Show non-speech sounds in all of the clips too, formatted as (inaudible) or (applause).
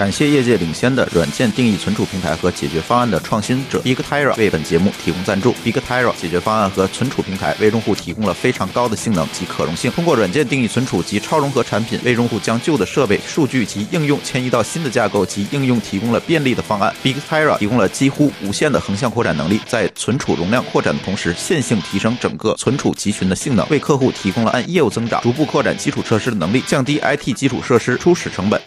感谢业界领先的软件定义存储平台和解决方案的创新者 BigTira 为本节目提供赞助。BigTira 解决方案和存储平台为用户提供了非常高的性能及可容性。通过软件定义存储及超融合产品，为用户将旧的设备、数据及应用迁移到新的架构及应用提供了便利的方案。BigTira 提供了几乎无限的横向扩展能力，在存储容量扩展的同时，线性提升整个存储集群的性能，为客户提供了按业务增长逐步扩展基础设施的能力，降低 IT 基础设施初始成本。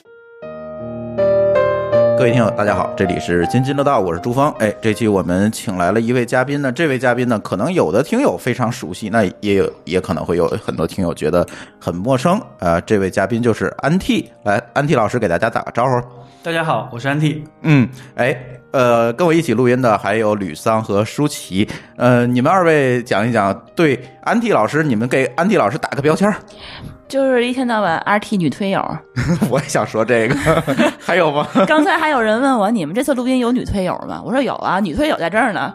各位听友，大家好，这里是津津乐道，我是朱峰。哎，这期我们请来了一位嘉宾呢，这位嘉宾呢，可能有的听友非常熟悉，那也有也可能会有很多听友觉得很陌生。呃，这位嘉宾就是安 T，来，安 T 老师给大家打个招呼。大家好，我是安 T。嗯，哎，呃，跟我一起录音的还有吕桑和舒淇。呃，你们二位讲一讲，对安 T 老师，你们给安 T 老师打个标签儿。就是一天到晚 RT 女推友，(laughs) 我也想说这个，(laughs) 还有吗？刚才还有人问我，你们这次录音有女推友吗？我说有啊，女推友在这儿呢。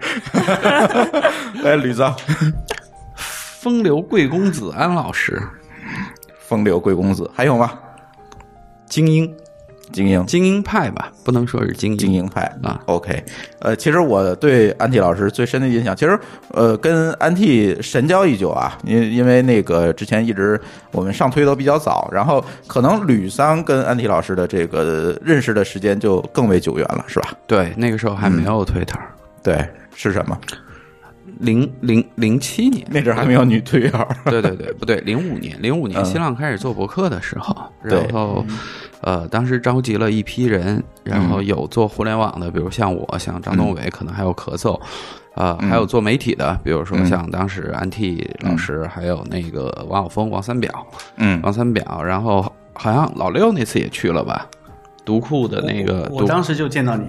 (laughs) 来，吕子，风流贵公子安老师，风流贵公子，还有吗？精英，精英，精英派吧，不能说是精英，精英派。啊。OK，呃，其实我对安 T 老师最深的印象，其实呃，跟安 T 神交已久啊，因因为那个之前一直我们上推都比较早，然后可能吕桑跟安 T 老师的这个认识的时间就更为久远了，是吧？对，那个时候还没有推特，对，是什么？零零零七年。那阵儿还没有女推友，(laughs) 对对对，不对，零五年，零五年嗯。新浪开始做博客的时候，对。然后呃，当时召集了一批人，然后有做互联网的，比如像我，像张东伟，可能还有咳嗽。啊、嗯。还有做媒体的，比如说嗯。像当时安 T 老师，还有那个王晓峰、王三表，嗯。王三表，然后好像老六那次也去了吧？读库的那个读我当时就见到你，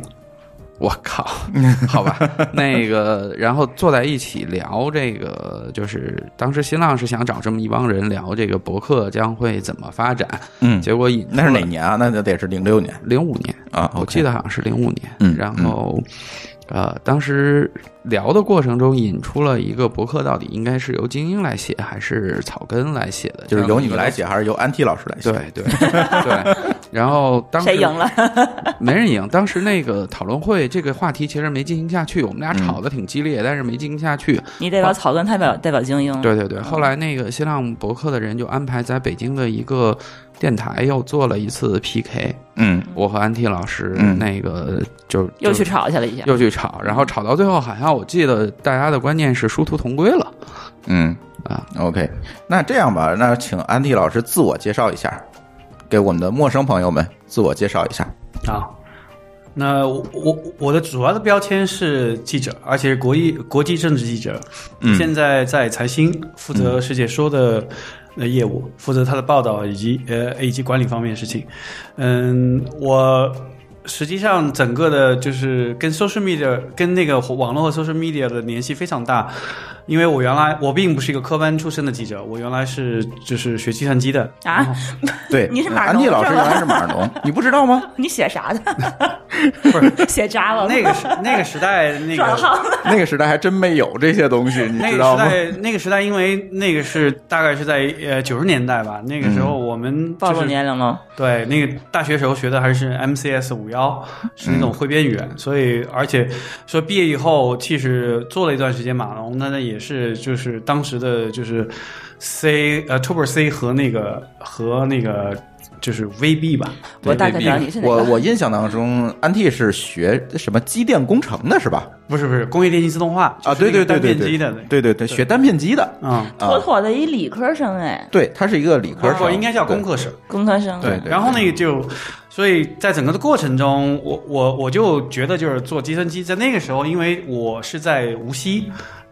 我靠，(laughs) 好吧，那个，然后坐在一起聊这个，就是当时新浪是想找这么一帮人聊这个博客将会怎么发展，嗯，结果引那是哪？年啊？那就得是零六年零五年啊我记得好像是零五年。嗯然后，呃，当时聊的过程中引出了一个博客到底应该是由精英来写还是草根来写的，就是由你们来写。还是由安 T 老师来写？对对 (laughs) 对，然后当时谁赢了？(laughs) 没人赢。当时那个讨论会这个话题其实没进行下去，我们俩嗯吵得挺激烈，但是没进行下去。你代表草根，代表代表精英。对对对，后来那个新浪博客的人就安排在北京的一个电台又做了一次 PK，嗯我和安 T 老师嗯那个就又去吵去了一下。又去吵，然后吵到最后，好像我记得大家的观念是殊途同归了嗯啊。，OK，那这样吧，那请安 T 老师自我介绍一下，给我们的陌生朋友们自我介绍一下。啊。那我我我的主要的标签是记者，而且是国际国际政治记者。嗯现在在财新负责世界说的呃业务，负责他的报道以及呃以及管理方面的事情。嗯，我实际上整个的就是跟 social media 跟那个网络和 social media 的联系非常大，因为我原来我并不是一个科班出身的记者，我原来是就是学计算机的啊，(laughs) 对，你是马安农 T 老师原来是马农，(laughs) 你不知道吗？你写啥的？(laughs) 不是写 Java 那个时那个时代那个。那个时代还真没有这些东西，你知道吗？个时代，那个时代，因为那个是大概是在呃九十年代吧，那个时候我们暴露年龄了。对那个大学时候学的还是 MCS 五幺，是那种汇编语言，所以而且说毕业以后，其实做了一段时间马龙，那那也是就是当时的就是 C 呃 Turbo C 和那个和那个就是 VB 吧，我大概知道你是哪我个。我印象当中，安 T 是学什么机电工程的是吧？不是不是工业电气自动化啊，对对对单对对片机的，对对对，学单片机的嗯，啊妥，妥的一理科生哎，对，他是一个理科生，不应该叫工科生。工科生。对对然后那个就，所以在整个的过程中，我我我就觉得就是做计算机，在那个时候，因为我是在无锡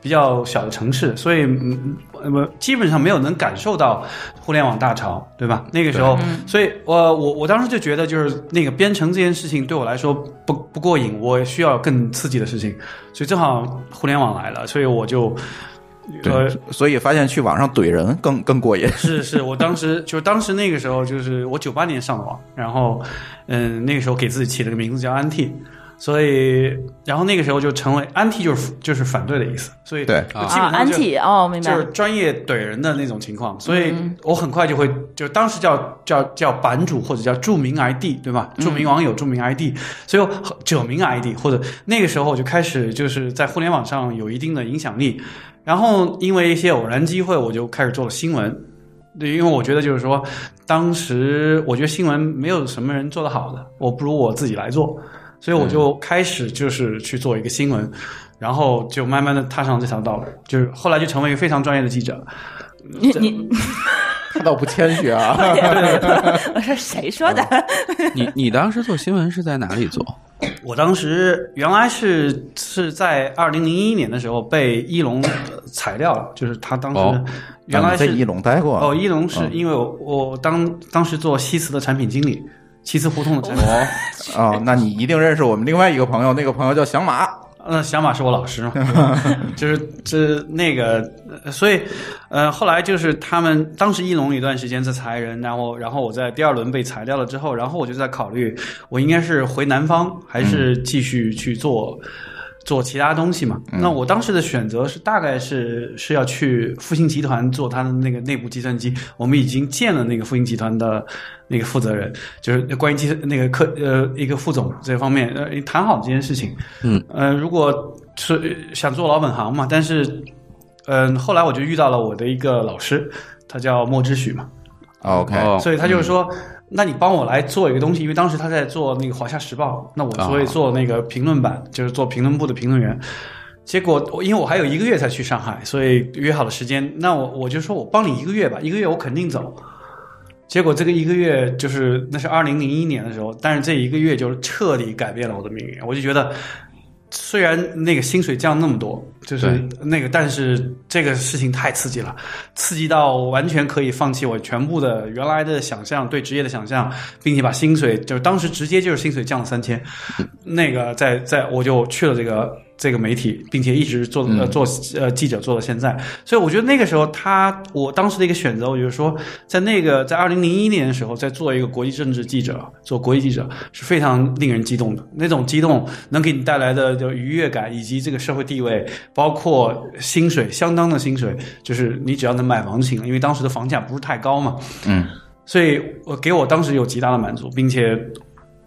比较小的城市，所以嗯呃基本上没有能感受到互联网大潮，对吧？那个时候，所以我我我当时就觉得就是那个编程这件事情对我来说不不过瘾，我需要更刺激的事情，所以正好互联网来了，所以我就。呃，对，所以发现去网上怼人更 (laughs) 更过瘾。是是，我当时就是当时那个时候，就是我九八年上的网，然后嗯，那个时候给自己起了个名字叫安 T，所以然后那个时候就成为 anti 就是就是反对的意思，所以对。我啊基本上就，anti 哦，明白。就是专业怼人的那种情况，所以嗯。我很快就会，就当时叫叫叫版主或者叫著名 ID 对吧？著名网友、著名 ID，所以我者名 ID 或者那个时候我就开始就是在互联网上有一定的影响力，然后因为一些偶然机会，我就开始做了新闻。对，因为我觉得就是说，当时我觉得新闻没有什么人做得好的，我不如我自己来做，所以我就开始就是去做一个新闻，然后就慢慢的踏上这条道路，就是后来就成为一个非常专业的记者。你你，他倒 (laughs) 不谦虚啊。我说谁说的？(laughs) 你你当时做新闻是在哪里做？我当时原来是是在二零零一年的时候被一龙呃裁掉了，就是他当时、哦原来是在一龙待过哦，一龙是嗯因为我我当当时做西祠的产品经理，西祠胡同的产品。哦，那你一定认识我们另外一个朋友，那个朋友叫响马。那小马是我老师嘛，(laughs) 就是这那个，呃所以呃，后来就是他们当时一龙一段时间在裁人，然后然后我在第二轮被裁掉了之后，然后我就在考虑，我应该是回南方还是继续去做。做其他东西嘛，那我当时的选择是大概是是要去复星集团做他的那个内部计算机，我们已经见了那个复星集团的那个负责人，就是关于计那个科呃一个副总这方面呃谈好这件事情，嗯。呃如果是想做老本行嘛，但是嗯、后来我就遇到了我的一个老师，他叫莫之许嘛，OK，哦所以他就是说，那你帮我来做一个东西，因为当时他在做那个《华夏时报》，那我所以做那个评论版，就是做评论部的评论员。结果我因为我还有一个月才去上海，所以约好了时间，那我我就说我帮你一个月吧，一个月我肯定走。结果这个一个月就是那是二零零一年的时候，但是这一个月就彻底改变了我的命运。我就觉得，虽然那个薪水降那么多，就是那个，但是这个事情太刺激了，刺激到完全可以放弃我全部的原来的想象，对职业的想象，并且把薪水就是当时直接就是薪水降了三千，那个在在我就去了这个。这个媒体，并且一直做呃做呃记者做到现在，所以我觉得那个时候他我当时的一个选择，我就是说，在那个在二零零一年的时候，在做一个国际政治记者，做国际记者是非常令人激动的。那种激动能给你带来的就愉悦感，以及这个社会地位，包括薪水相当的薪水，就是你只要能买房就行了，因为当时的房价不是太高嘛。嗯，所以我给我当时有极大的满足，并且。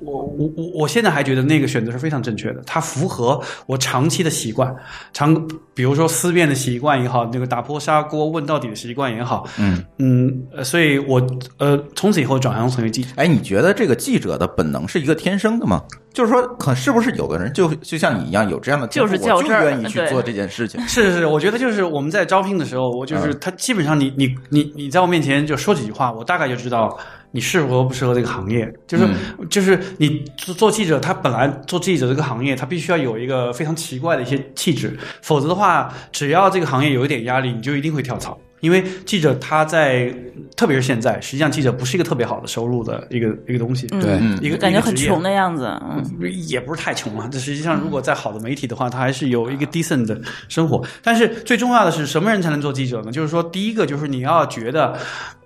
我我我我现在还觉得那个选择是非常正确的，它符合我长期的习惯，长比如说思辨的习惯也好，那个打破砂锅问到底的习惯也好，嗯嗯，呃所以我呃从此以后转行成为记者。哎，你觉得这个记者的本能是一个天生的吗？就是说，可是不是有的人就就像你一样有这样的天赋，就是较我就真愿意去做这件事情？是是是，我觉得就是我们在招聘的时候，我就是他基本上你你你你在我面前就说几句话，我大概就知道你适合不适合这个行业。就是、就是你做做记者，他本来做记者这个行业，他必须要有一个非常奇怪的一些气质，否则的话，只要这个行业有一点压力，你就一定会跳槽。因为记者他在，特别是现在，实际上记者不是一个特别好的收入的一个一个东西，嗯对嗯一个感觉很穷的样子，嗯，也不是太穷啊。这实际上，如果在好的媒体的话，他还是有一个 decent 的生活。但是最重要的是，什么人才能做记者呢？就是说，第一个就是你要觉得，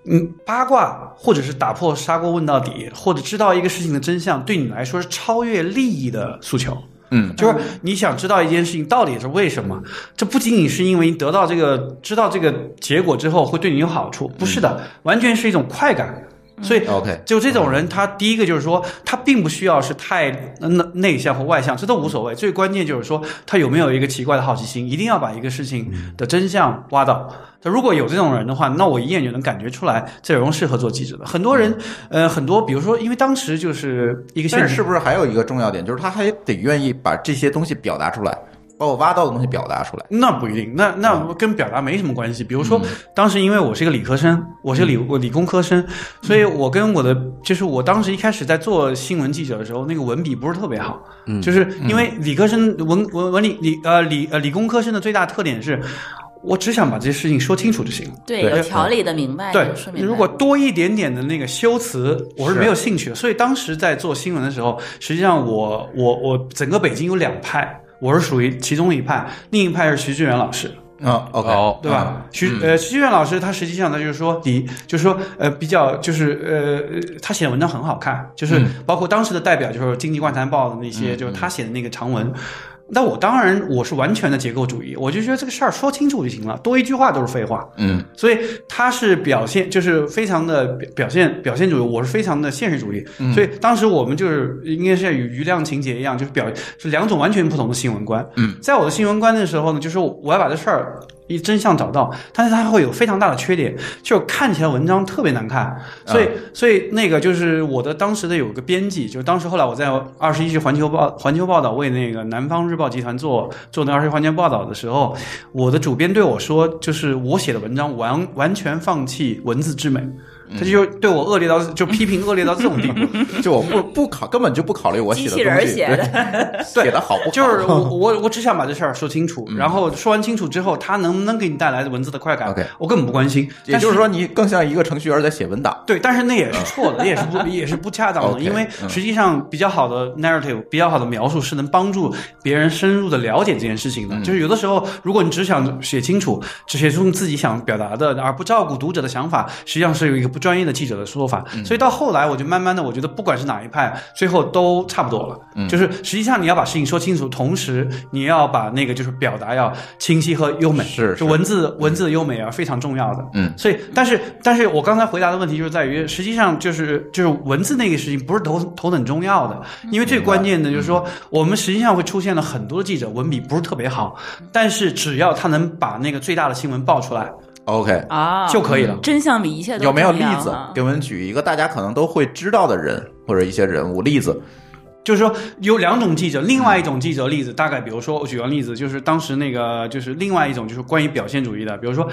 嗯，八卦或者是打破砂锅问到底，或者知道一个事情的真相，对你来说是超越利益的诉求。嗯，就是你想知道一件事情到底是为什么，这不仅仅是因为你得到这个知道这个结果之后会对你有好处，不是的，完全是一种快感。所以 OK 就这种人，他第一个就是说，他并不需要是太内内向或外向，这都无所谓。最关键就是说，他有没有一个奇怪的好奇心，一定要把一个事情的真相挖到。他如果有这种人的话，那我一眼就能感觉出来，这种人适合做记者的。很多人，呃，很多，比如说，因为当时就是一个现实但是是不是还有一个重要点，就是他还得愿意把这些东西表达出来，把我挖到的东西表达出来。那不一定，那那跟表达没什么关系。比如说，当时因为我是一个理科生，我是个理我理工科生，所以我跟我的就是我当时一开始在做新闻记者的时候，那个文笔不是特别好，就是因为理科生文文文理理呃理呃理工科生的最大特点是。我只想把这些事情说清楚就行了。对，对有条理的明白，对说，明如果多一点点的那个修辞，我是是没有兴趣的。所以当时在做新闻的时候，实际上我我我整个北京有两派，我是属于其中一派，另一派是徐志远老师。啊，OK，哦对吧？徐呃，徐志远老师他实际上呢，就是说，第一，就是说，呃，比较就是呃，呃他写的文章很好看，就是包括当时的代表，就是《经济观察报》的那些，就是他写的那个长文。那我当然我是完全的结构主义，我就觉得这个事儿说清楚就行了，多一句话都是废话。嗯所以他是表现，就是非常的表表现表现主义，我是非常的现实主义。所以当时我们就是应该是与余量情节一样，就是表是两种完全不同的新闻观。嗯，在我的新闻观的时候呢，就是我要把这事儿一真相找到，但是它会有非常大的缺点，就看起来文章特别难看。所以，所以那个就是我的当时的有个编辑，就是当时后来我在二十一世环球报环球报道为那个南方日报集团做做那二十一环球报道的时候，我的主编对我说，就是我写的文章完完全放弃文字之美。他就对我恶劣到就批评恶劣到这种地步，(laughs) 就我不不考，根本就不考虑我写的机器人东西写的对 (laughs) 写的好不好，就是我 (laughs) 我我只想把这事儿说清楚，然后说完清楚之后，他能不能给你带来文字的快感 OK 我根本不关心。也就是说，你更像一个程序员在写文档。对，但是那也是错的，也是不也是不恰当的因为嗯实际上比较好的 narrative，比较好的描述是能帮助别人深入的了解这件事情的。就是有的时候，如果你只想写清楚，只写出自己想表达的，而不照顾读者的想法，实际上是有一个不专业的记者的说法。所以到后来，我就慢慢的，我觉得不管是哪一派，最后都差不多了。就是实际上你要把事情说清楚，同时你要把那个就是表达要清晰和优美，是就文字文字的优美啊，非常重要的。嗯，所以，但是，但是我刚才回答的问题就是在于，实际上就是就是文字那个事情不是头头等重要的，因为最关键的就是说，我们实际上会出现了很多记者文笔不是特别好，但是只要他能把那个最大的新闻爆出来 OK，啊，就可以了。真相比一切都有没有例要子啊？给我们举一个大家可能都会知道的人或者一些人物例子？就是说有两种记者，另外一种记者例子，大概比如说我举个例子，就是当时那个就是另外一种就是关于表现主义的，比如说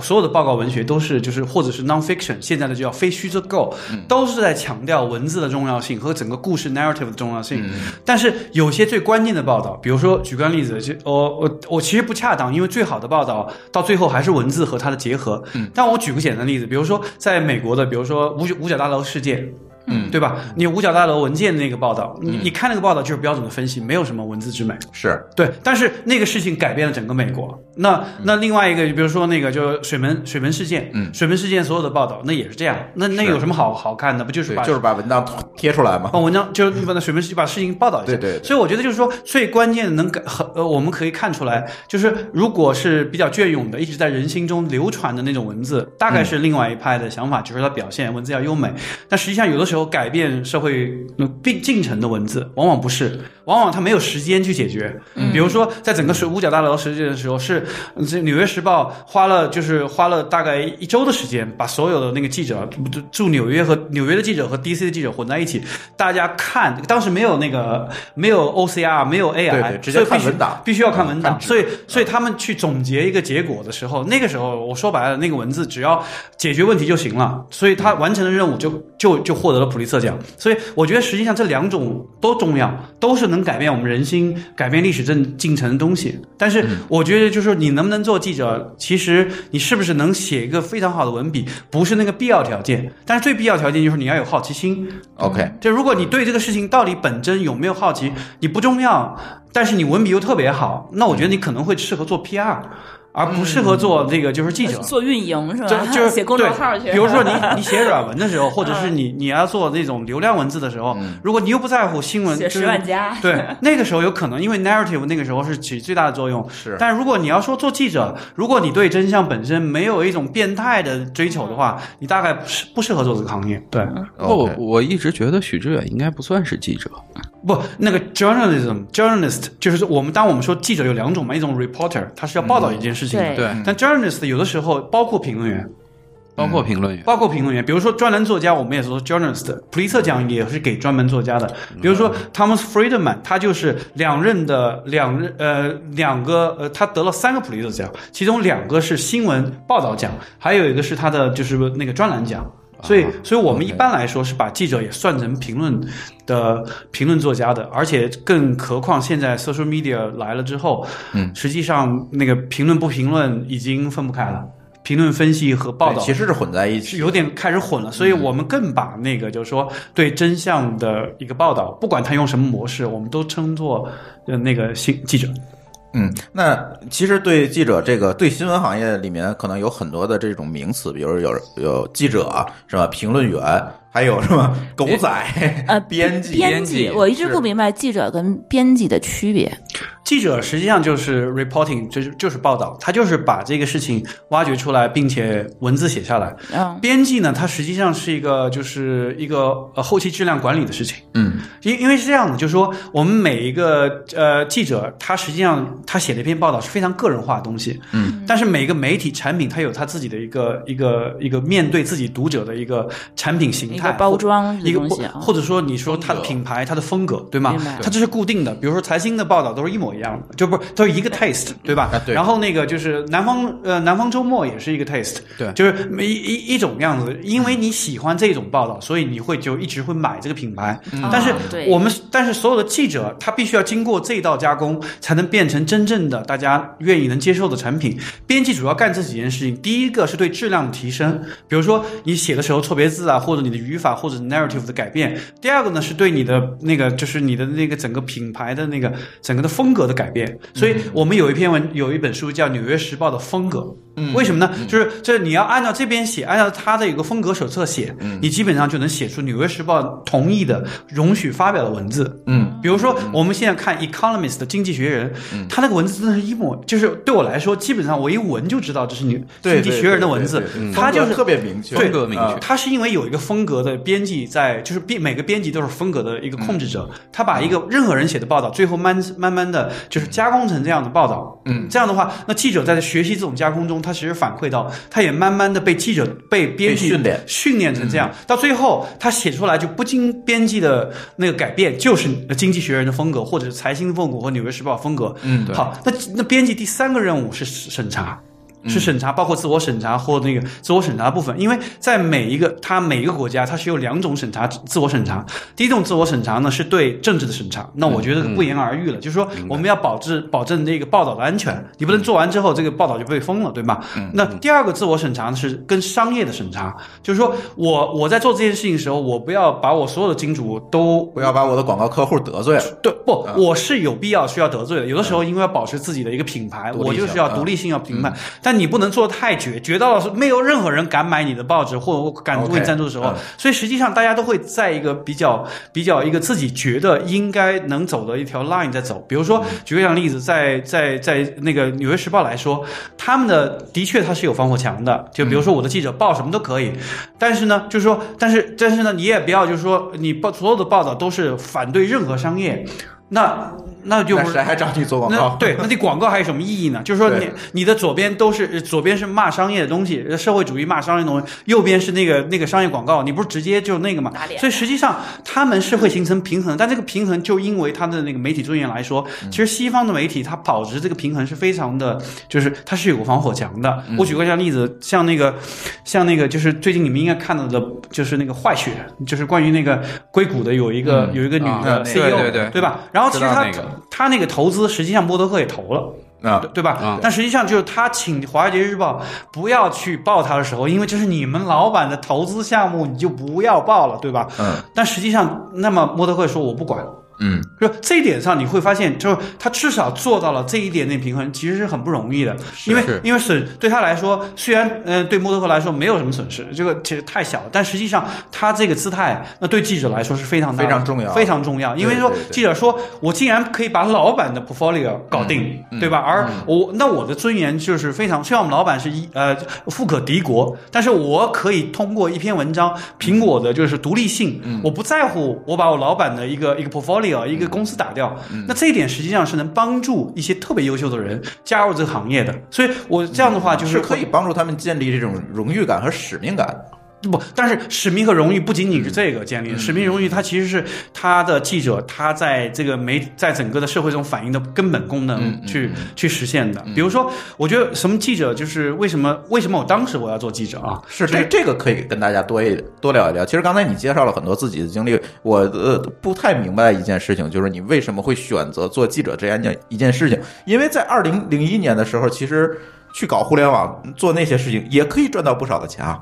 所有的报告文学都是就是或者是 nonfiction，现在的就叫非虚构，都是在强调文字的重要性和整个故事 narrative 的重要性。但是有些最关键的报道，比如说举个例子，就我我我其实不恰当，因为最好的报道到最后还是文字和它的结合。但我举个简单的例子，比如说在美国的，比如说五角五角大楼事件。嗯，对吧？你五角大楼文件那个报道，你你看那个报道就是标准的分析，没有什么文字之美。是对，但是那个事情改变了整个美国。那那另外一个，比如说那个就水门水门事件，嗯水门事件所有的报道那也是这样。那那有什么好好看的？不就是，把就是把文章贴出来嘛。把文章就把那水门事件把事情报道一下。对对对所以我觉得就是说，最关键的能改和呃，我们可以看出来，就是如果是比较隽永的，一直在人心中流传的那种文字，大概是另外一派的想法，就是它表现文字要优美。但实际上，有的时候改变社会那并进程的文字，往往不是，往往他没有时间去解决。比如说，在整个水五角大楼事件的时候，是呃这《纽约时报》花了就是花了大概一周的时间，把所有的那个记者驻纽约和纽约的记者和 DC 的记者混在一起，大家看，当时没有那个没有 OCR，没有 AI，对对直接看文档必须要看文档，所以所以他们去总结一个结果的时候，那个时候我说白了，那个文字只要解决问题就行了，所以他完成的任务就就就获得了普利策奖。所以我觉得实际上这两种都重要，都是能改变我们人心、改变历史进进程的东西。但是我觉得就是你能不能做记者，其实你是不是能写一个非常好的文笔，不是那个必要条件，但是最必要条件就是你要有好奇心。OK，就如果你对这个事情到底本真有没有好奇，你不重要，但是你文笔又特别好，那我觉得你可能会适合做 PR，而不适合做这个就是记者。做运营是吧？就就是写公众号去。对比如说你 (laughs) 你写软文的时候，或者是你你要做那种流量文字的时候，如果你又不在乎新闻，写就是十万加，对，(laughs) 那个时候有可能，因为 narrative 那个时候是起最大的作用。是但如果你要说做记者，如果你对真相本身没有一种变态的追求的话，你大概不适不适合做这个行业。对，不，我 OK 我一直觉得许知远应该不算是记者。不，那个 journalism journalist 就是我们当我们说记者有两种嘛，一种 reporter，他是要报道一件事情的。对对，但 journalist 有的时候包括评论员，包括评论员。包括评论员，比如说专栏作家，我们也是说 journalist，普利策奖也是给专门作家的。比如说 Thomas Friedman，他就是两任的两任呃两个呃，他得了三个普利策奖，其中两个是新闻报道奖，还有一个是他的就是那个专栏奖。所以，所以我们一般来说是把记者也算成评论的评论作家的，而且更何况现在 social media 来了之后，嗯，实际上那个评论不评论已经分不开了，评论分析和报道其实是混在一起。是有点开始混了，所以我们更把那个就是说对真相的一个报道，不管他用什么模式，我们都称作呃那个新记者。嗯，那其实对记者这个对新闻行业里面可能有很多的这种名词，比如有有记者是吧，评论员，还有什么 (laughs) 狗仔、呃，(laughs) 编辑、编编辑我一直不明白记者跟编辑的区别。记者实际上就是 reporting，就是就是报道，他就是把这个事情挖掘出来，并且文字写下来。嗯，编辑呢，它实际上是一个就是一个呃后期质量管理的事情。嗯。因因为是这样的，就是说我们每一个呃记者，他实际上他写的一篇报道是非常个人化的东西，嗯，但是每个媒体产品它有它自己的一个一个一个面对自己读者的一个产品形态包装一个或的东西啊，或者说你说它的品牌、它的风格，对吗？它这是固定的。比如说财新的报道都是一模一样的，就不是都是一个 taste，对吧？啊对然后那个就是南方呃南方周末也是一个 taste，对就是一一一种样子。因为你喜欢这种报道，所以你会就一直会买这个品牌。但是我们但是所有的记者他必须要经过这一道加工，才能变成真正的大家愿意能接受的产品。编辑主要干这几件事情，第一个是对质量的提升，比如说你写的时候错别字啊，或者你的语法或者 narrative 的改变；第二个呢是对你的那个就是你的那个整个品牌的那个整个的风格的改变。所以我们有一篇文有一本书叫《纽约时报的风格》。为什么呢？就是这你要按照这边写，按照他的一个风格手册写，你基本上就能写出《纽约时报》同意的、容许发表的文字。嗯，比如说我们现在看《Economist》的《经济学人》，他那个文字真的是一模，就是对我来说，基本上我一闻就知道这是你《对经济学人》的文字。对对对对，他就是特别明确，风格明确。啊他是因为有一个风格的编辑在，就是编每个编辑都是风格的一个控制者，他把一个任何人写的报道，最后慢慢慢的就是加工成这样的报道。嗯，这样的话，那记者在学习这种加工中，他其实反馈到，他也慢慢的被记者被编辑训练训练成这样，到最后他写出来就不经编辑的那个改变，就是《经济学人》的风格，或者是财新的风格或《纽约时报》风格。嗯对好，那那编辑第三个任务是审查。是审查，包括自我审查或那个自我审查部分，因为在每一个它每一个国家，它是有两种审查，自我审查。第一种自我审查呢是对政治的审查，那我觉得不言而喻了，就是说我们要保质保证这个报道的安全，你不能做完之后这个报道就被封了，对吧？那第二个自我审查呢是跟商业的审查，就是说我我在做这件事情的时候，我不要把我所有的金主都不要把我的广告客户得罪了。对，不，我是有必要需要得罪的。有的时候因为要保持自己的一个品牌，我就是要独立性要评判，但你不能做的太绝，绝到了是没有任何人敢买你的报纸或者敢为你赞助的时候嗯，所以实际上大家都会在一个比较比较一个自己觉得应该能走的一条 line 在走。比如说，举个例子，在在在那个《纽约时报》来说，他们的的确它是有防火墙的。就比如说我的记者报什么都可以，但是呢，就是说，但是但是呢，你也不要就是说你报所有的报道都是反对任何商业，那那就不是那谁还找你做广告？对，那你广告还有什么意义呢？就是说你对你的左边都是左边是骂商业的东西，社会主义骂商业的东西，右边是那个那个商业广告，你不是直接就那个嘛打脸？所以实际上他们是会形成平衡，但这个平衡就因为他的那个媒体尊严来说，其实西方的媒体它保持这个平衡是非常的，就是它是有个防火墙的。我举个例子，像那个像那个就是最近你们应该看到的，就是那个坏血，就是关于那个硅谷的有一个、嗯有一个女啊的对 CEO，、对对对吧？然后其实他那个他那个投资实际上默多克也投了。啊对，对吧？嗯但实际上就是他请《华尔街日报》不要去报他的时候，因为这是你们老板的投资项目，你就不要报了，对吧？嗯但实际上，那么默多克说我不管，嗯，就这一点上，你会发现，就是他至少做到了这一点点平衡，其实是很不容易的。因为因为损对他来说，虽然呃对默多克来说没有什么损失，这个其实太小了，但实际上他这个姿态，那对记者来说是非常大非常重要。非常重要。因为说记者说我竟然可以把老板的 portfolio 搞定，嗯。对吧？而我那我的尊严就是非常，虽然我们老板是一呃富可敌国，但是我可以通过一篇文章凭我的就是独立性，嗯。我不在乎我把我老板的一个一个 portfolio 一个公司打掉，嗯那这一点实际上是能帮助一些特别优秀的人加入这个行业的。所以我这样的话就是是可以帮助他们建立这种荣誉感和使命感。不，但是使命和荣誉不仅仅是这个建立使命荣誉它其实是他的记者他在这个媒在整个的社会中反映的根本功嗯能去、去实现的。比如说，我觉得什么记者就是为什么为什么我当时我要做记者啊？是这这个可以跟大家多一多聊一聊。其实刚才你介绍了很多自己的经历，我呃不太明白一件事情，就是你为什么会选择做记者这样一件事情？因为在二零零一年的时候，其实去搞互联网做那些事情也可以赚到不少的钱啊。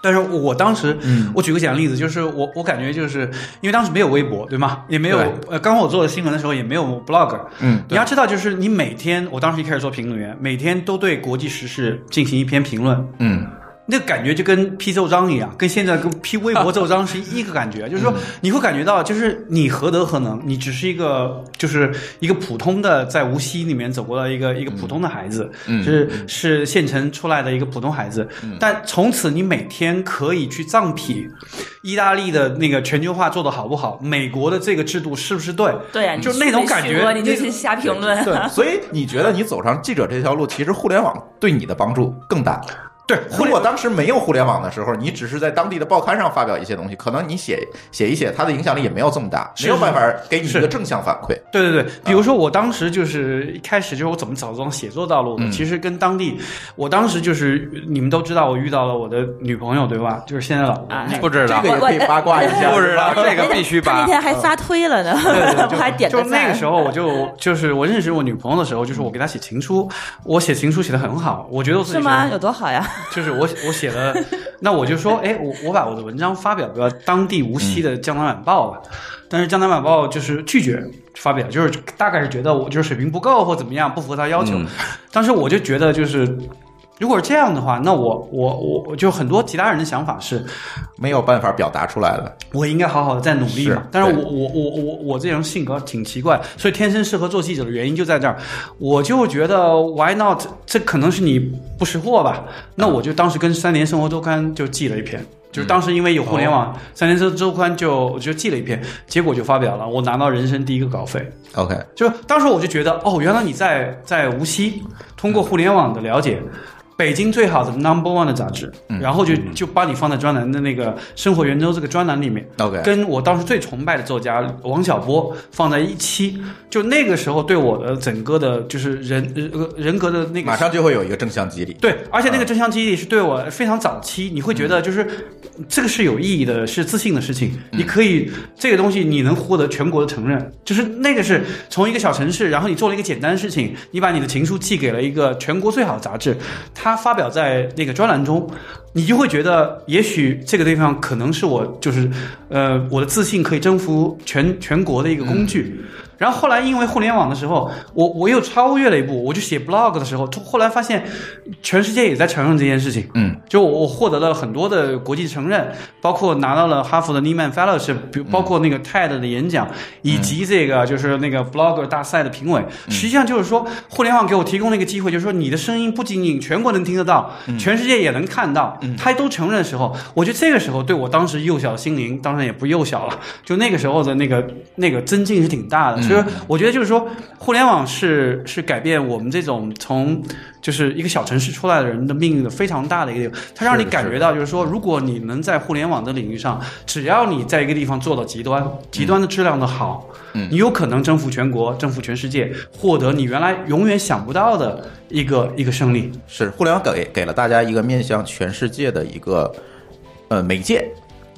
但是我当时，嗯。我举个简单例子，就是我我感觉就是因为当时没有微博，对吗？也没有呃，刚刚我做的新闻的时候也没有 blog，嗯，你要知道，就是你每天，我当时一开始做评论员，每天都对国际时事进行一篇评论，嗯那感觉就跟批奏章一样，跟现在跟批微博奏章是一个感觉，(laughs) 就是说你会感觉到，就是你何德何能，你只是一个就是一个普通的在无锡里面走过的一个一个普通的孩子，嗯是是县城出来的一个普通孩子，但从此你每天可以去藏匹意大利的那个全球化做的好不好，美国的这个制度是不是对？对就那种感觉你就那去瞎评论。对，所以你觉得你走上记者这条路，其实互联网对你的帮助更大。对，如果当时没有互联网的时候，你只是在当地的报刊上发表一些东西，可能你写写一写，它的影响力也没有这么大，没有办法给你一个正向反馈。对对对，比如说我当时就是一开始就是我怎么找这种写作道路的，嗯其实跟当地，我当时就是你们都知道我遇到了我的女朋友对吧？就是现在老婆，哎不知道这个也可以八卦一下，(laughs) 不知道这个必须他那天还发推了呢，对对对 (laughs) 我还点就。那个时候，我就就是我认识我女朋友的时候，就是我给她写情书，我写情书写的很好，我觉得我自己是吗？有多好呀？就是我我写了，那我就说，哎，我我把我的文章发表到当地无锡的《江南晚报》吧，但是《江南晚报》就是拒绝发表，就是大概是觉得我就是水平不够或怎么样，不符合他要求。嗯当时我就觉得就是。如果是这样的话，那我我我我就很多其他人的想法是，没有办法表达出来的。我应该好好的再努力嘛是。但是我我我我我这种性格挺奇怪，所以天生适合做记者的原因就在这儿。我就觉得 why not？这可能是你不识货吧？那我就当时跟三联生活周刊就寄了一篇。就是当时因为有互联网，三联周周刊就我就寄了一篇，结果就发表了，我拿到人生第一个稿费。OK，就当时我就觉得，哦，原来你在在无锡通过互联网的了解。北京最好的 Number One 的杂志，然后就就把你放在专栏的那个《生活圆周》这个专栏里面 OK 跟我当时最崇拜的作家王小波放在一期，就那个时候对我的整个的就是人呃人格的那个马上就会有一个正向激励。对，而且那个正向激励是对我非常早期，你会觉得就是这个是有意义的，是自信的事情。你可以这个东西你能获得全国的承认，就是那个是从一个小城市，然后你做了一个简单的事情，你把你的情书寄给了一个全国最好的杂志，它他发表在那个专栏中，你就会觉得也许这个地方可能是我就是呃我的自信可以征服全全国的一个工具。然后后来因为互联网的时候，我我又超越了一步，我就写 blog 的时候，后来发现全世界也在承认这件事情。嗯，就我我获得了很多的国际承认，包括拿到了哈佛的 Nieman Fellowship，比如包括那个 TED 的演讲，以及这个就是那个 blogger 大赛的评委。实际上就是说，互联网给我提供了一个机会，就是说你的声音不仅仅全国能听得到，全世界也能看到，他都承认的时候，我觉得这个时候对我当时幼小的心灵，当然也不幼小了，就那个时候的那个那个增进是挺大的。所以我觉得就是说，互联网是是改变我们这种从就是一个小城市出来的人的命运的非常大的一个地方，它让你感觉到就是说，如果你能在互联网的领域上，只要你在一个地方做到极端极端的质量的好，嗯你有可能征服全国，征服全世界，获得你原来永远想不到的一个一个胜利。是互联网给给了大家一个面向全世界的一个呃媒介，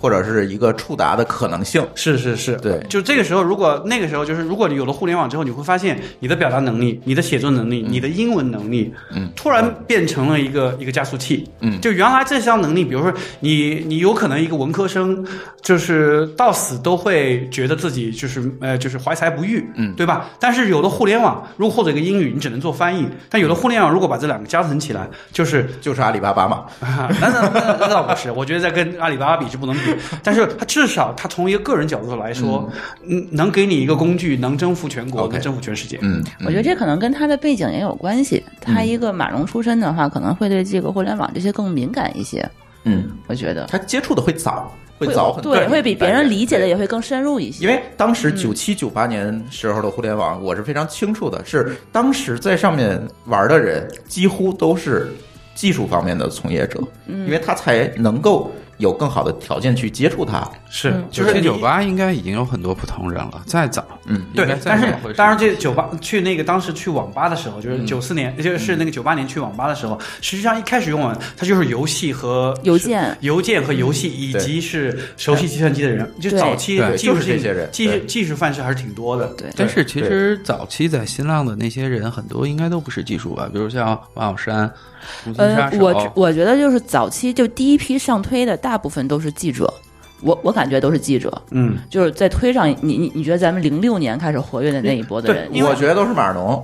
或者是一个触达的可能性。是是是，对。就这个时候，如果那个时候就是，如果你有了互联网之后，你会发现你的表达能力、你的写作能力、你的英文能力，嗯，突然变成了一个一个加速器，嗯就原来这项能力，比如说你你有可能一个文科生，就是到死都会觉得自己就是呃就是怀才不遇，嗯。对吧？但是有了互联网，如果或者一个英语，你只能做翻译，但有了互联网，如果把这两个加成起来，就是就是阿里巴巴嘛，(laughs) 啊，那那那那倒不是，我觉得在跟阿里巴巴比是不能比，(laughs) 但是他至少他从一个个人角度来说，嗯，能给你一个工具，能征服全国，能征服全世界。嗯，嗯我觉得这可能跟他的背景也有关系。他一个码农出身的话，可能会对这个互联网这些更敏感一些。嗯，我觉得他接触的会早，会早很多，对，会比别人理解的也会更深入一些。因为当时九七九八年时候的互联网，我是非常清楚的，是当时在上面玩的人几乎都是技术方面的从业者，因为他才能够有更好的条件去接触它。是嗯就是你九七九八应该已经有很多普通人了，再早，嗯对但是当然，这酒吧去那个当时去网吧的时候，就是嗯。九四年，就是那个九八年去网吧的时候，实际上一开始用的它就是游戏和邮件。邮件和游戏，以及是熟悉计算机的人，就早期就是这些人技术技术范式还是挺多的。对，但是其实早期在新浪的那些人，很多应该都不是技术吧，比如像王小山、呃我我觉得就是早期就第一批上推的大部分都是记者，我我感觉都是记者，嗯，就是在推上你你你觉得咱们零六年开始活跃的那一波的人，我觉得都是码农，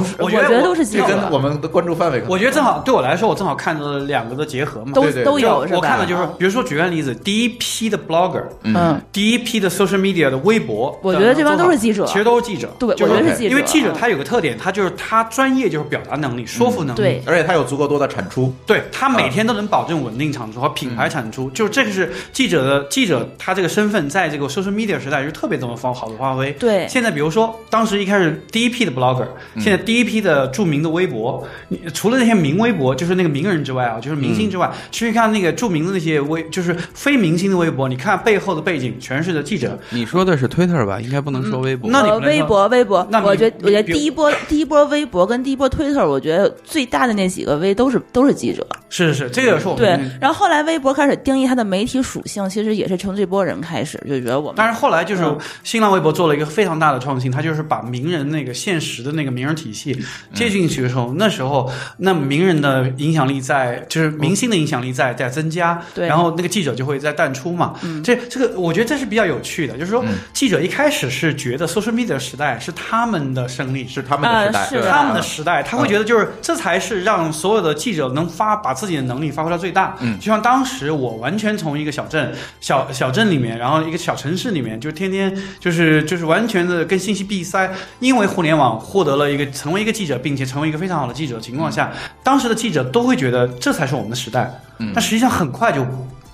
不，我觉得觉得都是记这者跟我们的关注范围，我觉得正好对我来说，我正好看到了两个的结合嘛。都对对都有我看的就是啊，比如说举个例子，第一批的 blogger，嗯，第一批的 social media 的微博，我觉得这帮都是记者其实都是记者。对，我就觉得是记者，因为记者啊他有个特点，他就是他专业就是表达能力、说服能力。对而且他有足够多的产出。对他每天都能保证稳定产出和品嗯牌产出，就是这个是记者的记者他这个身份在这个 social media 时代是特别怎么发好的发挥。对现在比如说当时一开始第一批的 blogger，现嗯在第一批的著名的微博，你除了那些名微博，就是那个名人之外啊，就是明星之外，其实看那个著名的那些微，就是非明星的微博，你看背后的背景全是的记者。你说的是 Twitter 吧？应该不能说微博。呃，那你微博，微博那，我觉得，我觉得第一波第一波微博跟第一波 Twitter，，我觉得最大的那几个微都是都是记者，是是是，这个也是我们对。然后后来微博开始定义它的媒体属性，其实也是从这波人开始就觉得我们，但是后来就是嗯新浪微博做了一个非常大的创新，它就是把名人那个现实的那个名人体系接进去的时候，那时候那名人的影响力在，就是明星的影响力在在增加，对。然后那个记者就会在淡出嘛。这这个我觉得这是比较有趣的，就是说记者一开始是觉得 social media 时代是他们的胜利，是他们的时代，啊是他们的时代，他会觉得就是这才是让所有的记者能发把自己的能力发挥到最大。嗯。就像当时我完全从一个小镇小小镇里面，然后一个小城市里面，就天天就是就是完全的跟信息闭塞，因为互联网获得了一个成为一个记者，并且成为一个非常好的记者的情况下，当时的记者都会觉得这才是我们的时代。嗯但实际上很快就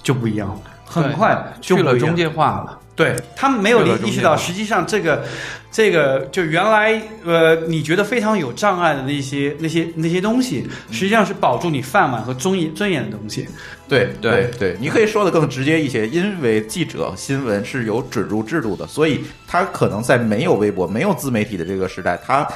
就不一样了，很快就了中介化了。对他们没有这个意识到，实际上这个，这个就原来呃你觉得非常有障碍的那些那些那些东西，实际上是保住你饭碗和尊严尊严的东西。对对对，你可以说的更直接一些，因为记者新闻是有准入制度的，所以他可能在没有微博、没有自媒体的这个时代，他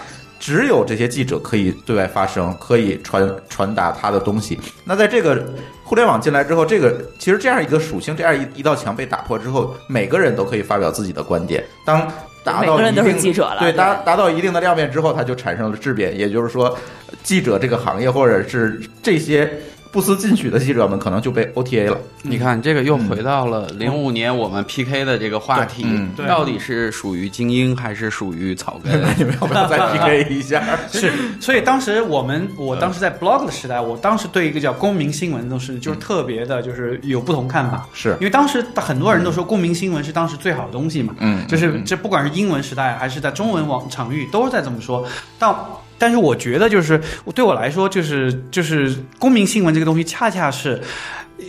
只有这些记者可以对外发声，可以传传达他的东西。那在这个互联网进来之后，这个其实这样一个属性，这样一一道墙被打破之后，每个人都可以发表自己的观点。当达到每个人都是一定记者了，对达达到一定的量变之后，它就产生了质变。也就是说，记者这个行业或者是这些不思进取的记者们，可能就被 OTA 了。你看，这个又回到了零五年我们 PK 的这个话题嗯，到底是属于精英还是属于草根？(laughs) 那你们要不要再 (laughs) PK 一下？是，所以当时我们，我当时在 blog 的时代，我当时对一个叫公民新闻都是就是特别的，就是有不同看法。是因为当时很多人都说公民新闻是当时最好的东西嘛，嗯就是这不管是英文时代还是在中文网场域都是在这么说。但但是我觉得就是对我来说，就是就是公民新闻这个东西，恰恰是。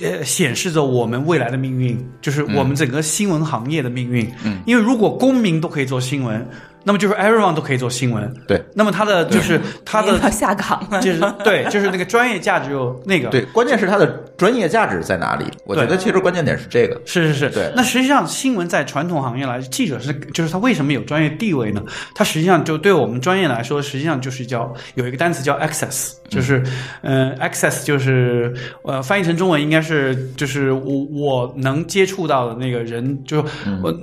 呃，显示着我们未来的命运，就是我们整个新闻行业的命运。嗯，因为如果公民都可以做新闻，那么就是 everyone 都可以做新闻。对那么它的就是它的下岗了，(laughs) 就是对，就是那个专业价值有那个。对，关键是它的专业价值在哪里？我觉得其实关键点是这个。是是是，对那实际上新闻在传统行业来，记者是就是他为什么有专业地位呢？他实际上就对我们专业来说，实际上就是叫有一个单词叫 access，就是嗯、呃 access 就是呃翻译成中文应该是就是我我能接触到的那个人，就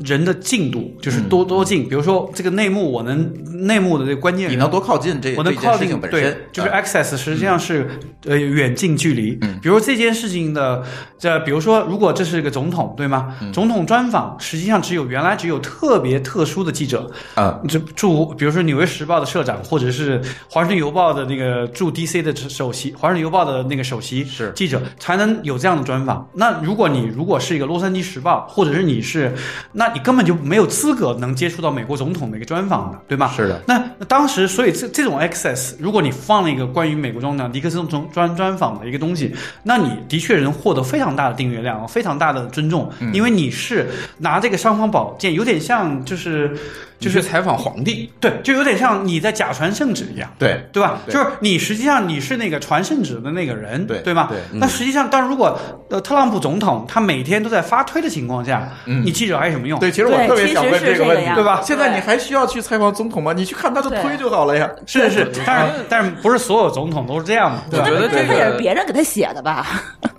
人的进度，就是多多近。比如说这个内幕，我能内幕的这个关键，你能多靠近这我能靠近本身对，，就是啊 access 实际上是呃远近距离。嗯比如这件事情的，这比如说如果这是个总统，对吗？嗯总统专访实际上只有原来只有特别特殊的记者，啊，这驻比如说《纽约时报》的社长，或者是《华盛顿邮报》的那个驻 DC 的首席，《华盛顿邮报》的那个首席是记者，才能有这样的专访。那如果你如果是一个《洛杉矶时报》，或者是你是，那你根本就没有资格能接触到美国总统的一个专专访的，对吧？是的，那那当时，所以这这种 access，如果你放了一个关于美国总统尼克松专专专访的一个东西，那你的确能获得非常大的订阅量，非常大的尊重，嗯因为你是拿这个尚方宝剑，有点像就是就是采访皇帝，对，就有点像你在假传圣旨一样。对对吧？对就是你实际上你是那个传圣旨的那个人，对对吧？对那实际上，但如果呃特朗普总统他每天都在发推的情况下，嗯你记者还有什么用？对，其实我特别想问这个问题，对吧现在你还需要去采访总统吗？你去看他的推就好了呀。是是是，但是但是不是所有总统都是这样的？我觉得这他也是别人给他写的吧？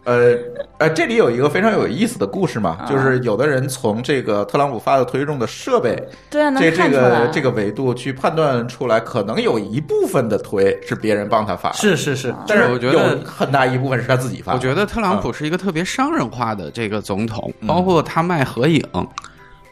呃呃，这里有一个非常有意思的故事嘛，啊就是有的人从这个特朗普发的推中的设备对啊，这这个这个维度去判断出来，可能有一部分的推是别人帮他发的，是是是，但是我觉得有很大一部分是他自己发。我觉得特朗普是一个特别商人化的这个总统，嗯包括他卖合影。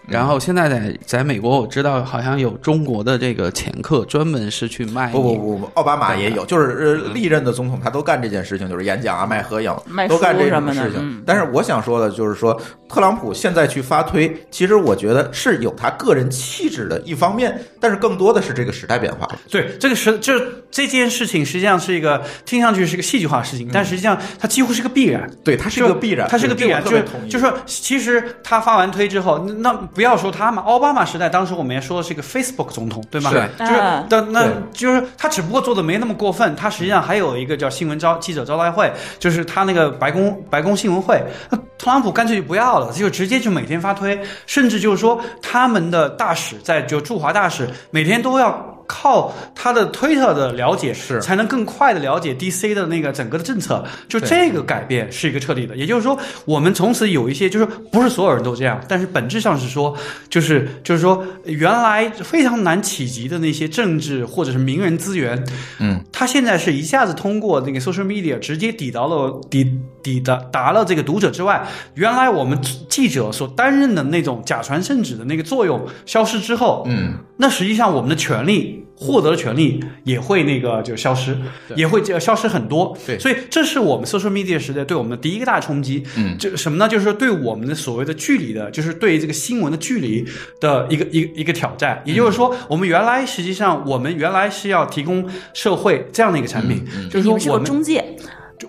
然后现在在在美国，我知道好像有中国的这个掮客专门是去卖不不不不，奥巴马也有，就是呃历任的总统他都干这件事情，就是演讲啊、卖合影卖，都干这种事情嗯。但是我想说的就是说，特朗普现在去发推，其实我觉得是有他个人气质的一方面，但是更多的是这个时代变化。对，这个是就是这件事情实际上是一个听上去是个戏剧化的事情，但实际上它几乎是个必然。对，它是一个必然，它是个必然，就是。就是说，其实他发完推之后，那那不要说他嘛，奥巴马时代当时我们也说的是一个 Facebook 总统，对吗？是就是但，那就是他只不过做的没那么过分，他实际上还有一个叫新闻招记者招待会，就是他那个白宫白宫新闻会，那特朗普干脆就不要了，就直接就每天发推，甚至就是说他们的大使在就驻华大使每天都要。靠他的推特的了解，是才能更快的了解 DC 的那个整个的政策。就这个改变是一个彻底的，也就是说，我们从此有一些就是不是所有人都这样，但是本质上是说，就是就是说，原来非常难企及的那些政治或者是名人资源，嗯，他现在是一下子通过那个 social media 直接抵达了抵抵达达了这个读者之外，原来我们记者所担任的那种假传圣旨的那个作用消失之后，嗯，那实际上我们的权利。获得的权利也会那个就消失，也会就消失很多。对所以这是我们 social media 时代对我们的第一个大冲击。嗯这什么呢？就是说对我们的所谓的距离的，就是对这个新闻的距离的一个一个一个挑战。也就是说，我们原来实际上我们原来是要提供社会这样的一个产品，就是说我们中介，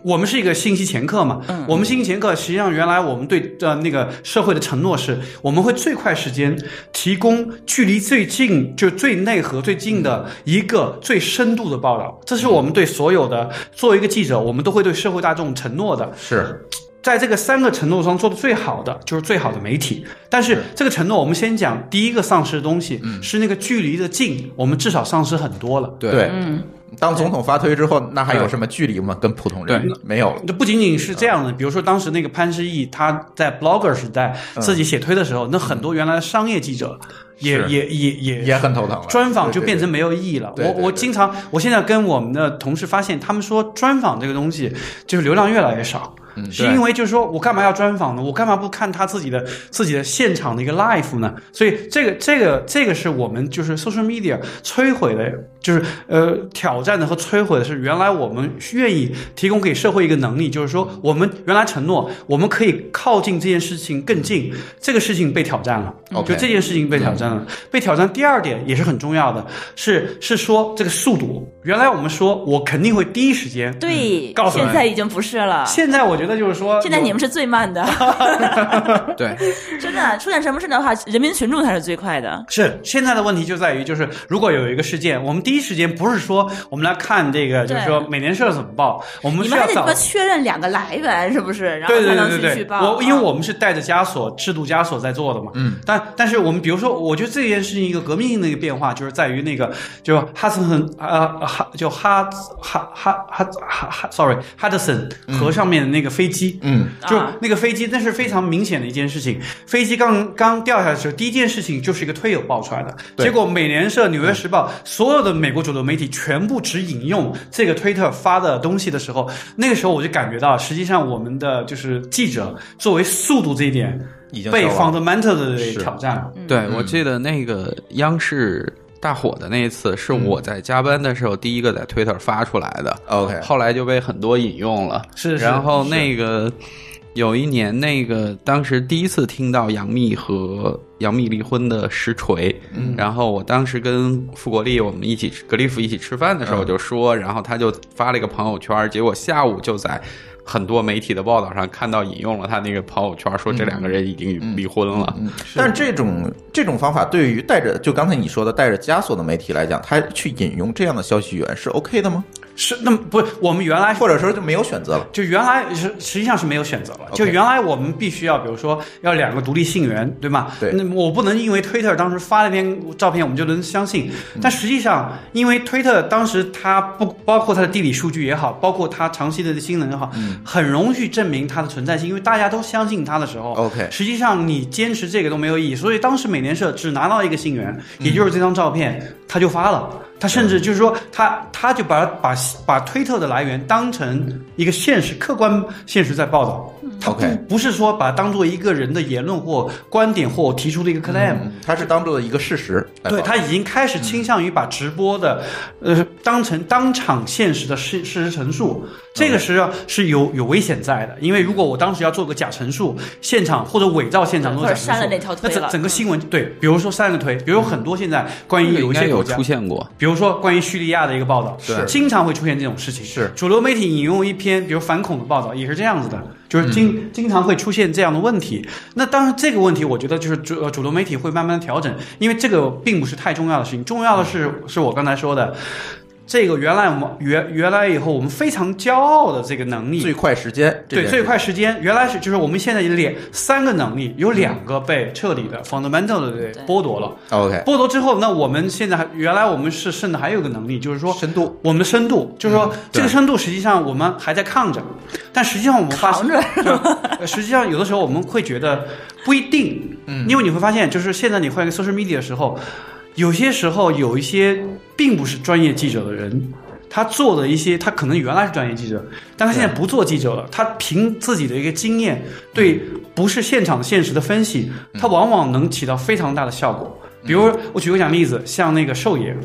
我们是一个信息掮客嘛，嗯。我们信息掮客实际上原来我们对呃那个社会的承诺是，我们会最快时间提供距离最近就最内核最近的一个最深度的报道，这是我们对所有的作为一个记者，我们都会对社会大众承诺的。是。在这个三个承诺中做的最好的就是最好的媒体，但是这个承诺我们先讲第一个丧失的东西、是那个距离的近，我们至少丧失很多了。对。嗯，当总统发推之后，那还有什么距离吗？跟普通人没有了。这不仅仅是这样的，比如说当时那个潘石屹，他在 Blogger 时代自己写推的时候，那很多原来的商业记者也也也也也很头疼，专访就变成没有意义了。对对对我我经常，我现在跟我们的同事发现，他们说专访这个东西就是流量越来越少。嗯是因为就是说我干嘛要专访呢？我干嘛不看他自己的自己的现场的一个 live 呢？所以这个这个这个是我们就是 social media 摧毁的，就是呃挑战的和摧毁的是原来我们愿意提供给社会一个能力，就是说我们原来承诺我们可以靠近这件事情更近，这个事情被挑战了。就这件事情被挑战了，被挑战。第二点也是很重要的，是是说这个速度。原来我们说我肯定会第一时间，对，告诉你。现在已经不是了。现在我觉得就是说，(laughs) 现在你们是最慢的，(laughs) 对，真的出现什么事的话，人民群众才是最快的。是现在的问题就在于，就是如果有一个事件，我们第一时间不是说我们来看这个，就是说美联社怎么报，我们你们还得。确认两个来源是不是，然后对对才能对对对，去去报。我因为啊。我们是带着枷锁、制度枷锁在做的嘛，嗯，但但是我们比如说，我觉得这件事情一个革命性的一个变化，就是在于那个就哈森很呃哈就哈哈哈哈哈哈，sorry 哈德森河上面的那个飞机，嗯，就那个飞机，那是非常明显的一件事情。飞机刚刚掉下来的时候，第一件事情就是一个推友爆出来的。对。结果美联社、纽约时报所有的美国主流媒体全部只引用这个推特发的东西的时候，那个时候我就感觉到，实际上我们的就是记者作为速度这一点被已经被 fundamental 的挑战了。对，我记得那个央视大火的那一次，是我在加班的时候第一个在 Twitter 发出来的，OK，后来就被很多引用了。是是然后那个有一年，那个当时第一次听到杨幂和杨幂离婚的实锤，嗯，然后我当时跟傅国立我们一起格里夫一起吃饭的时候就说，然后他就发了一个朋友圈，结果下午就在很多媒体的报道上看到引用了他那个朋友圈，说这两个人已经离婚了。但是这种这种方法对于带着就刚才你说的带着枷锁的媒体来讲，他去引用这样的消息源是 OK 的吗？是，那么不是我们原来或者说就没有选择了？就原来是实际上是没有选择了。就原来我们必须要，比如说要两个独立信源，对吗？对。那我不能因为推特当时发了一篇照片，我们就能相信。但实际上，因为推特当时它不包括它的地理数据也好，包括它长期的性能也好，很容易去证明它的存在性。因为大家都相信它的时候，OK。实际上你坚持这个都没有意义。所以当时美联社只拿到一个信源，也就是这张照片，他就发了。他甚至就是说，他他就把把把推特的来源当成一个现实、客观现实在报道，他不不是说把当做一个人的言论或观点或提出的一个 claim，他是当做一个事实。对他已经开始倾向于把直播的呃当成当场现实的事事实陈述，这个实际上是有有危险在的，因为如果我当时要做个假陈述，现场或者伪造现场做假陈述，那整整个新闻对，比如说删了个推，比如很多现在关于有一些有出现过，比如。说关于叙利亚的一个报道，是经常会出现这种事情。是主流媒体引用一篇比如反恐的报道，也是这样子的，就是经经常会出现这样的问题。那当然这个问题，我觉得就是主主流媒体会慢慢调整，因为这个并不是太重要的事情。重要的是，是我刚才说的。这个原来我们原原来以后我们非常骄傲的这个能力，最快时间对最快时间，原来是就是我们现在有两三个能力，有两个被彻底的 fundamental 的剥夺了。OK，剥夺之后，那我们现在还原来我们是剩的还有个能力，就是说深度，我们的深度，就是说这个深度实际上我们还在抗着，但实际上我们发现，实际上有的时候我们会觉得不一定，嗯，因为你会发现，就是现在你换一个 social media 的时候。有些时候，有一些并不是专业记者的人，他做的一些，他可能原来是专业记者，但他现在不做记者了。他凭自己的一个经验，对不是现场现实的分析，他往往能起到非常大的效果。比如，我举个讲例子，像那个寿爷。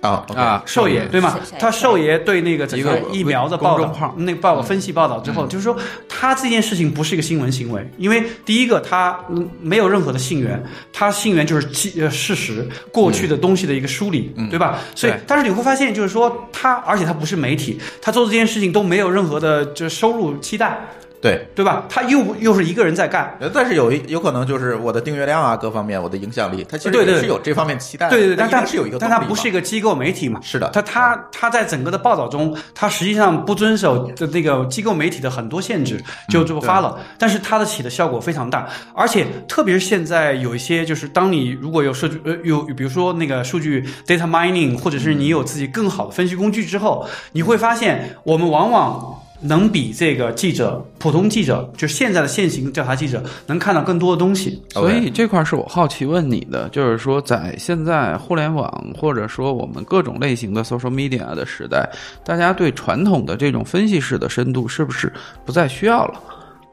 啊啊，寿爷对吗？他寿爷对那个整个疫苗的报道，那个报道分析报道之后，就是说他这件事情不是一个新闻行为，因为第一个他没有任何的信源，他信源就是呃事实过去的东西的一个梳理，对吧？所以，但是你会发现，就是说他，而且他不是媒体，他做这件事情都没有任何的就收入期待。对对吧？他又又是一个人在干，但是有一有可能就是我的订阅量啊，各方面我的影响力，他其实也是有这方面期待。对对，但他是有一个，但他不是一个机构媒体嘛？是的，他他他在整个的报道中，他实际上不遵守的那个机构媒体的很多限制，就这么发了。但是他的起的效果非常大，而且特别是现在有一些，就是当你如果有数据呃有比如说那个数据 data mining，或者是你有自己更好的分析工具之后，你会发现我们往往。能比这个记者，普通记者，就是现在的现行调查记者，能看到更多的东西。所以这块是我好奇问你的，就是说，在现在互联网或者说我们各种类型的 social media 的时代，大家对传统的这种分析式的深度是不是不再需要了？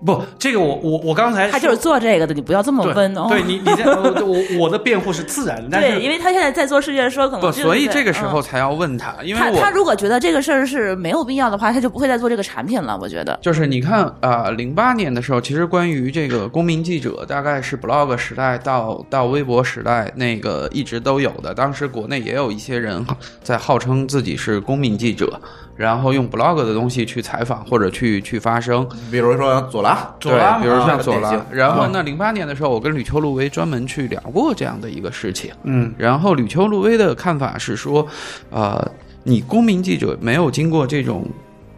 不，这个我我我刚才他就是做这个的，你不要这么问哦。对你，你在我我的辩护是自然的，对，因为他现在在做世界说，可能不，所以这个时候才要问他，因为他他如果觉得这个事儿是没有必要的话，他就不会再做这个产品了。我觉得就是你看啊，零八年的时候，其实关于这个公民记者，大概是 blog 时代到到微博时代，那个一直都有的。当时国内也有一些人在号称自己是公民记者。然后用 blog 的东西去采访或者去去发声，比如说左拉，左拉，比如像左拉。然后呢，零八年的时候，我跟吕秋露薇专门去聊过这样的一个事情。嗯，然后吕秋露薇的看法是说，呃，你公民记者没有经过这种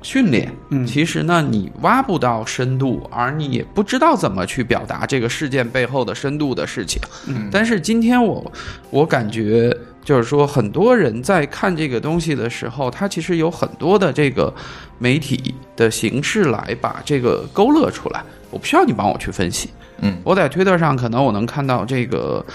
训练，嗯，其实呢，你挖不到深度，而你也不知道怎么去表达这个事件背后的深度的事情。嗯，但是今天我我感觉。就是说，很多人在看这个东西的时候，他其实有很多的这个媒体的形式来把这个勾勒出来。我不需要你帮我去分析，嗯我在推特上可能我能看到这个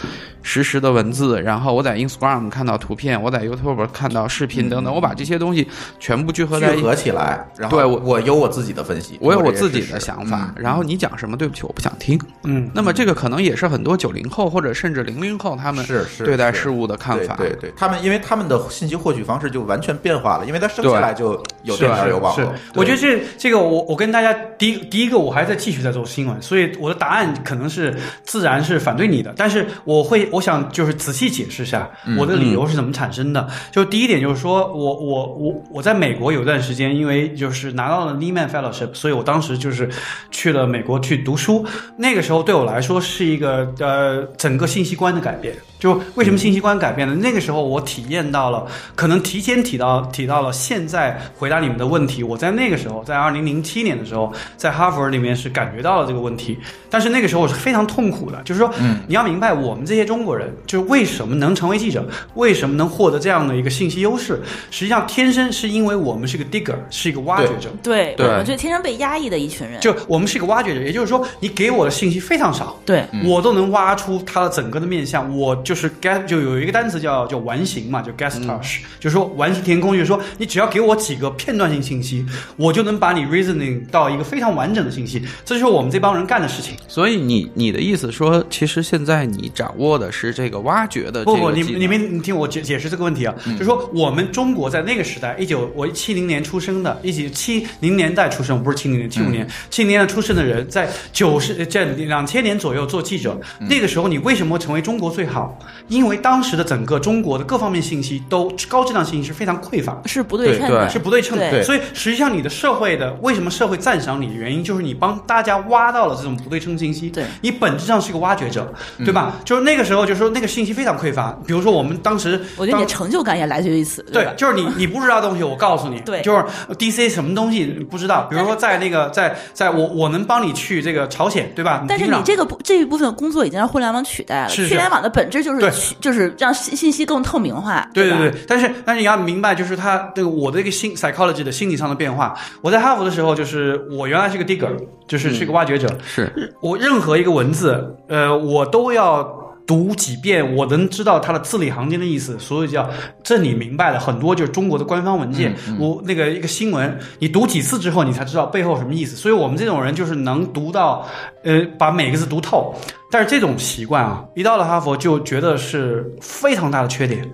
实时的文字，然后我在 Instagram 看到图片，我在 YouTube 看到视频等等，我把这些东西全部聚合在一聚合起来，然后对我我有我自己的分析，我有我自己的想法，嗯。然后你讲什么，对不起，我不想听。嗯，那么这个可能也是很多九零后或者甚至零零后他们是对待事物的看法。对对对，他们因为他们的信息获取方式就完全变化了，因为他生下来就有是电脑是是有网络。我觉得这这个我我跟大家第一第一个我还在继续在做新闻，所以我的答案可能是自然是反对你的，但是我会我想就是仔细解释一下嗯我的理由是怎么产生的。就第一点就是说我我我我在美国有段时间，因为就是拿到了 Lehman Fellowship，所以我当时就是去了美国去读书。那个时候对我来说是一个呃整个信息观的改变。就为什么信息观改变了？那个时候我体验到了，可能提前提到提到了。现在回答你们的问题，我在那个时候，在二零零七年的时候，在哈佛里面是感觉到了这个问题，但是那个时候我是非常痛苦的。就是说，嗯，你要明白，我们这些中国人，就是为什么能成为记者，为什么能获得这样的一个信息优势，实际上天生是因为我们是个 digger，是一个挖掘者。对，对我们是天生被压抑的一群人，就我们是一个挖掘者，也就是说，你给我的信息非常少，对，我都能挖出它的整个的面相。我就是 get 就有一个单词叫叫完形嘛，就 guest touch，、就是说完形填空，就是说你只要给我几个片段性信息，我就能把你 reasoning 到一个非常完整的信息。这就是我们这帮人干的事情。所以你你的意思说，其实现在你掌握的是这个挖掘的不不，你你们你听我解解释这个问题啊，就是说我们中国在那个时代，一九我七零年出生的，一九七零年代出生，不是七零年，七五年，七零年代出生的人，在九十在两千年左右做记者，那个时候你为什么成为中国最好？因为当时的整个中国的各方面信息都高质量信息是非常匮乏。是不对称的，是不对称的，对所以实际上你的社会的为什么社会赞赏你的原因，就是你帮大家挖到了这种不对称信息。对你本质上是个挖掘者，对吧？就是那个时候，就是说那个信息非常匮乏。比如说我们当时，我觉得你的成就感也来自于此，吧，？对就是你你不知道的东西，我告诉你，对就是 DC 什么东西不知道，比如说在那个在在我我能帮你去这个朝鲜，对吧？但是你这个部这一部分工作已经让互联网取代了。是是互联网的本质就是就是让信信息更透明化，吧对对对，但是但是你要明白，就是他这个我的一个心 psychology 的心理上的变化。我在哈佛的时候，就是我原来是个 digger，就是是个挖掘者。是我任何一个文字，呃，我都要读几遍，我能知道它的字里行间的意思，所以叫这你明白了很多就是中国的官方文件，我那个一个新闻，你读几次之后，你才知道背后什么意思。所以我们这种人就是能读到，呃，把每个字读透。但是这种习惯啊，一到了哈佛就觉得是非常大的缺点。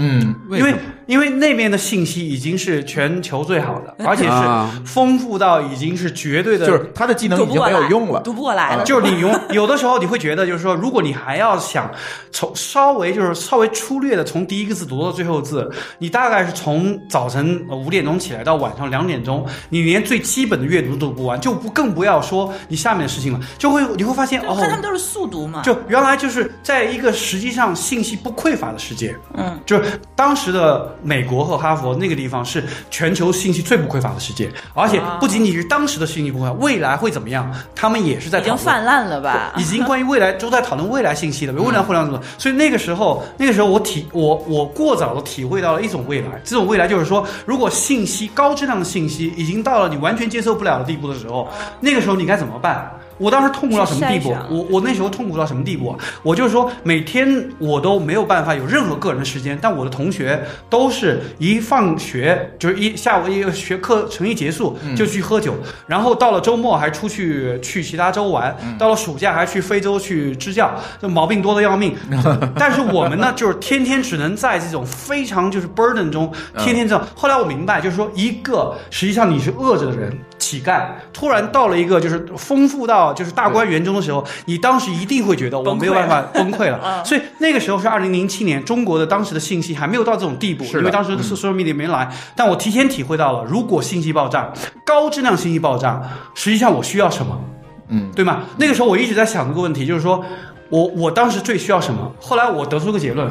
嗯，因为因为那边的信息已经是全球最好的，(laughs) 而且啊。是丰富到已经是绝对的，就是他的技能已经没有用了。读不过来了，(laughs) 就是你用有的时候你会觉得，就是说，如果你还要想从稍微就是稍微粗略的从第一个字读到最后字，你大概是从早晨呃五点钟起来到晚上两点钟，你连最基本的阅读都读不完，就不更不要说你下面的事情了，就会你会发现哦他们都是速读嘛，就原来就是在一个实际上信息不匮乏的世界，嗯，就是当时的美国和哈佛那个地方是全球信息最不匮乏的世界，而且不仅仅是当时的信息不匮乏，未来会怎么样，他们也是在已经泛滥了吧？已经关于未来都在讨论未来信息了，(laughs) 未来互联网怎么？所以那个时候，那个时候我体我我过早的体会到了一种未来，这种未来就是说，如果信息高质量的信息已经到了你完全接受不了的地步的时候，那个时候你该怎么办？我当时痛苦到什么地步？我我那时候痛苦到什么地步啊？我就是说，每天我都没有办法有任何个人的时间，但我的同学都是一放学就是一下午一个学课程一结束就去喝酒，然后到了周末还出去去其他州玩，到了暑假还去非洲去支教，这毛病多的要命。(laughs) 但是我们呢，就是天天只能在这种非常就是 burden 中，天天这样。后来我明白，就是说一个实际上你是饿着的人。乞丐突然到了一个就是丰富到就是大观园中的时候，你当时一定会觉得我没有办法 (laughs) 崩溃了。所以那个时候是二零零七年，中国的当时的信息还没有到这种地步，因为当时的 social media 没来。但我提前体会到了，如果信息爆炸，高质量信息爆炸，实际上我需要什么？嗯，对吗？那个时候我一直在想这个问题，就是说我我当时最需要什么？后来我得出个结论，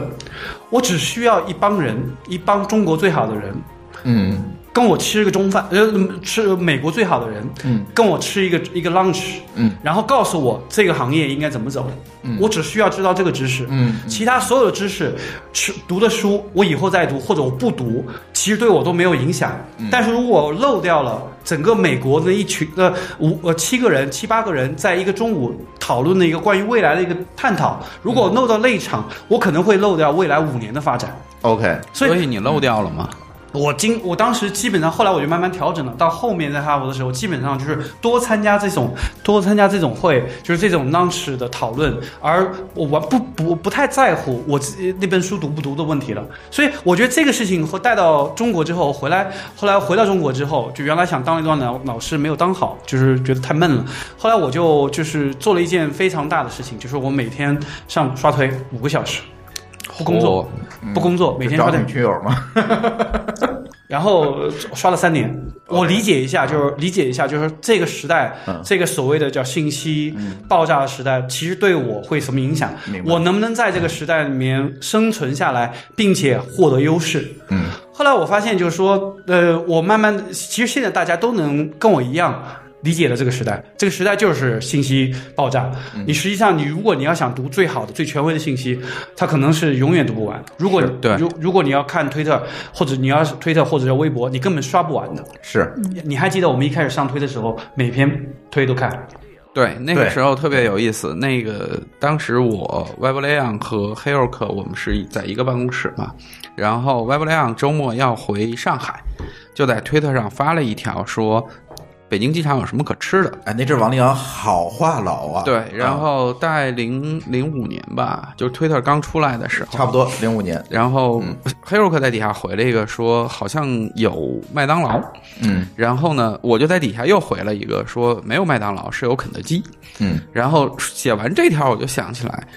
我只需要一帮人，一帮中国最好的人，嗯，跟我吃个中饭，呃，吃美国最好的人，嗯，跟我吃一个一个 lunch，嗯，然后告诉我这个行业应该怎么走，嗯。我只需要知道这个知识，嗯。其他所有的知识，吃读的书，我以后再读或者我不读，其实对我都没有影响。嗯。但是如果我漏掉了整个美国的一群呃五呃七个人七八个人在一个中午讨论的一个关于未来的一个探讨，如果漏到那一场，我可能会漏掉未来五年的发展。OK，所以你漏掉了吗？我今我当时基本上，后来我就慢慢调整了。到后面在哈佛的时候，基本上就是多参加这种多参加这种会，就是这种 lunch 的讨论，而我完不不不太在乎我自己那本书读不读的问题了。所以我觉得这个事情和带到中国之后，回来后来回到中国之后，就原来想当一段老老师没有当好，就是觉得太闷了。后来我就就是做了一件非常大的事情，就是我每天上刷推五个小时，工作，不工作，每天刷推找女。群友嘛？(laughs) 然后呃刷了三年，我理解一下，就是理解一下，就是这个时代，嗯这个所谓的叫信息爆炸的时代，其实对我会什么影响我能不能在这个时代里面生存下来，并且获得优势？嗯后来我发现，就是说，呃，我慢慢的，其实现在大家都能跟我一样。理解了这个时代，这个时代就是信息爆炸。嗯你实际上，你如果你要想读最好的、最权威的信息，它可能是永远读不完。如果对如如果你要看推特，或者你要是推特或者叫微博，你根本刷不完的。是你还记得我们一开始上推的时候，每篇推都看，对，那个时候特别有意思。那个当时我 w e b l e o n 和 h e r o k 我们是在一个办公室嘛，然后 w e b l e o n 周末要回上海，就在推特上发了一条说北京机场有什么可吃的。哎，那阵王力阳好话痨啊。对，然啊后在零零五年吧，就推特刚出来的时候，差不多零五年，然后黑尔克在底下回了一个说好像有麦当劳，嗯。然后呢，我就在底下又回了一个说没有麦当劳，是有肯德基。嗯。然后写完这条，我就想起来，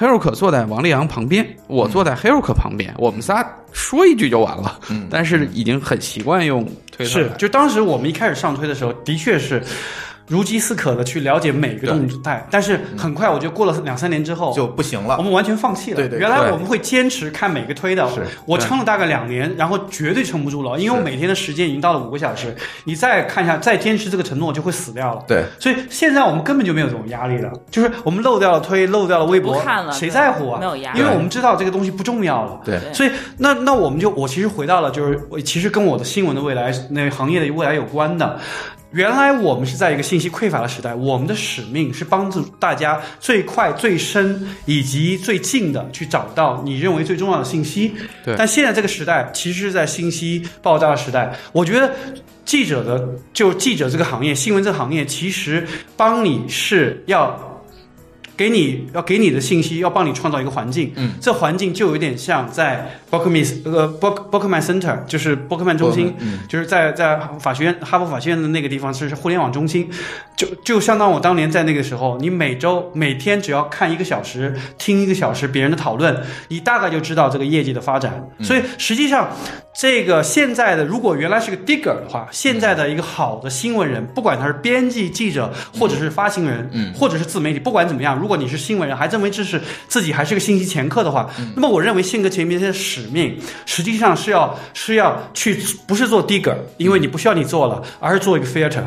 黑肉可坐在王力阳旁边，我坐在黑肉可旁边，我们仨说一句就完了。嗯但是已经很习惯用推特来，是就当时我们一开始上推的时候，的确是如饥似渴的去了解每个动态，但是很快我就过了两三年之后就不行了我。们完全放弃了。对对对原来我们会坚持看每个推的，我撑了大概两年，然后绝对撑不住了，因为我每天的时间已经到了五个小时，你再看一下，再坚持这个承诺就会死掉了。对，所以现在我们根本就没有这种压力了，就是我们漏掉了推，漏掉了微博，不看了谁在乎啊？没有压力因为我们知道这个东西不重要了。对对所以那那我们就我其实回到了，就是我其实跟我的新闻的未来那行业的未来有关的。原来我们是在一个信息匮乏的时代，我们的使命是帮助大家最快、最深以及最近的去找到你认为最重要的信息。对但现在这个时代其实是在信息爆炸的时代，我觉得记者的就记者这个行业、新闻这个行业，其实帮你是要。给你要给你的信息，要帮你创造一个环境，嗯，这环境就有点像在 Berkman 呃 Berk Berkman Center，就是伯克曼中心，嗯。就是在在法学院哈佛法学院的那个地方是互联网中心，就就相当我当年在那个时候，你每周每天只要看一个小时，听一个小时别人的讨论，你大概就知道这个业绩的发展。所以实际上，这个现在的如果原来是个 digger 的话，现在的一个好的新闻人，不管他是编辑、记者，或者是发行人，嗯。或者是自媒体，不管怎么样，如果你是新闻人，还认为这是自己还是个信息前客的话，那么我认为性格前面的使命，实际上是要是要去不是做 digger，因为你不需要你做了，而是做一个 filter，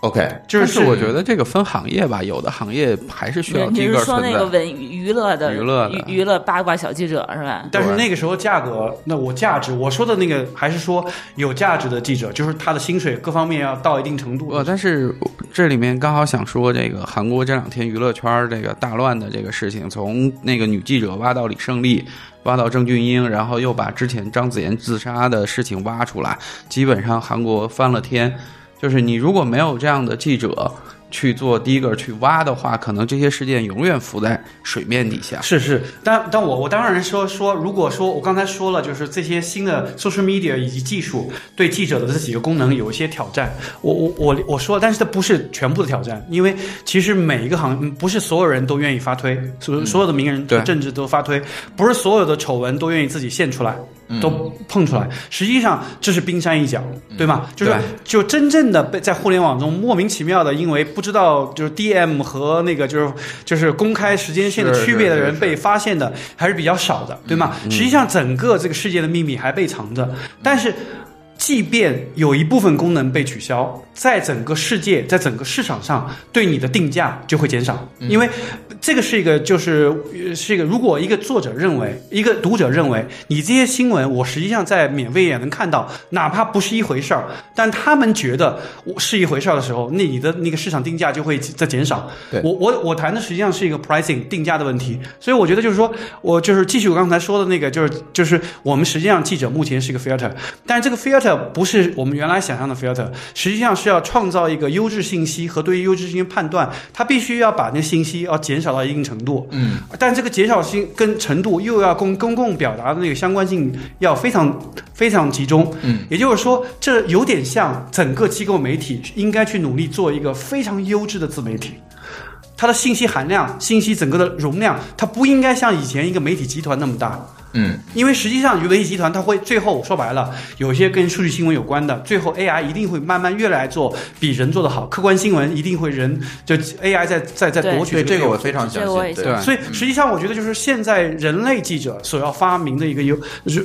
OK，就是我觉得这个分行业吧，有的行业还是需要你第一个存是说那个。文娱乐的娱乐的娱娱乐八卦小记者是吧？但是那个时候价格，那我价值，我说的那个还是说有价值的记者，就是他的薪水各方面要到一定程度。呃，但是这里面刚好想说，这个韩国这两天娱乐圈儿这个大乱的这个事情，从那个女记者挖到李胜利，挖到郑俊英，然后又把之前张子妍自杀的事情挖出来，基本上韩国翻了天。就是你如果没有这样的记者去做第一个去挖的话，可能这些事件永远浮在水面底下。是是，但但我我当然说说，如果说我刚才说了，就是这些新的 social media 以及技术对记者的这几个功能有一些挑战，我我我我说，但是它不是全部的挑战，因为其实每一个行嗯不是所有人都愿意发推，所所有的名人对政治都发推，不是所有的丑闻都愿意自己现出来。都碰出来，实际上这是冰山一角，对吗？就是就真正的被在互联网中莫名其妙的，因为不知道就是 DM 和那个就是就是公开时间线的区别的人被发现的还是比较少的，对吗？实际上整个这个世界的秘密还被藏着，但是。即便有一部分功能被取消，在整个世界，在整个市场上，对你的定价就会减少，因为这个是一个，就是呃是一个，如果一个作者认为，一个读者认为，你这些新闻我实际上在免费也能看到，哪怕不是一回事儿，但他们觉得我是一回事儿的时候，那你的那个市场定价就会在减少。对。我我我谈的实际上是一个 pricing 定价的问题，所以我觉得就是说我就是继续我刚才说的那个，就是就是我们实际上记者目前是一个 filter，但是这个 filter 不是我们原来想象的 filter，实际上是要创造一个优质信息和对于优质信息判断，它必须要把那信息要减少到一定程度，嗯，但这个减少性跟程度又要跟公共表达的那个相关性要非常非常集中，嗯，也就是说，这有点像整个机构媒体应该去努力做一个非常优质的自媒体。它的信息含量、信息整个的容量，它不应该像以前一个媒体集团那么大。嗯，因为实际上，媒体集团它会最后说白了，有些跟数据新闻有关的，最后 AI 一定会慢慢越来做比人做的好，客观新闻一定会人就 AI 在在在对。对这夺取个地位个我非常相信。对，所以实际上，我觉得就是现在人类记者所要发明的一个优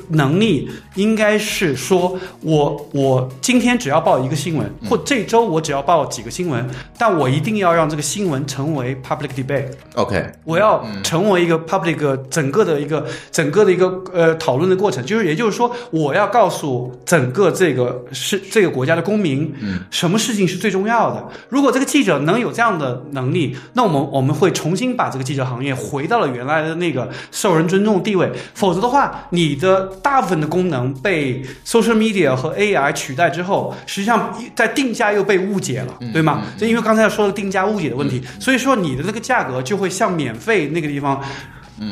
能力，应该是说我我今天只要报一个新闻，或这周我只要报几个新闻，但我一定要让这个新闻成为 public debate。OK，我要成为一个 public 整个的一个整个的一个呃讨论的过程，就是也就是说，我要告诉整个这个是这个国家的公民，嗯，什么事情是最重要的。如果这个记者能有这样的能力，那我们我们会重新把这个记者行业回到了原来的那个受人尊重的地位。否则的话，你的大部分的功能被 social media 和 AI 取代之后，实际上在定价又被误解了，对吗？就因为刚才说的定价误解的问题，所以说你的这个价格就会像免费那个地方。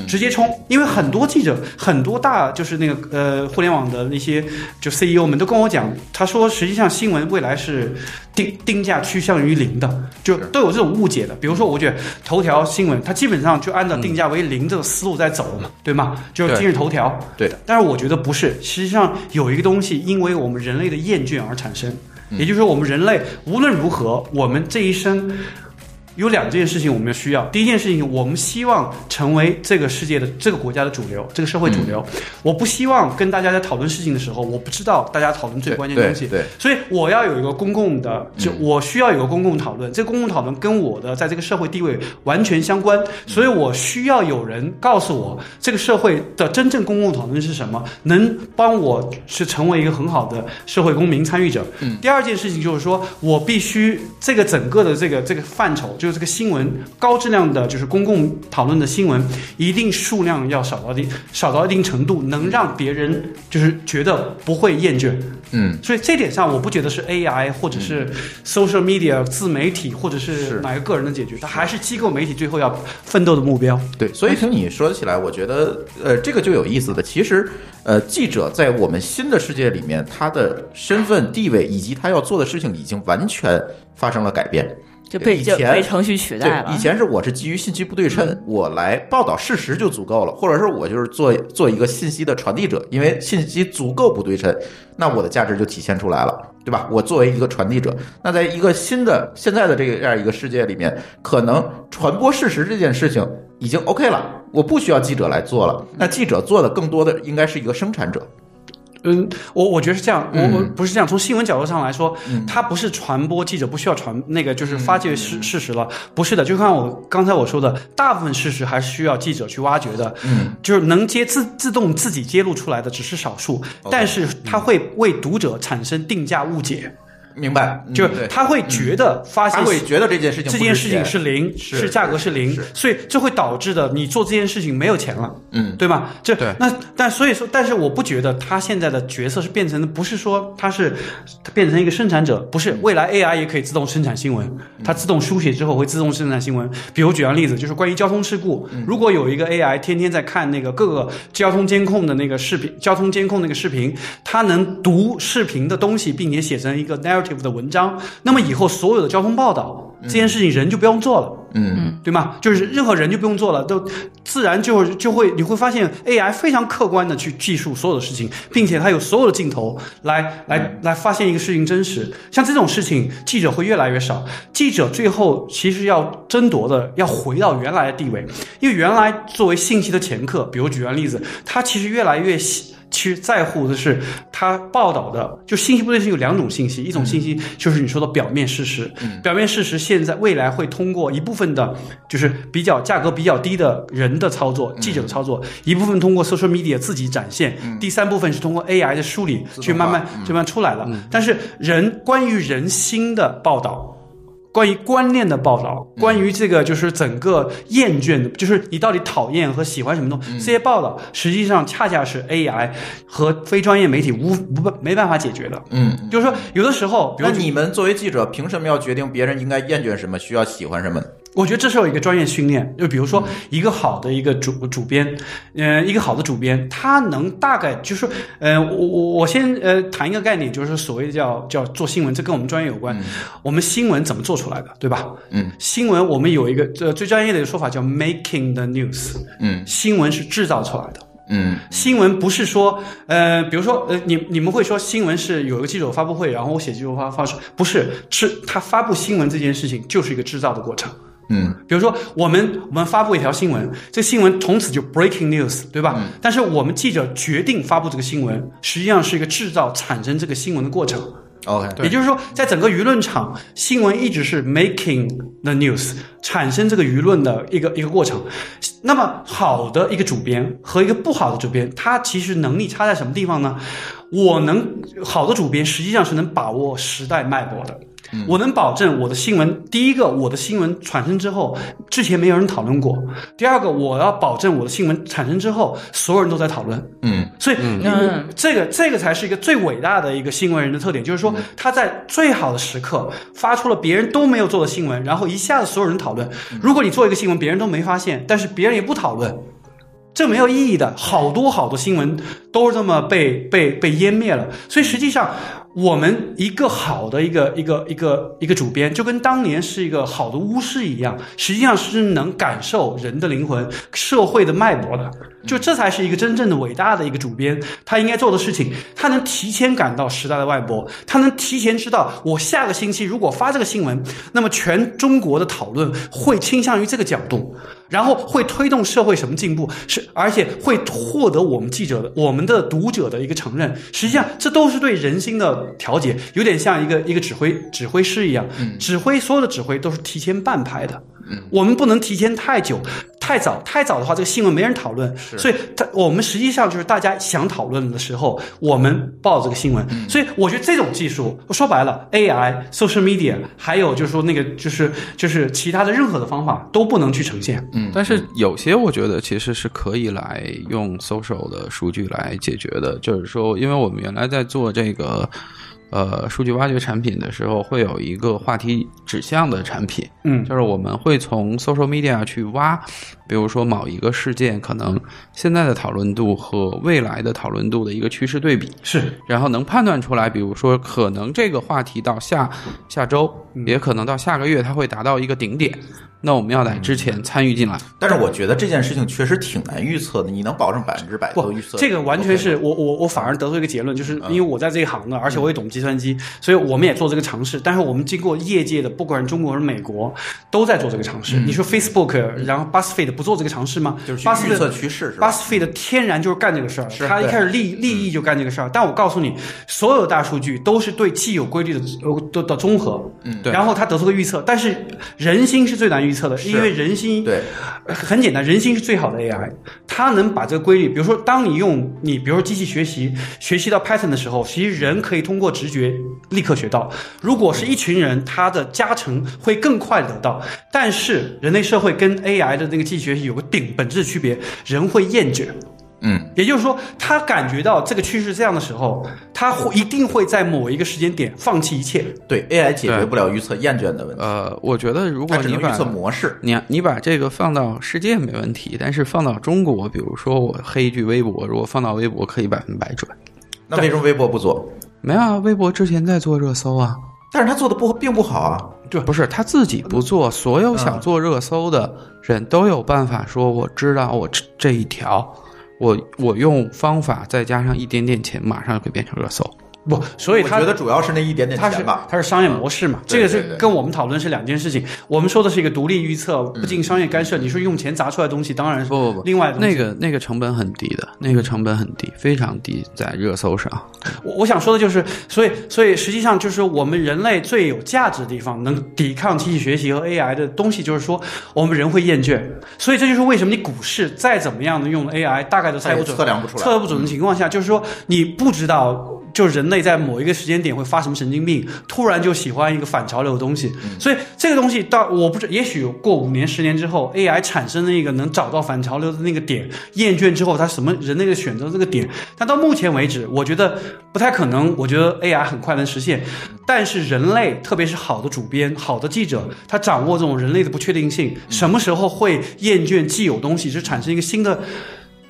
直接冲，因为很多记者、很多大就是那个呃互联网的那些就 CEO 们都跟我讲，他说实际上新闻未来是定定价趋向于零的，就都有这种误解的。比如说，我觉得头条新闻它基本上就按照定价为零这个思路在走嘛，对吗？就是今日头条，对的，但是我觉得不是，实际上有一个东西，因为我们人类的厌倦而产生，也就是说，我们人类无论如何，我们这一生。有两件事情我们要需要。第一件事情，我们希望成为这个世界的这个国家的主流，这个社会主流。我不希望跟大家在讨论事情的时候，我不知道大家讨论最关键的东西。对对所以我要有一个公共的，就我需要有个公共讨论。这个公共讨论跟我的在这个社会地位完全相关，所以我需要有人告诉我这个社会的真正公共讨论是什么，能帮我去成为一个很好的社会公民参与者。嗯第二件事情就是说我必须这个整个的这个这个范畴，就是这个新闻高质量的，就是公共讨论的新闻，一定数量要少到一定少到一定程度，能让别人就是觉得不会厌倦。嗯，所以这点上，我不觉得是 AI 或者是 social media 自媒体或者是是哪个个人的解决，它还是机构媒体最后要奋斗的目标。对，所以听你说起来，我觉得呃，这个就有意思的。其实，呃，记者在我们新的世界里面，他的身份地位以及他要做的事情，已经完全发生了改变。就被就以前被程序取代了，以。前是我是基于信息不对称，我来报道事实就足够了，或者是我就是做做一个信息的传递者，因为信息足够不对称，那我的价值就体现出来了，对吧？我作为一个传递者，那在一个新的现在的这个这样一个世界里面，可能传播事实这件事情已经 OK 了，我不需要记者来做了，那记者做的更多的应该是一个生产者，嗯，我我觉得是这样，我嗯我不是这样。从新闻角度上来说，它不是传播记者不需要传那个就是发掘嗯事事实了，不是的。就像我刚才我说的，大部分事实还是需要记者去挖掘的，嗯，就是能接自自动自己揭露出来的只是少数，但是它会为读者产生定价误解，明白？嗯就是他会觉得发现他会觉得这件事情这件事情是零，是价格是零是，所以这会导致的你做这件事情没有钱了。嗯对吧？这对那但所以说，但是我不觉得他现在的角色是变成的，不是说他是他变成一个生产者，不是未来 AI 也可以自动生产新闻，它自动书写之后会自动生产新闻。比如举个例子，就是关于交通事故，如果有一个 AI 天天在看那个各个交通监控的那个视频，交通监控那个视频，它能读视频的东西，并且写成一个 narrative 的文章，那么以后所有的交通报道这件事情人就不用做了。嗯对吗？就是任何人就不用做了，都自然就就会你会发现 AI 非常客观的去记述所有的事情，并且它有所有的镜头来来来发现一个事情真实。像这种事情，记者会越来越少。记者最后其实要争夺的，要回到原来的地位，因为原来作为信息的前客，比如举个例子，它其实越来越希其实在乎的是他报道的，就信息不对称有两种信息，一种信息就是你说的表面事实，表面事实现在未来会通过一部分的，就是比较价格比较低的人的操作、记者的操作，一部分通过 social media 自己展现，第三部分是通过 AI 的梳理去慢慢就慢慢出来了。但是人关于人心的报道。关于观念的报道，关于这个就是整个厌倦的，就是你到底讨厌和喜欢什么东西，这些报道实际上恰恰是 AI 和非专业媒体无无没办法解决的。嗯，就是说，有的时候，比如那你们作为记者，凭什么要决定别人应该厌倦什么，需要喜欢什么呢？我觉得这是有一个专业训练，就比如说一个好的一个主主编，呃，一个好的主编，他能大概就是，呃，我我我先呃谈一个概念，就是所谓的叫叫做新闻，这跟我们专业有关。我们新闻怎么做出来的，对吧？嗯，新闻我们有一个呃最专业的一个说法叫 making the news，嗯新闻是制造出来的。嗯新闻不是说，呃，比如说，呃，你你们会说新闻是有一个记者发布会，然后我写记者发发出，不是，是他发布新闻这件事情就是一个制造的过程。嗯比如说，我们我们发布一条新闻，这新闻从此就 breaking news，对吧？但是我们记者决定发布这个新闻，实际上是一个制造产生这个新闻的过程。，OK，也就是说，在整个舆论场，新闻一直是 making the news，产生这个舆论的一个一个过程。那么，好的一个主编和一个不好的主编，他其实能力差在什么地方呢？我能好的主编实际上是能把握时代脉搏的。我能保证我的新闻，第一个，我的新闻产生之后，之前没有人讨论过；第二个，我要保证我的新闻产生之后，所有人都在讨论。嗯所以，嗯这个这个才是一个最伟大的一个新闻人的特点，就是说他在最好的时刻发出了别人都没有做的新闻，然后一下子所有人讨论。如果你做一个新闻，别人都没发现，但是别人也不讨论。这没有意义的，好多好多新闻都是这么被被被湮灭了。所以实际上，我们一个好的一个一个一个一个主编，就跟当年是一个好的巫师一样，实际上是能感受人的灵魂、社会的脉搏的。就这才是一个真正的伟大的一个主编，他应该做的事情，他能提前感到时代的脉搏，他能提前知道我下个星期如果发这个新闻，那么全中国的讨论会倾向于这个角度，然后会推动社会什么进步，是而且会获得我们记者的、我们的读者的一个承认。实际上，这都是对人心的调节，有点像一个一个指挥指挥师一样，指挥所有的指挥都是提前半拍的。我们不能提前太久、太早，太早的话，这个新闻没人讨论。所以，它我们实际上就是大家想讨论的时候，我们报这个新闻。所以，我觉得这种技术，说白了，AI、social media，还有就是说那个就是就是其他的任何的方法都不能去呈现。嗯，但是有些我觉得其实是可以来用 social 的数据来解决的，就是说，因为我们原来在做这个。呃，数据挖掘产品的时候，会有一个话题指向的产品，嗯。就是我们会从 social media 去挖，比如说某一个事件可能现在的讨论度和未来的讨论度的一个趋势对比，是，然后能判断出来，比如说可能这个话题到下下周，也可能到下个月，它会达到一个顶点，那我们要在之前参与进来。但是我觉得这件事情确实挺难预测的，你能保证百分之百不都预测？这个完全是我我我反而得出一个结论，就是因为我在这一行的，而且我也懂计算机，所以我们也做这个尝试。但是我们经过业界的，不管是中国还是美国，都在做这个尝试。你说 Facebook，然后 BuzzFeed 不做这个尝试吗？就是预测趋势是吧？BuzzFeed 天然就是干这个事儿，是他一开始利利益就干这个事儿。但我告诉你，所有大数据都是对既有规律的呃的的综合，嗯对然后他得出个预测。但是人心是最难预测的，因为人心对呃很简单，人心是最好的 AI，它能把这个规律，比如说，当你用你，比如说机器学习学习到 Python 的时候，其实人可以通过直觉立刻学到。如果是一群人，他的加成会更快得到。但是人类社会跟 AI 的那个机器学习有个顶本质的区别，人会厌倦。嗯，也就是说，他感觉到这个趋势这样的时候，他会一定会在某一个时间点放弃一切。对 AI 解决不了预测厌倦的问题，呃，我觉得如果你预测模式。你你把这个放到世界没问题，但是放到中国，比如说我黑一句微博，如果放到微博可以百分百准。那为什么微博不做？没有啊，微博之前在做热搜啊，但是他做的不并不好啊。对不是他自己不做，所有想做热搜的人都有办法说，我知道我这这一条，我我用方法再加上一点点钱，马上就可以变成热搜。不，所以他我觉得主要是那一点点它是钱吧。它是商业模式嘛，这个是跟我们讨论是两件事情。我们说的是一个独立预测，不进商业干涉。你说用钱砸出来的东西，当然是不不不另外的那个那个成本很低的，那个成本很低，非常低，在热搜上。我我想说的就是，所以所以实际上就是我们人类最有价值的地方，能抵抗机器学习和 AI 的东西，就是说我们人会厌倦。所以这就是为什么你股市再怎么样的用 AI，大概都猜不准、测量不出来测不准的情况下，就是说你不知道。就人类在某一个时间点会发什么神经病，突然就喜欢一个反潮流的东西，所以这个东西到我不知，也许过五年、十年之后，AI 产生的一个能找到反潮流的那个点，厌倦之后，它什么人类的选择这个点，但到目前为止，我觉得不太可能。我觉得 AI 很快能实现，但是人类，特别是好的主编、好的记者，他掌握这种人类的不确定性，什么时候会厌倦既有东西，就产生一个新的。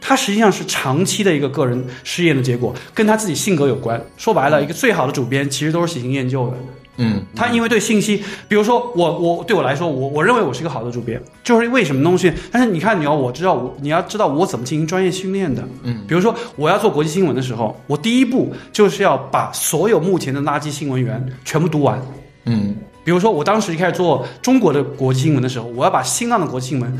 它实际上是长期的一个个人试验的结果，跟他自己性格有关。说白了，一个最好的主编其实都是喜新厌旧的。嗯，他因为对信息，比如说我我对我来说，我我认为我是一个好的主编，就是为什么东西？但是你看，你要我知道我你要知道我怎么进行专业训练的。嗯，比如说我要做国际新闻的时候，我第一步就是要把所有目前的垃圾新闻源全部读完。嗯，比如说我当时一开始做中国的国际新闻的时候，我要把新浪的国际新闻。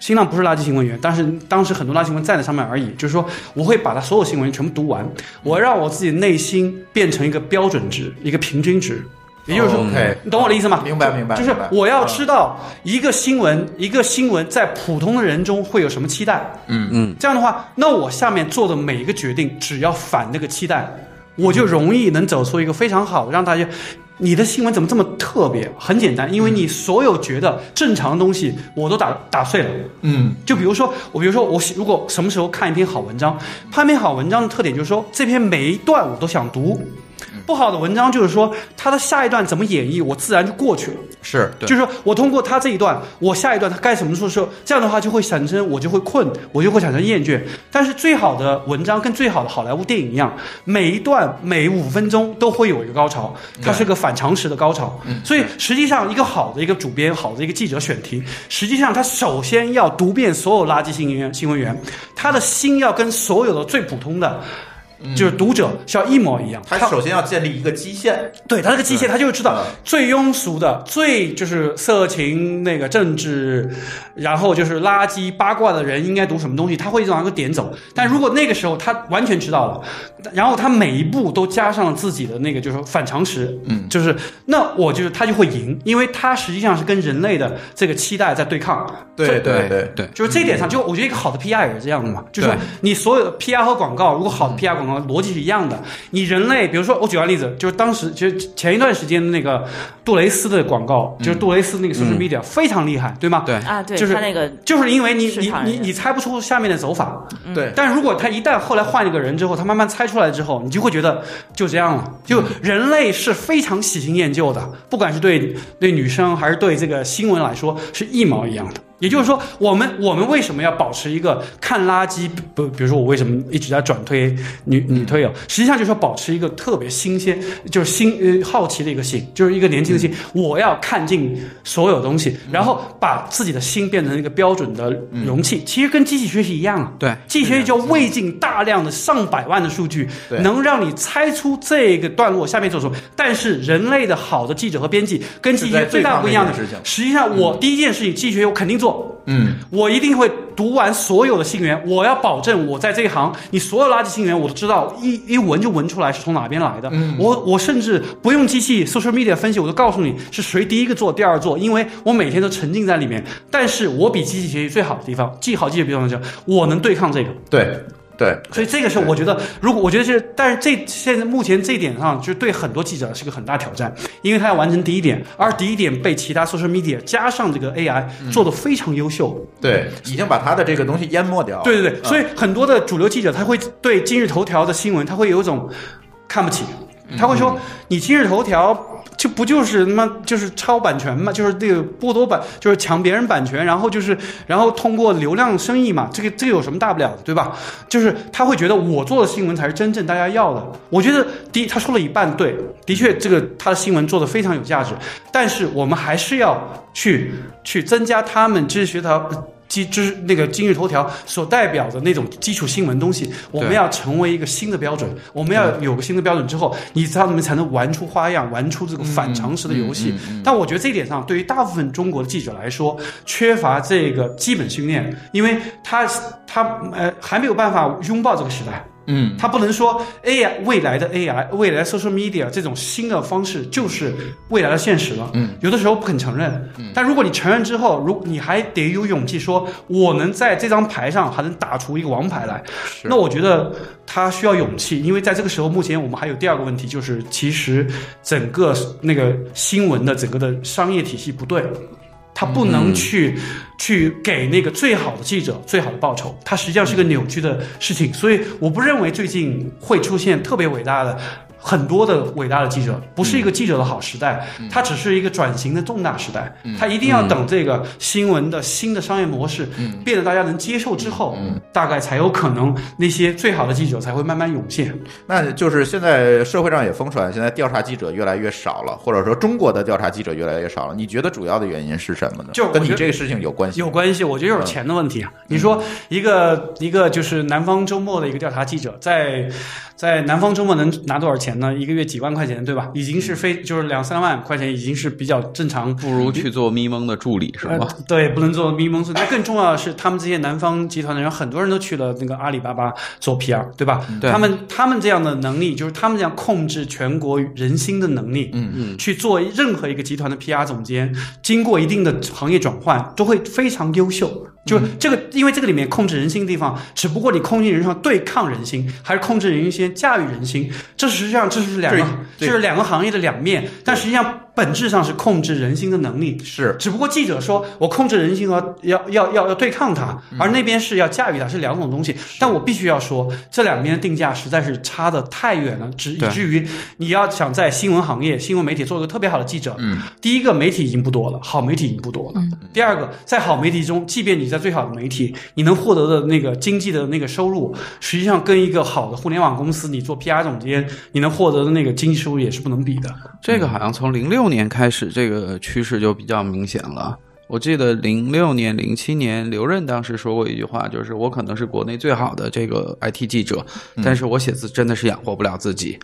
新浪不是垃圾新闻源，但是当时很多垃圾新闻在那上面而已。就是说，我会把它所有新闻全部读完，我让我自己内心变成一个标准值，一个平均值。也就是说你懂我的意思吗？明白明白就是我要知道一个新闻，一个新闻在普通的人中会有什么期待。嗯嗯，这样的话，那我下面做的每一个决定，只要反那个期待，我就容易能走出一个非常好的，让大家。你的新闻怎么这么特别？很简单，因为你所有觉得正常的东西，我都打打碎了。嗯就比如说，我比如说我如果什么时候看一篇好文章，看一篇好文章的特点就是说，这篇每一段我都想读。不好的文章就是说，他的下一段怎么演绎，我自然就过去了。是就是说我通过他这一段，我下一段他该什么时候，这样的话就会产生我就会困，我就会产生厌倦。但是最好的文章跟最好的好莱坞电影一样，每一段每五分钟都会有一个高潮，它是个反常识的高潮。所以实际上一个好的一个主编、好的一个记者选题，实际上他首先要读遍所有垃圾新闻新闻源，他的心要跟所有的最普通的。就是读者是要一模一样，他首先要建立一个基线。对他这个基线，他就知道嗯最庸俗的、最就是色情、那个政治，然后就是垃圾八卦的人应该读什么东西，他会往一个点走。但如果那个时候他完全知道了，然后他每一步都加上了自己的那个就是反常识，嗯，就是那我就是他就会赢，因为他实际上是跟人类的这个期待在对抗。对对对，对，就是这一点上，就我觉得一个好的 PR 也是这样的嘛，就是你所有的 PR 和广告，如果好的 PR 广告逻辑是一样的，你人类，比如说我举个例子，就是当时其实前一段时间的那个杜蕾斯的广告，就是杜蕾斯那个 social media 非常厉害，对吗？对啊，对就是那个就是因为你你你你猜不出下面的走法，对但如果他一旦后来换一个人之后，他慢慢猜出来之后，你就会觉得就这样了。就人类是非常喜新厌旧的，不管是对对女生还是对这个新闻来说，是一毛一样的。也就是说，我们我们为什么要保持一个看垃圾不？比如说我为什么一直在转推女女推友？实际上就是说保持一个特别新鲜，就是新呃好奇的一个心，就是一个年轻的心。我要看尽所有东西，然后把自己的心变成一个标准的容器。其实跟机器学习一样啊。对机器学习就喂进大量的上百万的数据，能让你猜出这个段落下面做什么。但是人类的好的记者和编辑跟机器学习最大不一样的实际上我第一件事情，机器学习我肯定做。嗯，我一定会读完所有的信源，我要保证我在这一行，你所有垃圾信源我都知道，一一闻就闻出来是从哪边来的。嗯我我甚至不用机器 social media 分析，我都告诉你是谁第一个做，第二做，因为我每天都沉浸在里面。但是我比机器学习最好的地方，记好记的地方就是我能对抗这个。对对，所以这个是我觉得，如果我觉得是，但是这现在目前这一点上，就是对很多记者是个很大挑战，因为他要完成第一点，而第一点被其他 social media 加上这个 AI 做的非常优秀。对，已经把他的这个东西淹没掉了。对对对，嗯。所以很多的主流记者他会对今日头条的新闻，他会有一种看不起，他会说你今日头条。就不就是他妈就是抄版权嘛，就是这个剥夺版，就是抢别人版权，然后就是然后通过流量生意嘛，这个这个有什么大不了的，对吧？就是他会觉得我做的新闻才是真正大家要的。我觉得第一他说了一半对，的确这个他的新闻做的非常有价值，但是我们还是要去去增加他们知识学堂基之那个今日头条所代表的那种基础新闻东西，我们要成为一个新的标准。我们要有个新的标准之后，你他们才能玩出花样，玩出这个反常识的游戏。但我觉得这一点上，对于大部分中国的记者来说，缺乏这个基本训练，因为他他呃还没有办法拥抱这个时代。嗯，他不能说 AI 未来的 AI 未来 social media 这种新的方式就是未来的现实了。嗯，有的时候不肯承认。嗯，但如果你承认之后，如你还得有勇气说，我能在这张牌上还能打出一个王牌来，那我觉得他需要勇气，因为在这个时候，目前我们还有第二个问题，就是其实整个那个新闻的整个的商业体系不对。他不能去、去给那个最好的记者最好的报酬，它实际上是个扭曲的事情，所以我不认为最近会出现特别伟大的。很多的伟大的记者，不是一个记者的好时代，它只是一个转型的重大时代。它一定要等这个新闻的新的商业模式变得大家能接受之后，大概才有可能那些最好的记者才会慢慢涌现。那就是现在社会上也疯传，现在调查记者越来越少了，或者说中国的调查记者越来越少了。你觉得主要的原因是什么呢？就跟你这个事情有关系？有关系，我觉得就是钱的问题啊。你说一个一个就是南方周末的一个调查记者，在在南方周末能拿多少钱呢？一个月几万块钱，对吧？已经是非就是两三万块钱，已经是比较正常。不如去做咪蒙的助理是呃？，对，不能做咪蒙那更重要的是，他们这些南方集团的人，很多人都去了那个阿里巴巴做 PR，对吧？对他们他们这样的能力，就是他们这样控制全国人心的能力，嗯嗯，去做任何一个集团的 PR 总监，经过一定的行业转换，都会非常优秀。就这个，因为这个里面控制人心的地方，只不过你控制人心对抗人心，还是控制人心驾驭人心，这实际上这是两个，这是两个行业的两面，但实际上本质上是控制人心的能力。是只不过记者说我控制人心和要要要要对抗它，而那边是要驾驭它，是两种东西。但我必须要说，这两边的定价实在是差的太远了，只以至于你要想在新闻行业、新闻媒体做一个特别好的记者，嗯，第一个媒体已经不多了，好媒体已经不多了。第二个，在好媒体中，即便你在最好的媒体，你能获得的那个经济的那个收入，实际上跟一个好的互联网公司，你做 PR 总监，你能获得的那个经济收入也是不能比的。这个好像从零六年开始，这个趋势就比较明显了。我记得零六年、零七年，刘润当时说过一句话，就是我可能是国内最好的这个 IT 记者，但是我写字真的是养活不了自己，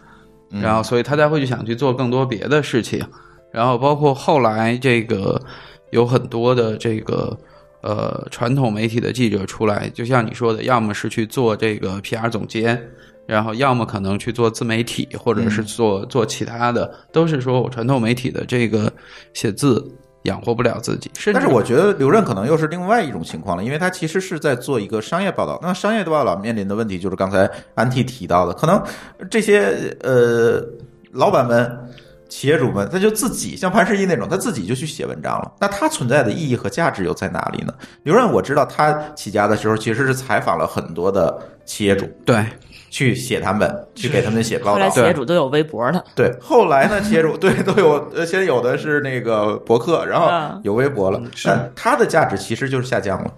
然后所以他才会去想去做更多别的事情，然后包括后来这个有很多的这个呃传统媒体的记者出来，就像你说的，要么是去做这个 PR 总监，然后要么可能去做自媒体，或者是做、做其他的，都是说我传统媒体的这个写字养活不了自己。但是我觉得刘润可能又是另外一种情况了，因为他其实是在做一个商业报道。那商业报道面临的问题就是刚才安提提到的，可能这些呃老板们。企业主们，他就自己像潘石屹那种，他自己就去写文章了。那他存在的意义和价值又在哪里呢？刘润，我知道他起家的时候其实是采访了很多的企业主，对去写他们，去给他们写报道。后来企业主都有微博了，对，后来呢，企业主对都有，呃，现在有的是那个博客，然后嗯有微博了，是但它的价值其实就是下降了。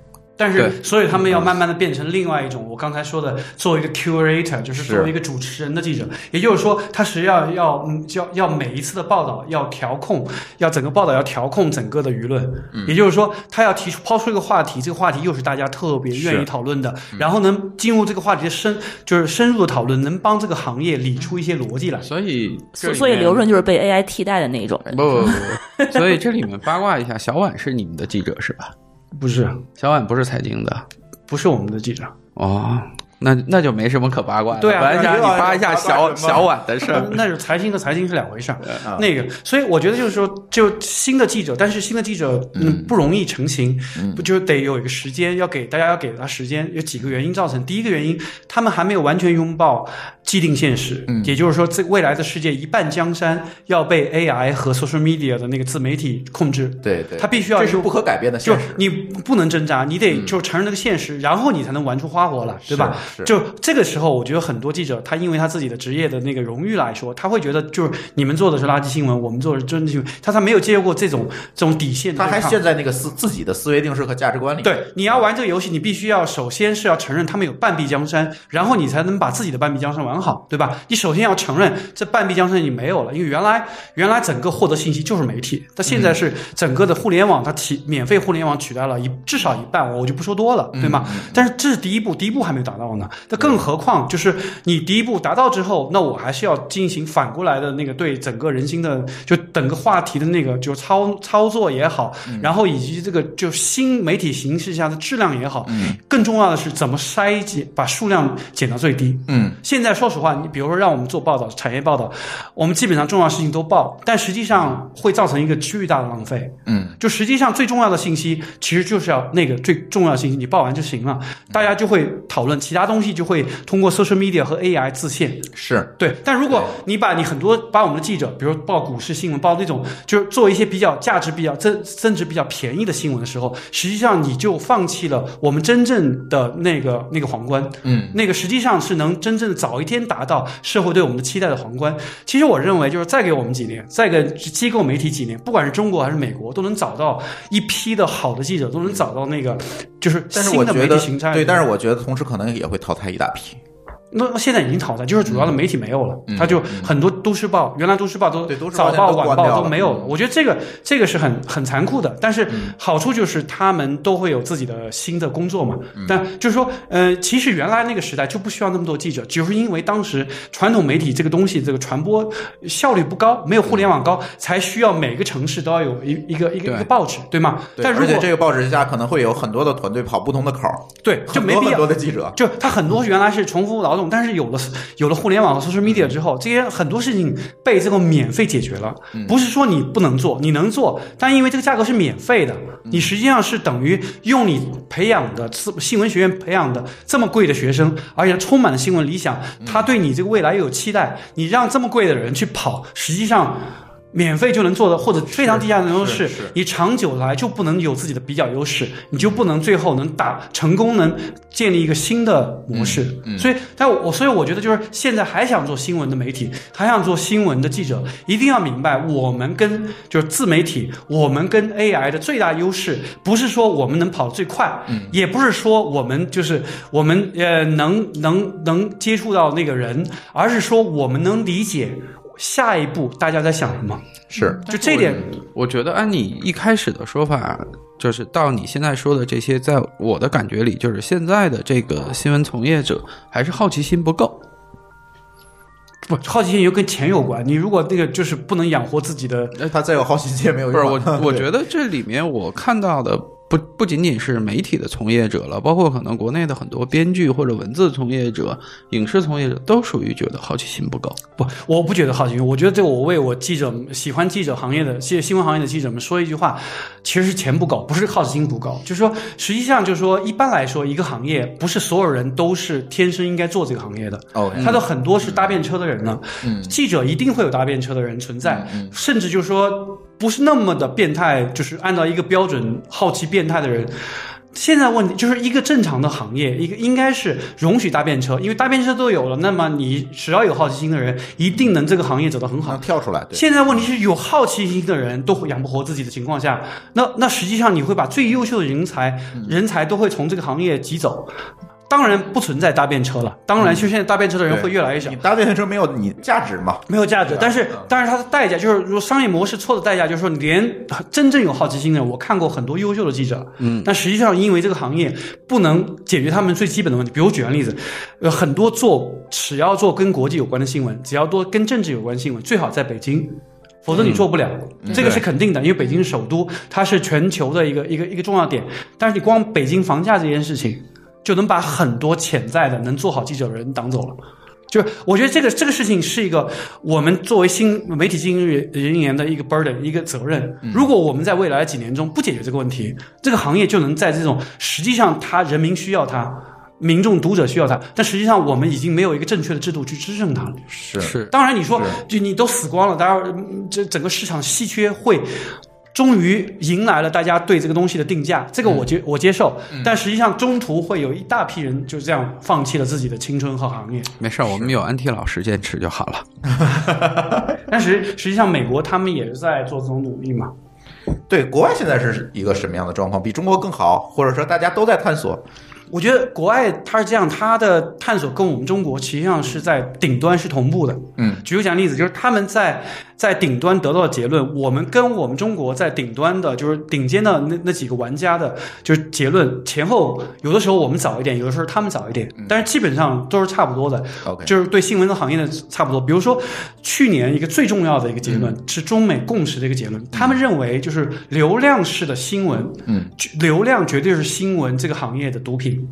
但是，所以他们要慢慢的变成另外一种，我刚才说的，作为一个 curator，就是是。作为一个主持人的记者，也就是说，他实际上要嗯要要每一次的报道要调控，要整个报道要调控整个的舆论，也就是说，他要提出抛出一个话题，这个话题又是大家特别愿意讨论的，然后能进入这个话题的深，就是深入的讨论，能帮这个行业理出一些逻辑来。所以所所以刘润就是被 AI 替代的那一种。人。不不不不，所以这里面八卦一下，小婉是你们的记者是吧？不是，小婉不是财经的。不是我们的记者。哦，那那就没什么可八卦的。对啊本来想你扒一下小小婉的事儿。那是财经和财经是两回事儿。啊那个，所以我觉得就是说，就新的记者，但是新的记者嗯不容易成型，嗯不就得有一个时间，要给大家要给他时间，有几个原因造成。第一个原因，他们还没有完全拥抱既定现实，嗯也就是说，这未来的世界一半江山要被 AI 和 social media 的那个自媒体控制。对对，他必须要这是不可改变的就现实。你不能挣扎，你得就承认这个现实，然后你才能玩出花活来，对吧？是就这个时候，我觉得很多记者他因为他自己的职业的那个荣誉来说，他会觉得就是你们做的是垃圾新闻，我们做的是真新闻，他他没有接受过这种这种底线他。还陷在那个思自己的思维定式和价值观里。对，你要玩这个游戏，你必须要首先是要承认他们有半壁江山，然后你才能把自己的半壁江山玩好，对吧？你首先要承认这半壁江山你没有了，因为原来原来整个获得信息就是媒体，但现在是整个的互联网，它提免费互联网取代了一至少一半，我就不说多了，对吗？但是这是第一步，第一步还没有达到呢。那更何况就是你第一步达到之后，那我还是要进行反过来的那个对整个人心的就整个话题的那个就操操作也好，然后以及这个就新媒体形式下的质量也好，更重要的是怎么筛减，把数量减到最低。嗯，现在说实话，你比如说让我们做报道，产业报道，我们基本上重要事情都报，但实际上会造成一个巨大的浪费。嗯，就实际上最重要的信息，其实就是要那个最重要的信息，你报完就行了。大家就会讨论其他东西，就会通过 social media 和 AI 自现。是对，但如果你把你很多把我们的记者，比如报股市新闻，报那种就是做一些比较价值比较增增值比较便宜的新闻的时候，实际上你就放弃了我们真正的那个那个皇冠，嗯，那个实际上是能真正早一天达到社会对我们的期待的皇冠。其实我认为，就是再给我们几年，再给机构媒体几年，不管是中国还是美国，都能找到一批的好的记者，都能找到那个就是但是我觉得。对，但是我觉得同时可能也会淘汰一大批。那那现在已经淘汰，就是主要的媒体没有了，它就很多都市报，原来都市报都早报、晚报都没有了。嗯我觉得这个这个是很很残酷的，但是嗯好处就是他们都会有自己的新的工作嘛。嗯但就是说，呃，其实原来那个时代就不需要那么多记者，只是因为当时传统媒体这个东西这个传播效率不高，没有互联网高，才需要每个城市都要有一一个一个一个报纸，对吗？对但如果而且这个报纸下可能会有很多的团队跑不同的口，对就很多很没必要多的记者。就他很多原来是重复劳动，但是有了有了互联网和 social media 之后，这些很多事情被这个免费解决了。不是说你不能做，你能做，但因为这个价格是免费的，你实际上是等于用你培养的新闻学院培养的这么贵的学生，而且充满了新闻理想，他对你这个未来又有期待，你让这么贵的人去跑，实际上。免费就能做的，或者非常低价的优势你长久来就不能有自己的比较优势，你就不能最后能打成功，能建立一个新的模式。所以，但我所以我觉得就是现在还想做新闻的媒体，还想做新闻的记者，一定要明白，我们跟就是自媒体，我们跟 AI 的最大优势，不是说我们能跑得最快，也不是说我们就是我们呃能能能接触到那个人，而是说我们能理解下一步大家在想什么。是就这点，我觉得按你一开始的说法，就是到你现在说的这些，在我的感觉里，就是现在的这个新闻从业者还是好奇心不够。不好奇心又跟钱有关。你如果那个就是不能养活自己的，他再有好奇心也没有不是。我，我 (laughs) 觉得这里面我看到的不不仅仅是媒体的从业者了，包括可能国内的很多编剧或者文字从业者、影视从业者都属于觉得好奇心不够。不，我不觉得好奇心。我觉得这我为我记者喜欢记者行业的新新闻行业的记者们说一句话，其实是钱不够，不是好奇心不够。就是说，实际上就是说，一般来说，一个行业不是所有人都是天生应该做这个行业的。哦，他的很多是搭便车的人呢，嗯记者一定会有搭便车的人存在，嗯甚至就是说不是那么的变态，就是按照一个标准好奇变态的人。现在问题就是一个正常的行业，一个应该是容许搭便车，因为搭便车都有了，那么你只要有好奇心的人，一定能这个行业走得很好。跳出来，对，现在问题是有好奇心的人都养不活自己的情况下，那那实际上你会把最优秀的人才人才都会从这个行业挤走。当然不存在搭便车了，当然就现在搭便车的人会越来越少你。搭便车没有你价值嘛？没有价值，但是但是它的代价就是，如果商业模式错的代价就是说，连真正有好奇心的人，我看过很多优秀的记者，嗯，但实际上因为这个行业不能解决他们最基本的问题，比如举个例子，呃，很多做只要做跟国际有关的新闻，只要多跟政治有关的新闻，最好在北京。否则你做不了，这个是肯定的，因为北京是首都，它是全球的一个一个一个重要点。但是你光北京房价这件事情，就能把很多潜在的能做好记者的人挡走了。就是我觉得这个这个事情是一个我们作为新媒体经营人员的一个 burden 一个责任。如果我们在未来几年中不解决这个问题，这个行业就能在这种实际上他人民需要它。民众读者需要它，但实际上我们已经没有一个正确的制度去支撑它了。是是当然，你说就你都死光了，当然嗯这整个市场稀缺会终于迎来了大家对这个东西的定价，这个我接我接受。但实际上中途会有一大批人就这样放弃了自己的青春和行业。没事儿，我们有安 T 老师坚持就好了。(laughs) 但实实际上美国他们也是在做这种努力嘛。对，国外现在是一个什么样的状况？比中国更好，或者说大家都在探索？我觉得国外它是这样，它的探索跟我们中国实际上是在顶端是同步的。嗯，举个简单例子，就是他们在在顶端得到的结论，我们跟我们中国在顶端的，就是顶尖的那那几个玩家的，就是结论前后，有的时候我们早一点，有的时候他们早一点，但是基本上都是差不多的。OK 就是对新闻的行业的差不多。比如说去年一个最重要的一个结论是中美共识的一个结论，他们认为就是流量式的新闻，嗯，流量绝对是新闻这个行业的毒品。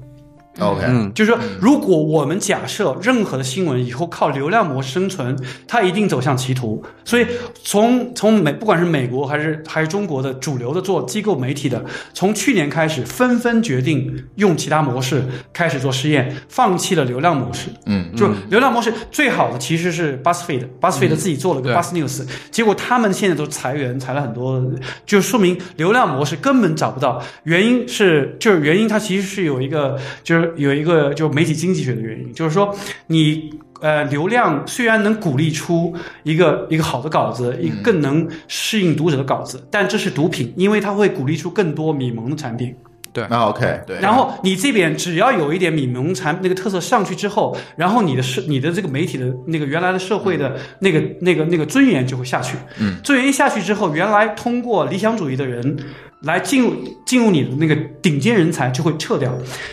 OK，嗯，就是说，如果我们假设任何的新闻以后靠流量模式生存，它一定走向歧途。所以从从美不管是美国还是还是中国的主流的做机构媒体的，从去年开始纷纷决定用其他模式开始做试验，放弃了流量模式。嗯，就是流量模式最好的其实是 BuzzFeed，BuzzFeed 自己做了个 Buzz News，结果他们现在都裁员，裁了很多，就说明流量模式根本找不到。原因是就是原因它其实是有一个就是有一个就是媒体经济学的原因，就是说你。呃，流量虽然能鼓励出一个一个好的稿子，一个更能适应读者的稿子，但这是毒品，因为它会鼓励出更多米蒙的产品。对那 OK，对，然后你这边只要有一点米蒙产那个特色上去之后，然后你的社你的这个媒体的那个原来的社会的那个那个那个尊严就会下去。嗯，尊严一下去之后，原来通过理想主义的人来进入进入你的那个顶尖人才就会撤掉。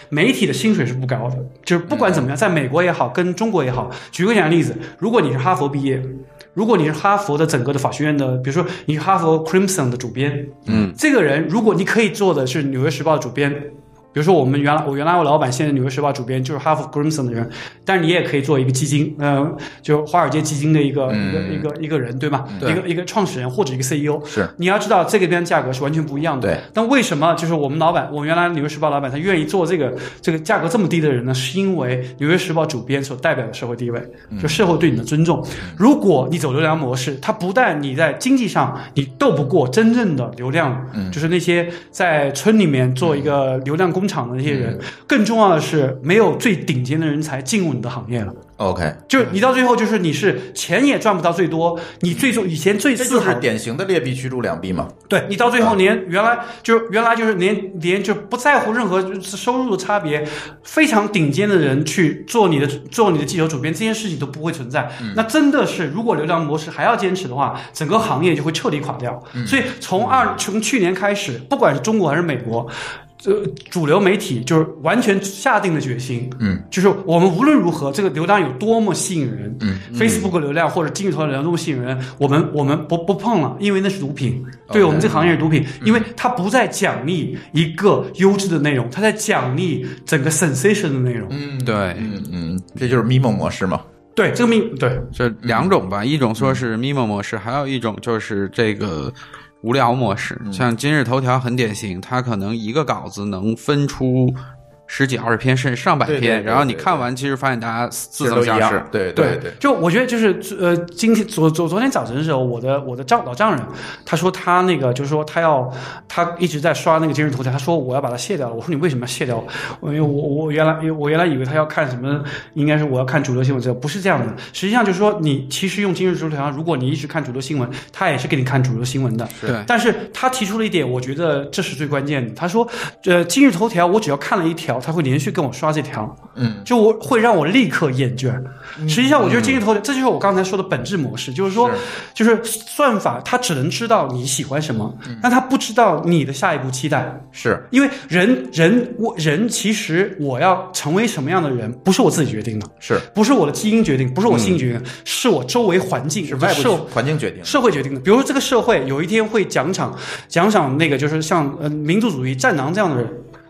媒体的薪水是不高的，就是不管怎么样，在美国也好，跟中国也好，举个简单例子，如果你是哈佛毕业。如果你是哈佛的整个的法学院的，比如说你是哈佛 Crimson 的主编，嗯，这个人如果你可以做的是《纽约时报》的主编，比如说我们原来我原来我老板现在《纽约时报》主编就是哈佛 Grimson 的人，但是你也可以做一个基金，呃，就华尔街基金的一个、一个一个一个人，对吗？对一个一个创始人或者一个 CEO，是你要知道这个边价格是完全不一样的。对。但为什么就是我们老板，我们原来《纽约时报》老板，他愿意做这个这个价格这么低的人呢？是因为《纽约时报》主编所代表的社会地位，就社会对你的尊重。如果你走流量模式，它不但你在经济上你斗不过真正的流量，嗯就是那些在村里面做一个流量工厂的那些人，更重要的是没有最顶尖的人才进入你的行业了。OK，就是你到最后，就是你是钱也赚不到最多，你最终以前最这自豪就是典型的劣币驱逐良币嘛。对你到最后连原来就原来就是连连就不在乎任何收入的差别，非常顶尖的人去做你的做你的记者主编这件事情都不会存在。那真的是如果流量模式还要坚持的话，整个行业就会彻底垮掉。所以从二从去年开始，不管是中国还是美国。这主流媒体就是完全下定了决心，嗯，就是我们无论如何，这个流量有多么吸引人，嗯，Facebook 流量或者今日头条流量多么吸引人，我们我们不不碰了，因为那是毒品，对我们这个行业是毒品，因为它不再奖励一个优质的内容，它在奖励整个 sensation 的内容。嗯，对嗯嗯，这就是 MIMO 模式嘛。对这个命，对。这两种吧，一种说是 MIMO 模式，还有一种就是这个无聊模式。像今日头条很典型，它可能一个稿子能分出十几二十篇，甚至上百篇，对对对然后你看完，其实发现大家似其实都一样曾相识。对对对，就我觉得就是呃，今天昨昨昨天早晨的时候，我的我的丈老丈人，他说他那个就是说他要他一直在刷那个今日头条，他说我要把它卸掉了。我说你为什么要卸掉？因为我我原来我原来以为他要看什么，应该是我要看主流新闻，这不是这样的。实际上就是说，你其实用今日头条，如果你一直看主流新闻，他也是给你看主流新闻的。对但是他提出了一点，我觉得这是最关键的。他说，呃，今日头条我只要看了一条，他会连续跟我刷这条，嗯，就我会让我立刻厌倦。实际上，我觉得今日头条，这就是我刚才说的本质模式，就是说，就是算法它只能知道你喜欢什么，但它不知道你的下一步期待。是因为人人我人其实我要成为什么样的人，不是我自己决定的，是不是我的基因决定，不是我性决定，是我周围环境是外社部环境决定的。社会决定的。比如说，这个社会有一天会奖赏奖赏那个就是像呃民族主义战狼这样的人。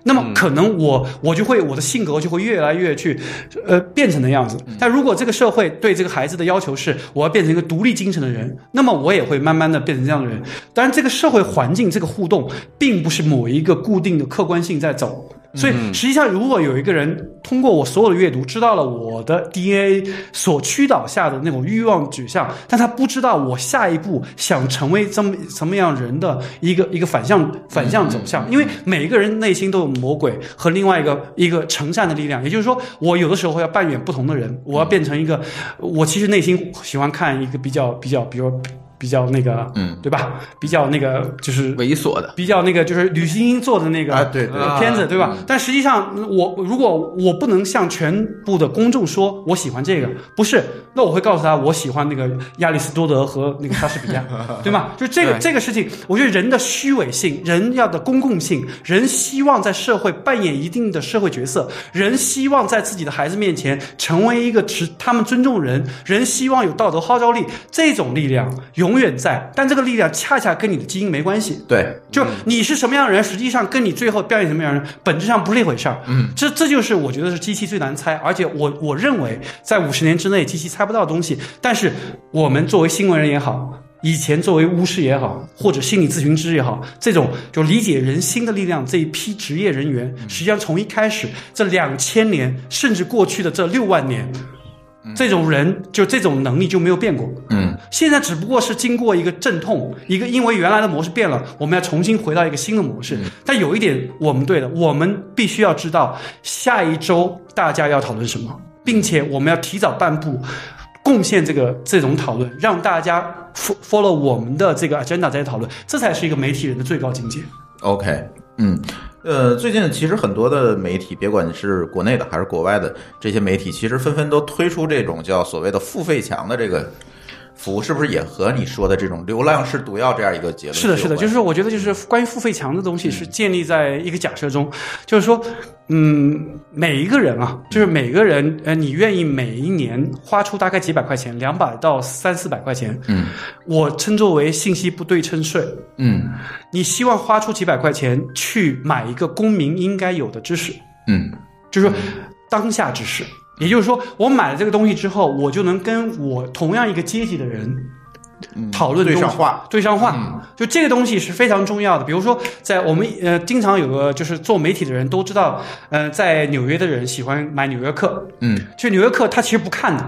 那么可能我我就会我的性格就会越来越去，呃变成那样子。但如果这个社会对这个孩子的要求是我要变成一个独立精神的人，那么我也会慢慢的变成这样的人。当然，这个社会环境这个互动并不是某一个固定的客观性在走，所以实际上，如果有一个人通过我所有的阅读，知道了我的 DNA 所驱导下的那种欲望指向，但他不知道我下一步想成为这么什么样人的一个一个反向反向走向。因为每一个人内心都有魔鬼和另外一个一个成善的力量，也就是说，我有的时候要扮演不同的人，我要变成一个，我其实内心喜欢看一个比较比较，比如比较那个，嗯，对吧？比较那个就是猥琐的，比较那个就是吕欣英做的那个啊对对呃片子，啊对吧？但实际上，我如果我不能向全部的公众说我喜欢这个，不是，那我会告诉他我喜欢那个亚里士多德和那个莎士比亚，(laughs) 对吗？就这个这个事情，我觉得人的虚伪性，人要的公共性，人希望在社会扮演一定的社会角色，人希望在自己的孩子面前成为一个持他们尊重人，人希望有道德号召力，这种力量永远在，但这个力量恰恰跟你的基因没关系。对，就你是什么样的人，实际上跟你最后表演什么样的人，本质上不是一回事儿。嗯，这这就是我觉得是机器最难猜，而且我我认为在五十年之内，机器猜不到的东西。但是我们作为新闻人也好，以前作为巫师也好，或者心理咨询师也好，这种就理解人心的力量这一批职业人员，实际上从一开始这两千年，甚至过去的这六万年。这种人就这种能力就没有变过，嗯，现在只不过是经过一个阵痛，一个因为原来的模式变了，我们要重新回到一个新的模式。但有一点我们对的，我们必须要知道下一周大家要讨论什么，并且我们要提早半步贡献这个这种讨论，让大家 fo- follow 我们的这个 agenda 在讨论，这才是一个媒体人的最高境界。OK，嗯，呃，最近其实很多的媒体，别管是国内的还是国外的这些媒体，其实纷纷都推出这种叫所谓的付费墙的这个服，是不是也和你说的这种流量是毒药这样一个结论是的，是的，就是我觉得就是关于付费墙的东西是建立在一个假设中，就是说，嗯，每一个人啊，就是每个人，呃，你愿意每一年花出大概几百块钱，两百到三四百块钱，嗯，我称作为信息不对称税。嗯你希望花出几百块钱去买一个公民应该有的知识，嗯就是说当下知识。也就是说，我买了这个东西之后，我就能跟我同样一个阶级的人嗯，讨论对上话，对上话，就这个东西是非常重要的。比如说，在我们呃，经常有个就是做媒体的人都知道，呃，在纽约的人喜欢买《纽约客》，嗯。就《纽约客》他其实不看的，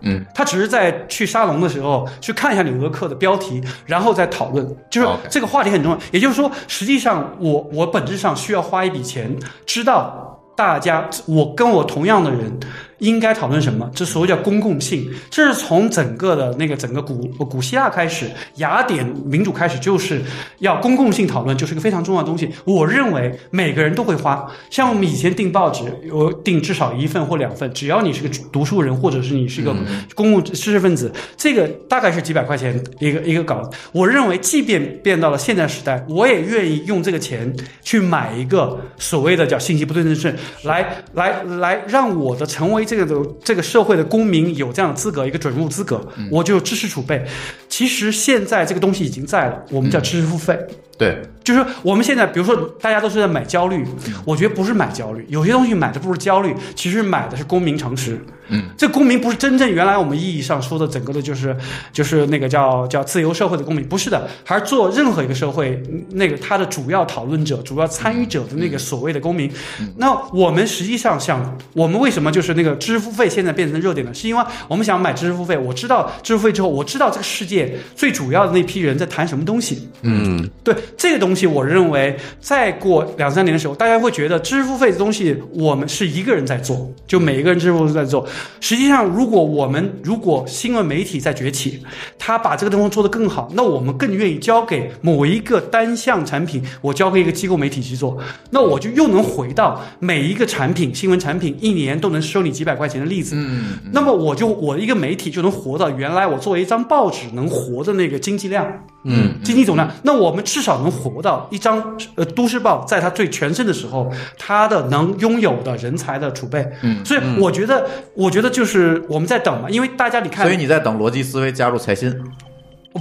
嗯。他只是在去沙龙的时候去看一下《纽约客》的标题，然后再讨论，就是这个话题很重要。也就是说，实际上我我本质上需要花一笔钱，知道大家我跟我同样的人应该讨论什么，这所谓叫公共性。这是从整个的那个整个古古希腊开始，雅典民主开始，就是要公共性讨论，就是一个非常重要的东西。我认为每个人都会花，像我们以前订报纸，我订至少一份或两份，只要你是个读书人，或者是你是一个公共知识分子，这个大概是几百块钱一个一个稿。我认为，即便变到了现在时代，我也愿意用这个钱去买一个所谓的叫信息不对称税，来来来让我的成为这个的这个社会的公民有这样的资格，一个准入资格，我就有知识储备。其实现在这个东西已经在了，我们叫知识付费。对，就是我们现在，比如说大家都是在买焦虑，我觉得不是买焦虑，有些东西买的不是焦虑，其实买的是公民常识。嗯，这公民不是真正原来我们意义上说的整个的，就是就是那个叫叫自由社会的公民，不是的，还是做任何一个社会嗯那个它的主要讨论者、主要参与者的那个所谓的公民。那我们实际上想，我们为什么就是那个知识付费现在变成热点呢？是因为我们想买知识付费，我知道知识付费之后，我知道这个世界最主要的那批人在谈什么东西。嗯，对这个东西，我认为再过两三年的时候，大家会觉得知识付费的东西，我们是一个人在做，就每一个人知识付都在做。实际上，如果我们如果新闻媒体在崛起，他把这个东西做得更好，那我们更愿意交给某一个单项产品，我交给一个机构媒体去做，那我就又能回到每一个产品，新闻产品一年都能收你几百块钱的例子。嗯那么我就我一个媒体就能活到原来我作为一张报纸能活的那个经济量。嗯经济总量，那我们至少能活到一张呃都市报在它最全盛的时候，它的能拥有的人才的储备。嗯，所以我觉得，我觉得就是我们在等嘛，因为大家你看，所以你在等逻辑思维加入财新，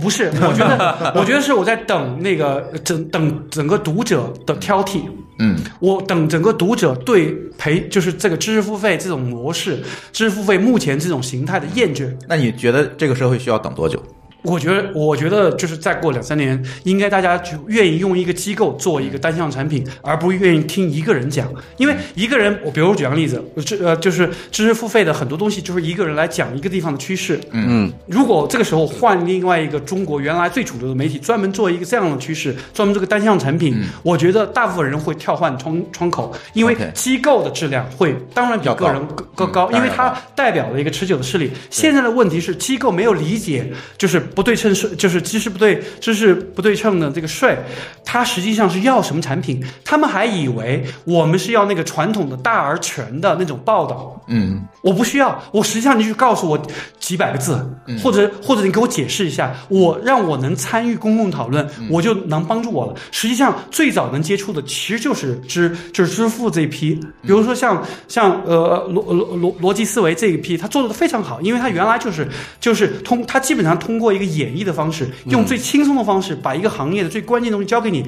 不是，我觉得，我觉得是我在等那个整等整个读者的挑剔。嗯我等整个读者对培就是这个知识付费这种模式，知识付费目前这种形态的厌倦。那你觉得这个社会需要等多久？我觉得，我觉得就是再过两三年，应该大家就愿意用一个机构做一个单项产品，而不愿意听一个人讲。因为一个人，我比如举个例子，这呃就是知识付费的很多东西，就是一个人来讲一个地方的趋势。嗯，如果这个时候换另外一个中国原来最主流的媒体，专门做一个这样的趋势，专门这个单项产品，我觉得大部分人会跳换窗窗口，因为机构的质量会当然比个人更更高，嗯因为它代表了一个持久的势力。现在的问题是，机构没有理解，就是不对称税，就是知识不对知识不对称的这个税，它实际上是要什么产品？他们还以为我们是要那个传统的大而全的那种报道。嗯我不需要，我实际上你去告诉我几百个字，或者或者你给我解释一下，我让我能参与公共讨论，我就能帮助我了。实际上最早能接触的其实就是支就是支付这一批，比如说像像呃逻逻逻逻辑思维这一批，他做的非常好，因为他原来就是就是通他基本上通过一个演绎的方式，用最轻松的方式把一个行业的最关键的东西交给你。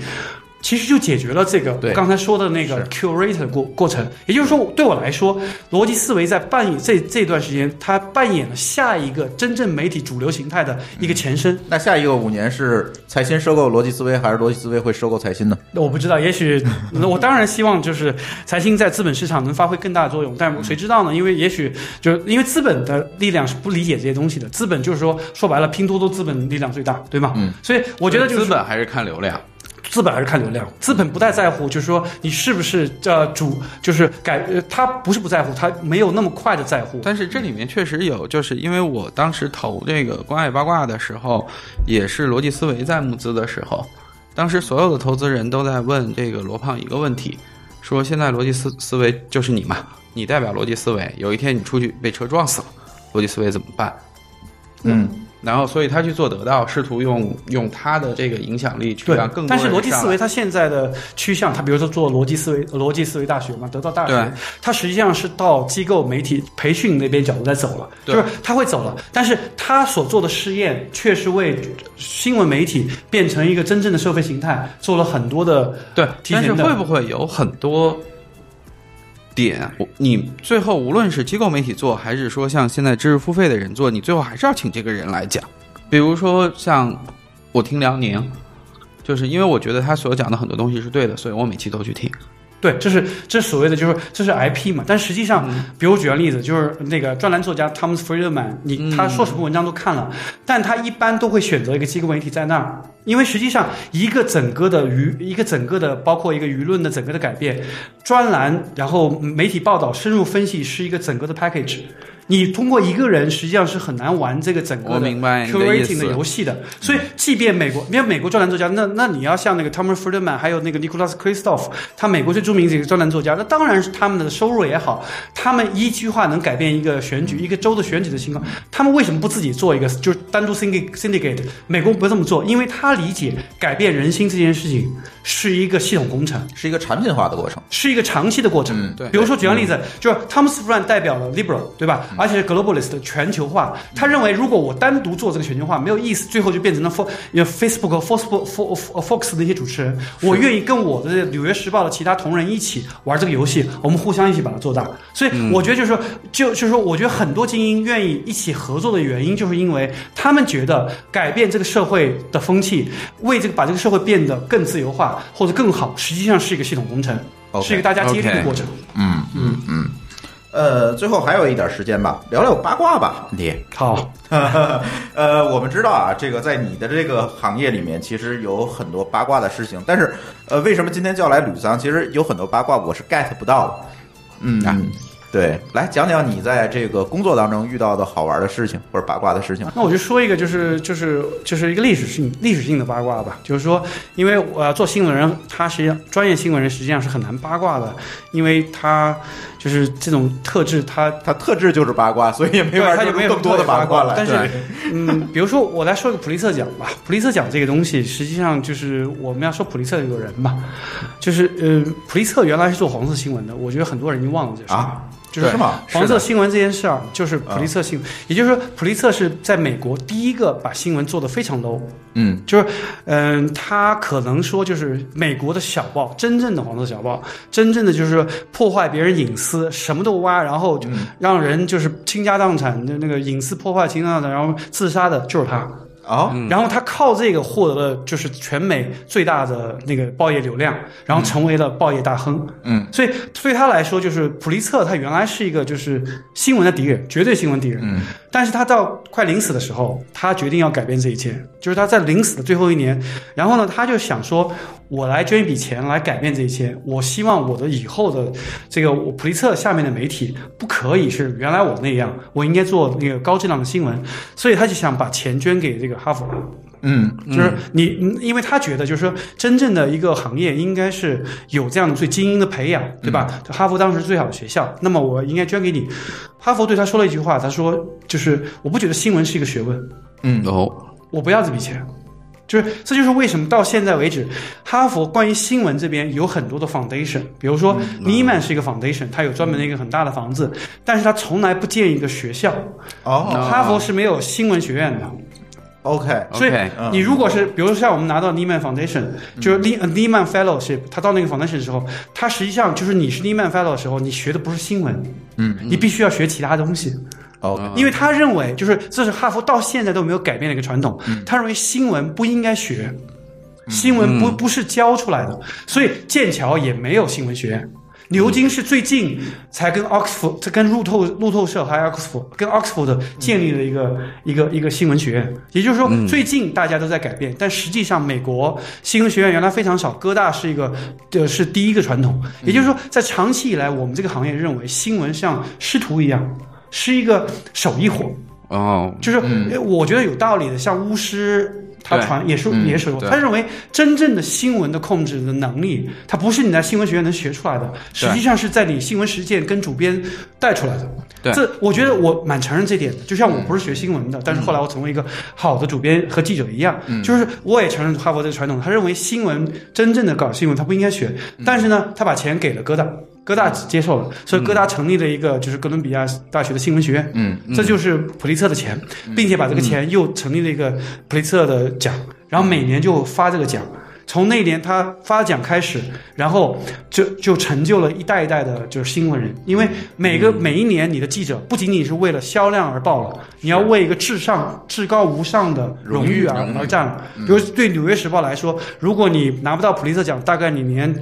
其实就解决了这个我刚才说的那个 curator 过过程，也就是说，对我来说，逻辑思维在扮演这这段时间，它扮演了下一个真正媒体主流形态的一个前身。那下一个五年是财新收购逻辑思维，还是逻辑思维会收购财新呢？我不知道，也许 (laughs) 那我当然希望就是财新在资本市场能发挥更大的作用，但谁知道呢？因为也许就是因为资本的力量是不理解这些东西的，资本就是说说白了，拼多多资本力量最大，对吗？嗯，所以我觉得就是资本还是看流量。资本还是看流量，资本不太在乎，就是说你是不是呃主，就是改，呃，他不是不在乎，他没有那么快的在乎。但是这里面确实有，就是因为我当时投这个关爱八卦的时候，也是逻辑思维在募资的时候，当时所有的投资人都在问这个罗胖一个问题，说现在逻辑思思维就是你嘛，你代表逻辑思维，有一天你出去被车撞死了，逻辑思维怎么办？嗯，然后，所以他去做得到，试图用用他的这个影响力去让更，多但是逻辑思维他现在的趋向，他比如说做逻辑思维、逻辑思维大学嘛，得到大学，他实际上是到机构媒体培训那边角度在走了，就是他会走了，但是他所做的试验却是为新闻媒体变成一个真正的社会形态做了很多的对，但是提前的会不会有很多点，你最后无论是机构媒体做，还是说像现在知识付费的人做，你最后还是要请这个人来讲。比如说像我听辽宁，就是因为我觉得他所讲的很多东西是对的，所以我每期都去听。对，这是这是所谓的就是这是 IP 嘛，但实际上，比如举个例子，就是那个专栏作家 Thomas Friedman，你他说什么文章都看了，但他一般都会选择一个机构媒体在那儿，因为实际上一个整个的舆一个整个的包括一个舆论的整个的改变，专栏然后媒体报道深入分析是一个整个的 package。你通过一个人实际上是很难玩这个整个 curating 的游戏的，所以即便美国，因为美国专栏作家，那那你要像那个 Thomas Friedman，还有那个 Nicholas Kristof，他美国最著名的一个专栏作家，那当然是他们的收入也好，他们一句话能改变一个选举、一个州的选举的情况，他们为什么不自己做一个，就是单独 (laughs) syndicate？美国不这么做，因为他理解改变人心这件事情是一个系统工程。是一个产品化的过程。是一个长期的过程。嗯对比如说举个例子，就是 Thomas Friedman 代表了 liberal，对吧？而且是 globalist 全球化。他认为如果我单独做这个全球化没有意思，最后就变成了 For 有 Facebook、Facebook、Fox 那些主持人，我愿意跟我的《纽约时报》的其他同仁一起玩这个游戏，我们互相一起把它做大。所以我觉得就是说，就就是说，我觉得很多精英愿意一起合作的原因，就是因为他们觉得改变这个社会的风气，为这个把这个社会变得更自由化或者更好，实际上是一个系统工程。是一个大家接力的过程。嗯嗯嗯。呃，最后还有一点时间吧，聊聊八卦吧，问题。好，(laughs) 呃，我们知道啊，这个在你的这个行业里面，其实有很多八卦的事情。但是，呃，为什么今天叫来吕桑？其实有很多八卦我是 get 不到的。嗯，啊对，来讲讲你在这个工作当中遇到的好玩的事情或者八卦的事情。那我就说一个，就是就是就是一个历史性历史性的八卦吧。就是说，因为我要做新闻人，他实际上专业新闻人实际上是很难八卦的，因为他就是这种特质，他它特质就是八卦，所以也没对法他就没有更多的八卦了。但是，嗯，比如说我来说个普利策奖吧。普利策奖这个东西，实际上就是我们要说普利策这个人吧，就是呃，普利策原来是做黄色新闻的，我觉得很多人已经忘了这事就是？黄色新闻这件事儿，就是普利策新闻，也就是说，普利策是在美国第一个把新闻做得非常 low，嗯。就是，嗯，他可能说就是美国的小报，真正的黄色小报，真正的就是破坏别人隐私，什么都挖，然后就让人就是倾家荡产的那个隐私破坏、倾家荡产，然后自杀的，就是他。哦，然后他靠这个获得了就是全美最大的那个报业流量，然后成为了报业大亨。嗯，所以对他来说，就是普利策他原来是一个就是新闻的敌人，绝对新闻敌人。嗯，但是他到快临死的时候，他决定要改变这一切，就是他在临死的最后一年，然后呢，他就想说，我来捐一笔钱来改变这一切。我希望我的以后的这个我普利策下面的媒体不可以是原来我那样，我应该做那个高质量的新闻，所以他就想把钱捐给这个哈佛。嗯就是你，嗯因为他觉得，就是说，真正的一个行业应该是有这样的最精英的培养，对吧？就哈佛当时是最好的学校，那么我应该捐给你。哈佛对他说了一句话，他说：“就是我不觉得新闻是一个学问，嗯哦，我不要这笔钱。”就是这就是为什么到现在为止，哈佛关于新闻这边有很多的 foundation，比如说尼曼是一个 foundation，它有专门的一个很大的房子，但是它从来不建一个学校。哦。哈佛是没有新闻学院的。，OK，所以你如果是，比如说像我们拿到 Neiman Foundation，就是 Ne Neiman Fellowship，他到那个 foundation 的时候，他实际上就是你是 Neiman Fellow 的时候，你学的不是新闻，嗯，你必须要学其他东西，，OK，因为他认为就是这是哈佛到现在都没有改变的一个传统，他认为新闻不应该学，新闻不不是教出来的，所以剑桥也没有新闻学。院。牛津是最近才跟 Oxford、跟路透路透社还有 Oxford 跟 Oxford 建立了一个、一个一个新闻学。院，也就是说最近大家都在改变，但实际上美国新闻学院原来非常少，哥大是一个呃是第一个传统，也就是说在长期以来我们这个行业认为新闻像师徒一样，是一个手艺活，哦，就是呃我觉得有道理的，像巫师。他传也是嗯也是他认为真正的新闻的控制的能力，它不是你在新闻学院能学出来的，实际上是在你新闻实践跟主编带出来的。对。这我觉得我蛮承认这点的。就像我不是学新闻的，但是后来我成为一个好的主编和记者一样，就是我也承认哈佛这个传统，他认为新闻真正的搞新闻他不应该学，但是呢，他把钱给了哥大。哥大接受了，所以哥大成立了一个就是哥伦比亚大学的新闻学院，嗯，这就是普利策的钱，并且把这个钱又成立了一个普利策的奖，然后每年就发这个奖。从那年他发奖开始，然后就就成就了一代一代的就是新闻人，因为每个每一年你的记者不仅仅是为了销量而报了，你要为一个至上至高无上的荣誉而而战了。比如对《纽约时报》来说，如果你拿不到普利策奖，大概你连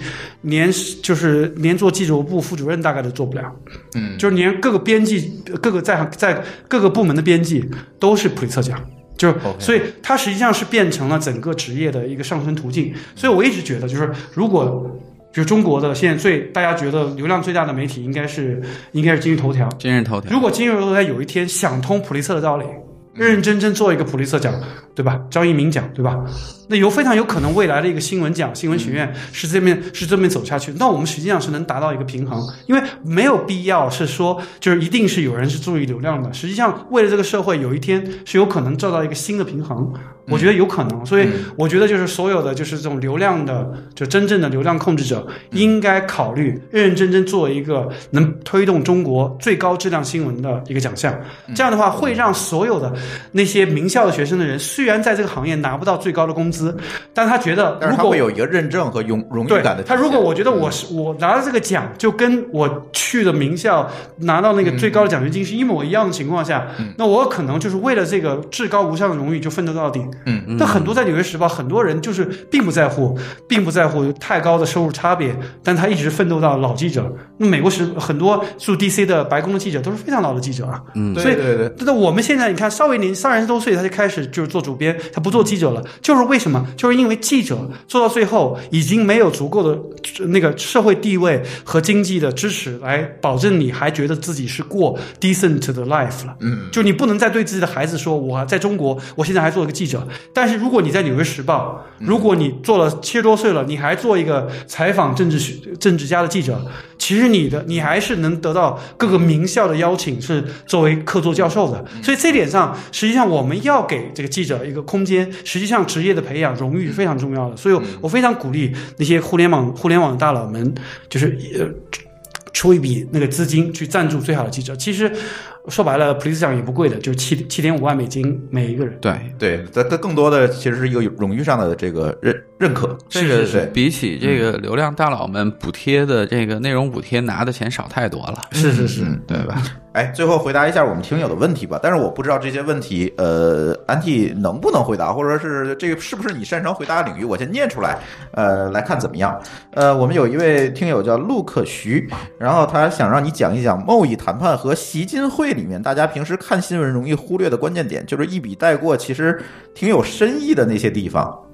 连就是连做记者部副主任大概都做不了。嗯，就是连各个编辑、各个在行在各个部门的编辑都是普利策奖。就是所以它实际上是变成了整个职业的一个上升途径。所以我一直觉得，就是如果就是中国的现在最大家觉得流量最大的媒体应该是应该是今日头条。今日头条，如果今日头条有一天想通普利策的道理，认认真真做一个普利策奖，对吧？张一鸣奖，对吧？那有非常有可能未来的一个新闻奖、新闻学院是这面是这面走下去。那我们实际上是能达到一个平衡，因为没有必要是说就是一定是有人是注意流量的。实际上，为了这个社会，有一天是有可能做到一个新的平衡。我觉得有可能，所以我觉得就是所有的就是这种流量的，就真正的流量控制者，应该考虑认认真真做一个能推动中国最高质量新闻的一个奖项。这样的话，会让所有的那些名校的学生的人，虽然在这个行业拿不到最高的工资，但他觉得如果有一个认证和荣荣誉感的。他如果我觉得我是我拿了这个奖，就跟我去的名校拿到那个最高的奖学金是一模一样的情况下，那我可能就是为了这个至高无上的荣誉就奋斗到底。嗯，但很多在《纽约时报》，很多人就是并不在乎，并不在乎太高的收入差别，但他一直奋斗到老记者。那美国时很多驻 DC 的白宫的记者都是非常老的记者啊，嗯所以对对对，那我们现在你看，稍微年三十多岁他就开始就是做主编，他不做记者了，就是为什么？就是因为记者做到最后已经没有足够的呃那个社会地位和经济的支持来保证你还觉得自己是过 decent 的 life 了。嗯，就你不能再对自己的孩子说，我在中国，我现在还做一个记者。但是如果你在《纽约时报》，如果你做了七十多岁了，你还做一个采访政治学政治家的记者，其实你的你还是能得到各个名校的邀请，是作为客座教授的。所以这点上，实际上我们要给这个记者一个空间。实际上，职业的培养、荣誉是非常重要的。所以我非常鼓励那些互联网互联网的大佬们，就是呃。出一笔那个资金去赞助最好的记者。其实，说白了，普利兹奖也不贵的，就是七七点五万美金每一个人。对，对，它它更多的其实是一个荣誉上的这个认认可，这个是对。比起这个流量大佬们补贴的这个内容补贴拿的钱少太多了，是是是，对吧？哎，最后回答一下我们听友的问题吧。但是我不知道这些问题，呃，安替能不能回答，或者说是这个是不是你擅长回答的领域？我先念出来，呃，来看怎么样。呃，我们有一位听友叫陆可徐，然后他想让你讲一讲贸易谈判和习金会这里面大家平时看新闻容易忽略的关键点，就是一笔带过，其实挺有深意的那些地方。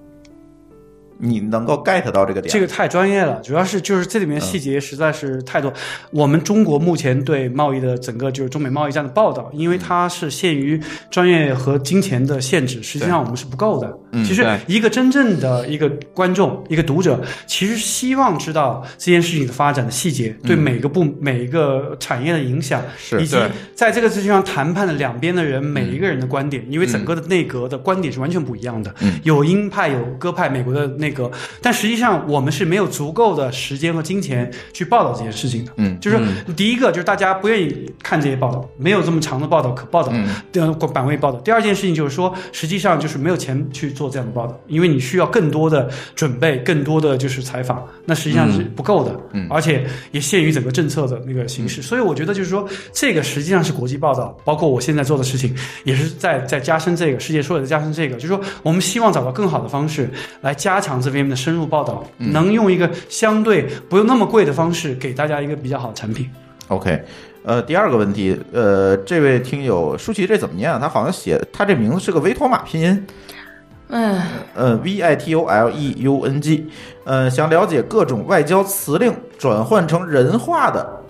你能够 get 到这个点？这个太专业了，主要是就是这里面细节实在是太多。我们中国目前对贸易的整个就是中美贸易战的报道，因为它是限于专业和金钱的限制，实际上我们是不够的。其实一个真正的一个观众、一个读者，其实希望知道这件事情的发展的细节，对每个部、每一个产业的影响，是以及在这个事情上谈判的两边的人每一个人的观点，因为整个的内阁的观点是完全不一样的，嗯。有鹰派有鸽派，美国的内阁，但实际上我们是没有足够的时间和金钱去报道这件事情的。嗯就是第一个就是大家不愿意看这些报道，没有这么长的报道可报道嗯的版位报道。第二件事情就是说，实际上就是没有钱去做这样的报道，因为你需要更多的准备，更多的就是采访，那实际上是不够的，嗯而且也限于整个政策的那个形式。所以我觉得就是说，这个实际上是国际报道，包括我现在做的事情，也是在在加深这个世界说也在加深这个，就是说我们希望找到更好的方式来加强这边的深入报道，能用一个相对不用那么贵的方式给大家一个比较好的产品。OK，呃，第二个问题，呃，这位听友舒淇这怎么念啊？他好像写他这名字是个维托马拼音，嗯，呃，V I T O L E U N G，呃，想了解各种外交辞令转换成人话的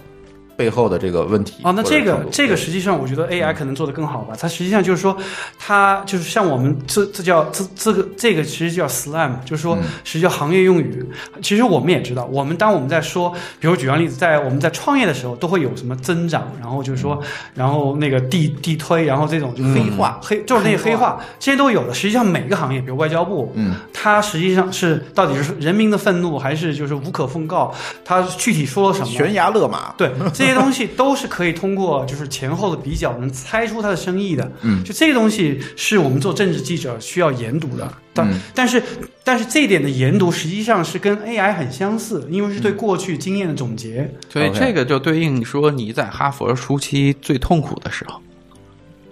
背后的这个问题哦，那这个这个实际上，我觉得 AI 可能做得更好吧。它实际上就是说，它就是像我们这这叫这这个这个其实叫 slang，就是说实际叫行业用语。其实我们也知道，我们当我们在说，比如举个例子，在我们在创业的时候，都会有什么增长，然后就是说，然后那个地地推，然后这种就黑化黑就是那些黑化，这些都有的。实际上每个行业，比如外交部，嗯，它实际上是到底是人民的愤怒，还是就是无可奉告？它具体说了什么？悬崖勒马，对，这 (laughs) 些东西都是可以通过就是前后的比较能猜出它的深意的。嗯，就这个东西是我们做政治记者需要研读的。但、嗯但是但是这一点的研读实际上是跟 AI 很相似，因为是对过去经验的总结。所以这个就对应说你在哈佛初期最痛苦的时候，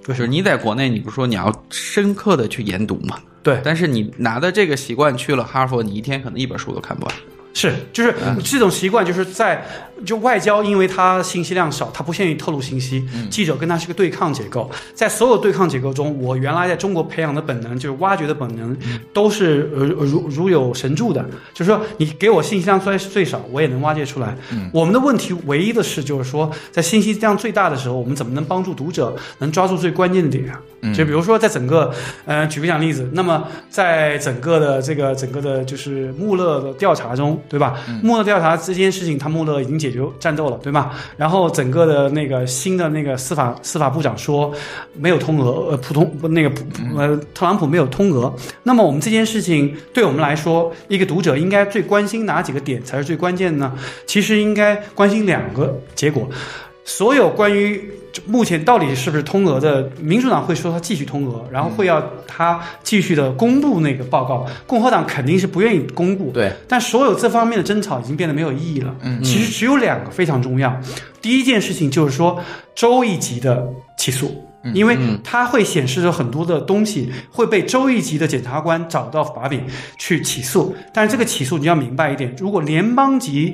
就是你在国内，你不是说你要深刻的去研读嘛？对，但是你拿的这个习惯去了哈佛，你一天可能一本书都看不完。是，就是这种习惯，就是在就外交，因为它信息量少，它不限于透露信息。记者跟它是个对抗结构，在所有对抗结构中，我原来在中国培养的本能，就是挖掘的本能，都是呃如如有神助的。就是说，你给我信息量虽然是最少，我也能挖掘出来。我们的问题唯一的是，就是说，在信息量最大的时候，我们怎么能帮助读者能抓住最关键的点啊？就比如说，在整个呃，举个讲例子，那么在整个的这个整个的，就是穆勒的调查中，对吧？穆勒调查这件事情，他穆勒已经解决战斗了，对吗？然后整个的那个新的那个司法司法部长说没有通俄，呃，普通不那个普呃，特朗普没有通俄。那么我们这件事情对我们来说，一个读者应该最关心哪几个点才是最关键的呢？其实应该关心两个结果。所有关于目前到底是不是通俄的，民主党会说他继续通俄，然后会要他继续的公布那个报告。共和党肯定是不愿意公布，对，但所有这方面的争吵已经变得没有意义了。嗯，其实只有两个非常重要。第一件事情就是说州一级的起诉。因为它会显示着很多的东西会被州一级的检察官找到把柄去起诉，但是这个起诉你要明白一点，如果联邦级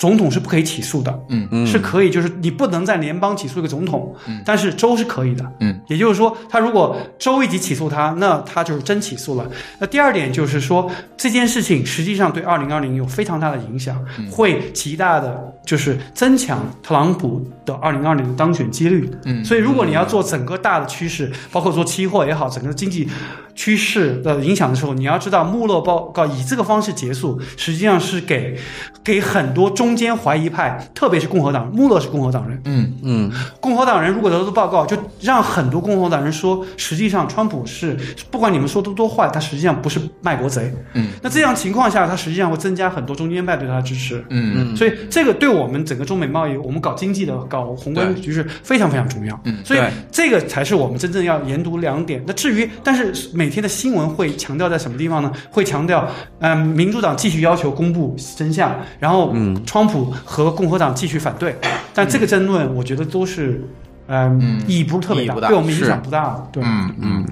总统是不可以起诉的，嗯嗯。是可以，就是你不能在联邦起诉一个总统，嗯。但是州是可以的，嗯，也就是说，他如果州一级起诉他，那他就是真起诉了。那第二点就是说，这件事情实际上对二零二零有非常大的影响，嗯。会极大的就是增强特朗普的二零二零的当选几率。嗯。所以如果你要做整个大的趋势，包括做期货也好，整个经济趋势的影响的时候，你要知道穆勒报告以这个方式结束，实际上是给给很多中间怀疑派，特别是共和党，穆勒是共和党人，嗯嗯，共和党人如果得到报告，就让很多共和党人说，实际上川普是不管你们说的多坏，他实际上不是卖国贼。嗯，那这样情况下，他实际上会增加很多中间派对他的支持。嗯嗯所以这个对我们整个中美贸易，我们搞经济的、搞宏观局势非常非常重要。嗯所以这个才是我们真正要研读两点。那至于，但是每天的新闻会强调在什么地方呢？会强调，嗯、民主党继续要求公布真相，然后，嗯川普和共和党继续反对。(coughs) 但这个争论，我觉得都是，嗯，嗯意义不是特别大对我们影响不大。对，嗯嗯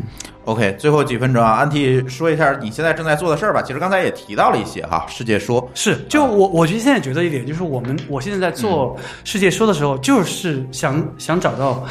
OK，最后几分钟啊，安提说一下你现在正在做的事儿吧。其实刚才也提到了一些哈，世界说，是，就我我觉得现在觉得一点就是我们我现在在做世界说的时候，就是想想找到。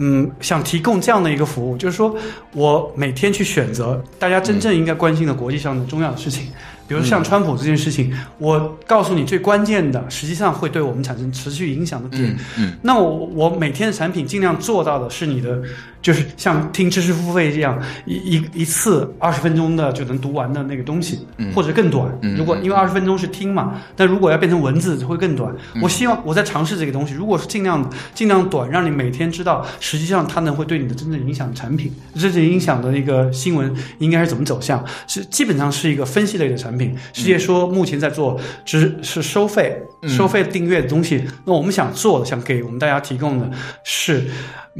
嗯，想提供这样的一个服务，就是说我每天去选择大家真正应该关心的国际上的重要的事情，比如像川普这件事情，我告诉你最关键的，实际上会对我们产生持续影响的点。嗯那我我每天的产品尽量做到的是你的，就是像听知识付费这样一一一次二十分钟的就能读完的那个东西，嗯或者更短。嗯如果因为二十分钟是听嘛，但如果要变成文字会更短。嗯我希望我在尝试这个东西，如果是尽量尽量短，让你每天知道，实际上它能会对你的真正影响产品，真正影响的那个新闻应该是怎么走向，是基本上是一个分析类的产品。世界说目前在做只是收费嗯收费订阅的东西，那我们想做的，想给我们大家提供的是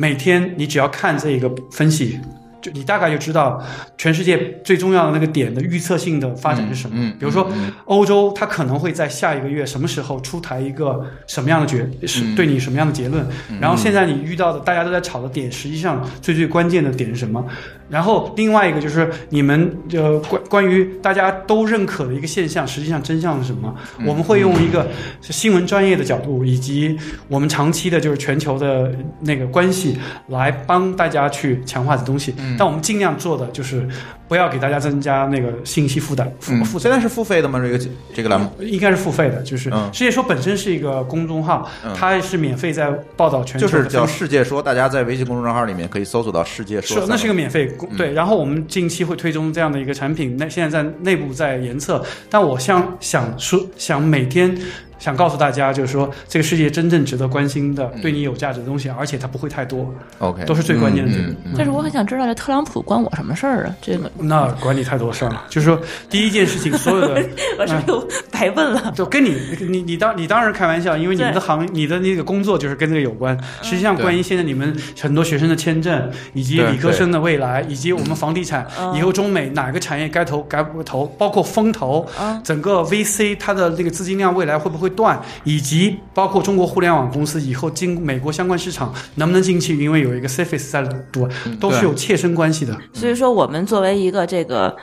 每天你只要看这一个分析。就你大概就知道全世界最重要的那个点的预测性的发展是什么。嗯嗯比如说嗯欧洲，它可能会在下一个月什么时候出台一个什么样的决，是嗯对你什么样的结论。然后现在你遇到的大家都在吵的点，实际上最最关键的点是什么？然后另外一个就是你们呃关关于大家都认可的一个现象，实际上真相是什么？我们会用一个新闻专业的角度，以及我们长期的就是全球的那个关系来帮大家去强化的东西。但我们尽量做的就是不要给大家增加那个信息负担负嗯，负现在是付费的吗？这个这个栏目应该是付费的，就是嗯世界说本身是一个公众号，嗯它是免费在报道全球就是叫世界说，大家在微信公众账号里面可以搜索到世界说是，。那是一个免费公嗯对。然后我们近期会推中这样的一个产品，那现在在内部在研测。但我想想说，想每天想告诉大家，就是说这个世界真正值得关心的、对你有价值的东西，而且它不会太多，OK，都是最关键的。但是我很想知道，这特朗普关我什么事儿啊？这个那管你太多事儿了，就是说第一件事情，所有的 (laughs) 我是不是又白问了？就跟你你你当你当然开玩笑，因为你们的行你的那个工作就是跟这个有关。实际上，关于现在你们很多学生的签证，以及理科生的未来，以及我们房地产嗯。以后中美哪个产业该投该不投，包括风投，嗯。整个 VC 它的那个资金量未来会不会断，以及包括中国互联网公司以后进美国相关市场能不能进去，因为有一个 CFIUS 在赌，都是有切身关系的。所以说，我们作为一个这个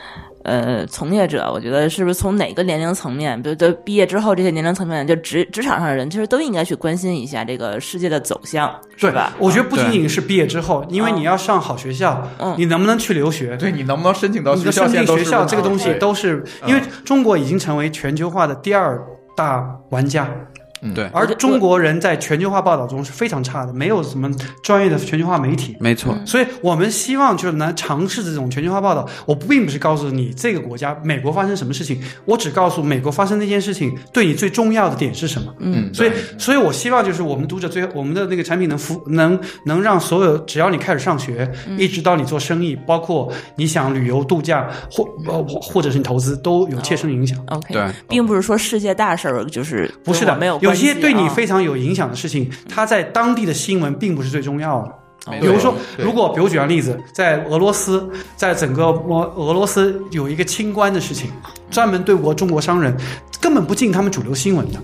呃从业者，我觉得是不是从哪个年龄层面，比如就毕业之后这些年龄层面，就职职场上的人，其实都应该去关心一下这个世界的走向，是对吧？我觉得不仅仅是毕业之后，因为你要上好学校，嗯你能不能去留学？对你能不能申请到？申请学校这个东西都是，因为中国已经成为全球化的第二大玩家，嗯。对，而中国人在全球化报道中是非常差的，没有什么专业的全球化媒体。没错，所以我们希望就是能尝试这种全球化报道。我并不是告诉你这个国家美国发生什么事情，我只告诉美国发生那件事情对你最重要的点是什么。嗯，所以，所以我希望就是我们读者最我们的那个产品能服能能让所有只要你开始上学，一直到你做生意，包括你想旅游度假或呃或或者是你投资，都有切身影响。OK，对。并不是说世界大事儿就是不是的，没有有些对你啊非常有影响的事情，它在当地的新闻并不是最重要的。比如说，如果比如举个例子，在俄罗斯，在整个俄俄罗斯有一个清官的事情，专门对我中国商人根本不进他们主流新闻的，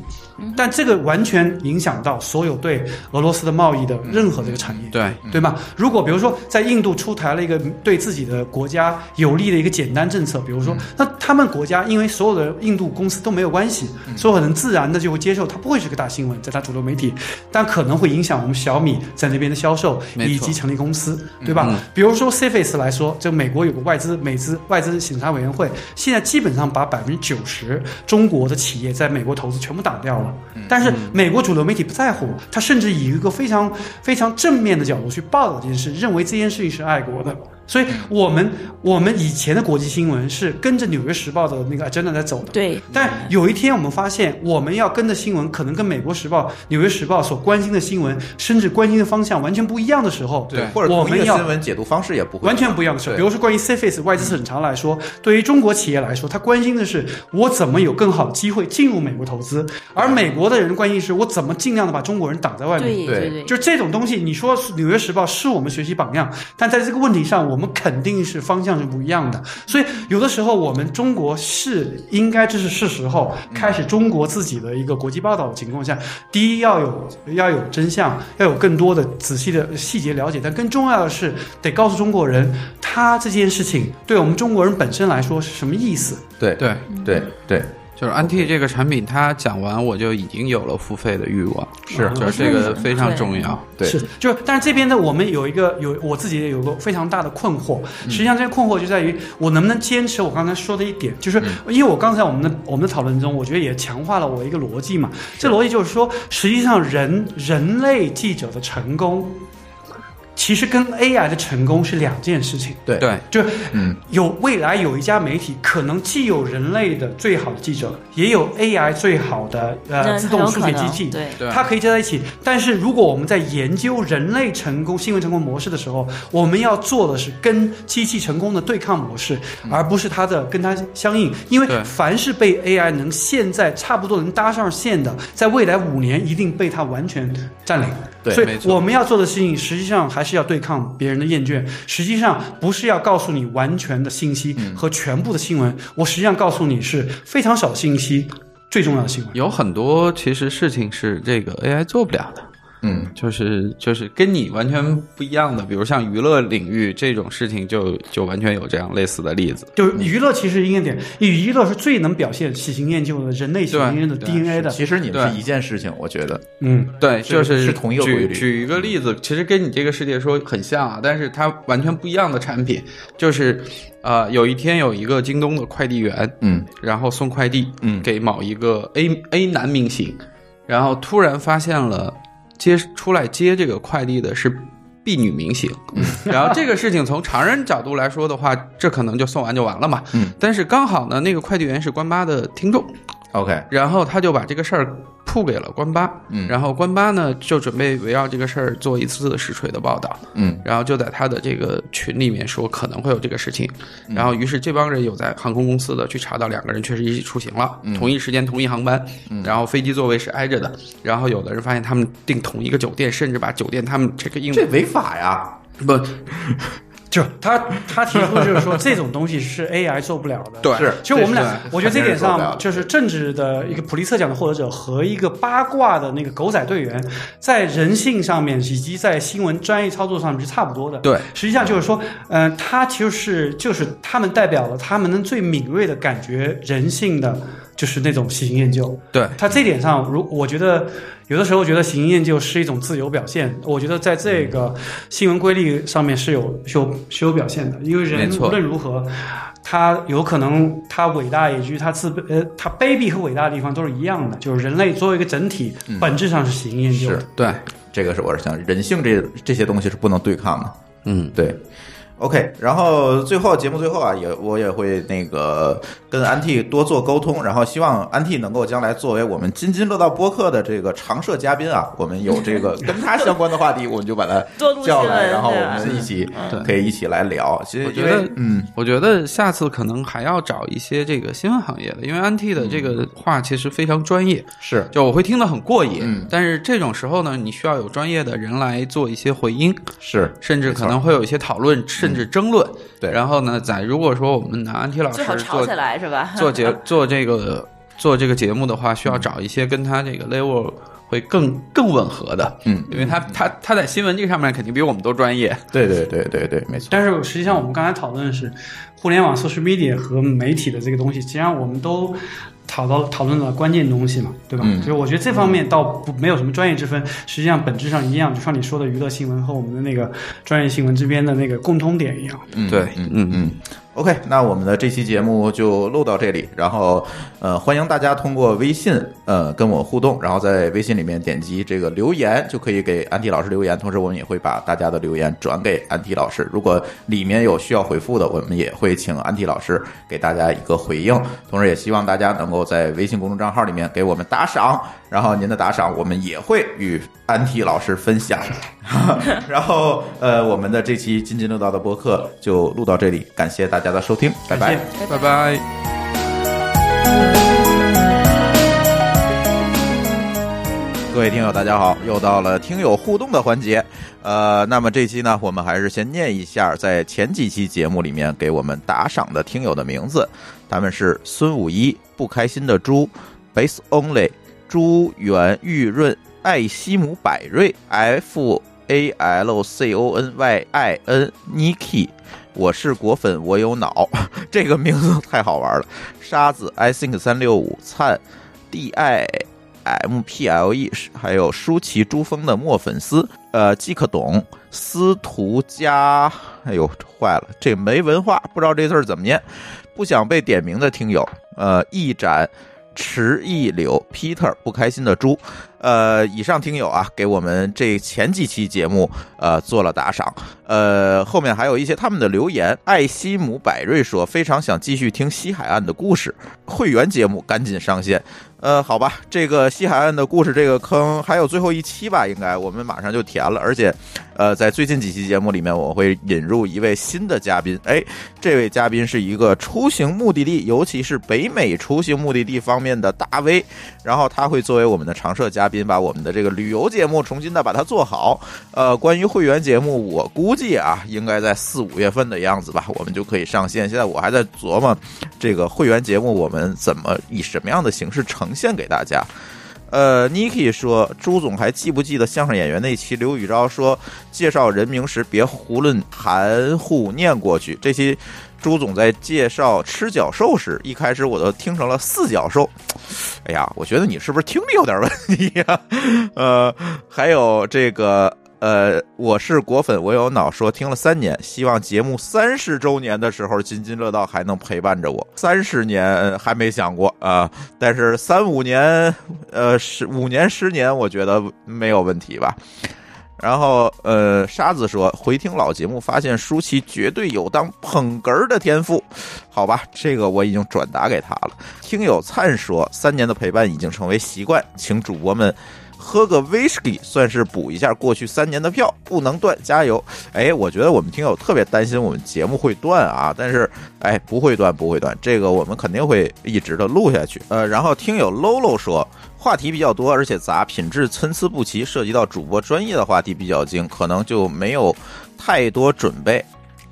但这个完全影响到所有对俄罗斯的贸易的任何这个产业。对，对吗？如果比如说在印度出台了一个对自己的国家有利的一个简单政策，比如说，那他们国家因为所有的印度公司都没有关系，所以很自然的就会接受，它不会是个大新闻，在它主流媒体，但可能会影响我们小米在那边的销售以及成立公司，对吧？嗯比如说 c f a c e 来说，就美国有个外资美资外资审查委员会，现在基本上把百分之九十中国的企业在美国投资全部挡掉了。但是美国主流媒体不在乎，他甚至以一个非常非常正面的角度去报道这件事，认为这件事情是爱国的。所以我们我们以前的国际新闻是跟着《纽约时报》的那个 agenda 在走的。对，但有一天我们发现，我们要跟的新闻可能跟《美国时报》《纽约时报》所关心的新闻，甚至关心的方向完全不一样的时候，对或者同一个我们要新闻解读方式也不会完全不一样的时候。比如说关于 CFIS 外资审查来说，对于中国企业来说，他关心的是我怎么有更好的机会进入美国投资，而美国的人关心是我怎么尽量的把中国人挡在外面。对对对对，就这种东西，你说《纽约时报》是我们学习榜样，但在这个问题上，我们肯定是方向是不一样的。所以有的时候，我们中国是应该这是是时候开始中国自己的一个国际报道的情况下，第一要有要有真相，要有更多的仔细的细节了解，但更重要的是得告诉中国人，他这件事情对我们中国人本身来说是什么意思。对对，对对就是安 T 这个产品，它讲完我就已经有了付费的欲望，是就是这个非常重要。对是，就是，但是这边呢，我们有一个有我自己也有个非常大的困惑。实际上，这个困惑就在于我能不能坚持我刚才说的一点，就是因为我刚才我们的我们的讨论中，我觉得也强化了我一个逻辑嘛。这逻辑就是说，实际上人人类记者的成功，其实跟 AI 的成功是两件事情。对对，就嗯，有未来有一家媒体，可能既有人类的最好的记者，也有 AI 最好的呃自动书写机器，对对它可以加在一起。但是如果我们在研究人类成功新闻成功模式的时候，我们要做的是跟机器成功的对抗模式，而不是它的跟它相应。因为凡是被 AI 能现在差不多能搭上线的，在未来五年一定被它完全占领。所以我们要做的事情，实际上还是要对抗别人的厌倦。实际上不是要告诉你完全的信息和全部的新闻，我实际上告诉你是非常少的信息，最重要的新闻。有很多其实事情是这个 AI 做不了的。嗯，就是就是跟你完全不一样的，比如像娱乐领域这种事情就，就完全有这样类似的例子。就是娱乐其实应该点，娱乐是最能表现喜新厌旧的人类喜新厌旧的 DNA 的。其实你们对。是一件事情，我觉得嗯，对，就是是同一个规律举举一个例子，其实跟你这个世界说很像啊，但是它完全不一样的产品，就是呃，有一天有一个京东的快递员，嗯。然后送快递，嗯。给某一个 A A 男明星，然后突然发现了接出来接这个快递的是 B 女明星，(laughs) 然后这个事情从常人角度来说的话，这可能就送完就完了嘛，嗯，但是刚好呢，那个快递员是关八的听众，，OK，然后他就把这个事儿铺给了关八，嗯。然后关八呢就准备围绕这个事儿做一次实锤的报道，嗯。然后就在他的这个群里面说可能会有这个事情，嗯。然后于是这帮人有在航空公司的去查到两个人确实一起出行了，嗯。同一时间同一航班，然后飞机座位是挨着的，然后有的人发现他们订同一个酒店，甚至把酒店他们这个印这违法呀，不就他他提出就是说 (laughs) 这种东西是 AI 做不了的。对是其实我们俩，我觉得这点上就是政治的一个普利策奖的获得者和一个八卦的那个狗仔队员，在人性上面以及在新闻专业操作上面是差不多的。对，实际上就是说，呃，他就是就是他们代表了他们能最敏锐的感觉人性的，就是那种喜新厌旧。对他这点上，如我觉得有的时候觉得喜新厌旧是一种自由表现，我觉得在这个新闻规律上面是有是有是有表现的，因为人无论如何，他有可能他伟大也居他自卑呃他卑鄙和伟大的地方都是一样的，就是人类作为一个整体，本质上是喜新厌旧。是对，这个是我是想人性这这些东西是不能对抗的，嗯，对。OK，然后最后节目最后啊，也我也会那个跟安 T 多做沟通，然后希望安 T 能够将来作为我们津津乐道播客的这个常设嘉宾啊，我们有这个跟他相关的话题，我们就把他 (laughs) 叫来，然后我们一起对可以一起来聊。其实因为我觉得嗯，我觉得下次可能还要找一些这个新闻行业的，因为安 T 的这个话其实非常专业，是就我会听得很过瘾。嗯但是这种时候呢，你需要有专业的人来做一些回应，是，甚至可能会有一些讨论，甚至争论。对然后呢，在如果说我们拿安提老师做起来是吧？(laughs) 做节 (laughs) 做这个做这个节目的话，需要找一些跟他这个 level 会更更吻合的，嗯，因为他他他在新闻这个上面肯定比我们都专业。对对对对对，没错。但是实际上，我们刚才讨论的是互联网 social media 和媒体的这个东西，实际上我们都讨到讨论的关键东西嘛，对吧？嗯就是我觉得这方面倒不没有什么专业之分，实际上本质上一样，就像你说的娱乐新闻和我们的那个专业新闻之间的那个共通点一样。嗯，对嗯嗯嗯。OK，那我们的这期节目就录到这里，然后呃，欢迎大家通过微信呃跟我互动，然后在微信里面点击这个留言就可以给安迪老师留言，同时我们也会把大家的留言转给安迪老师，如果里面有需要回复的，我们也会请安迪老师给大家一个回应，同时也希望大家能够在微信公众账号里面给我们打赏，然后您的打赏我们也会与安提老师分享。(laughs) 然后呃，我们的这期津津乐道的播客就录到这里，感谢大家的收听，拜拜拜拜。各位听友，大家好，又到了听友互动的环节。呃，那么这期呢，我们还是先念一下在前几期节目里面给我们打赏的听友的名字，他们是孙五一、不开心的猪、Base Only、朱元玉润、艾希姆百瑞、F A L C O N Y I N Niki。我是果粉，我有脑，(laughs) 这个名字太好玩了。沙子，I think 三六五，灿，D I M P L E，还有舒淇珠峰的墨粉丝，呃，即可懂，司徒家，哎呦，坏了，这没文化，不知道这字怎么念。不想被点名的听友，呃，一展。迟一柳，Peter 不开心的猪，呃，以上听友啊，给我们这前几期节目呃做了打赏，呃，后面还有一些他们的留言。艾希姆百瑞说非常想继续听西海岸的故事，会员节目赶紧上线。呃，好吧，这个西海岸的故事这个坑还有最后一期吧，应该我们马上就填了，而且，呃，在最近几期节目里面，我会引入一位新的嘉宾。哎，这位嘉宾是一个出行目的地，尤其是北美出行目的地方面的大 V，然后他会作为我们的常设嘉宾，把我们的这个旅游节目重新的把它做好。呃，关于会员节目，我估计啊，应该在四五月份的样子吧，我们就可以上线。现在我还在琢磨这个会员节目我们怎么以什么样的形式呈现给大家。呃，Niki 说，朱总还记不记得相声演员那期？刘宇昭说，介绍人名时别囫囵含糊念过去。这期朱总在介绍吃脚兽时，一开始我都听成了四脚兽。哎呀，我觉得你是不是听力有点问题呀、(laughs) 呃，还有这个。呃，我是果粉，我有脑说听了三年，希望节目三十周年的时候津津乐道还能陪伴着我。三十年还没想过啊、但是三五年，呃，十五年、十年，我觉得没有问题吧。然后，呃，沙子说回听老节目，发现舒淇绝对有当捧哏儿的天赋。好吧，这个我已经转达给他了。听友灿说，三年的陪伴已经成为习惯，请主播们喝个威士忌，算是补一下过去三年的票，不能断，加油！哎，我觉得我们听友特别担心我们节目会断啊，但是哎，不会断，不会断，这个我们肯定会一直的录下去。呃，然后听友 Lolo 说。话题比较多，而且杂，品质参差不齐，涉及到主播专业的话题比较精，可能就没有太多准备。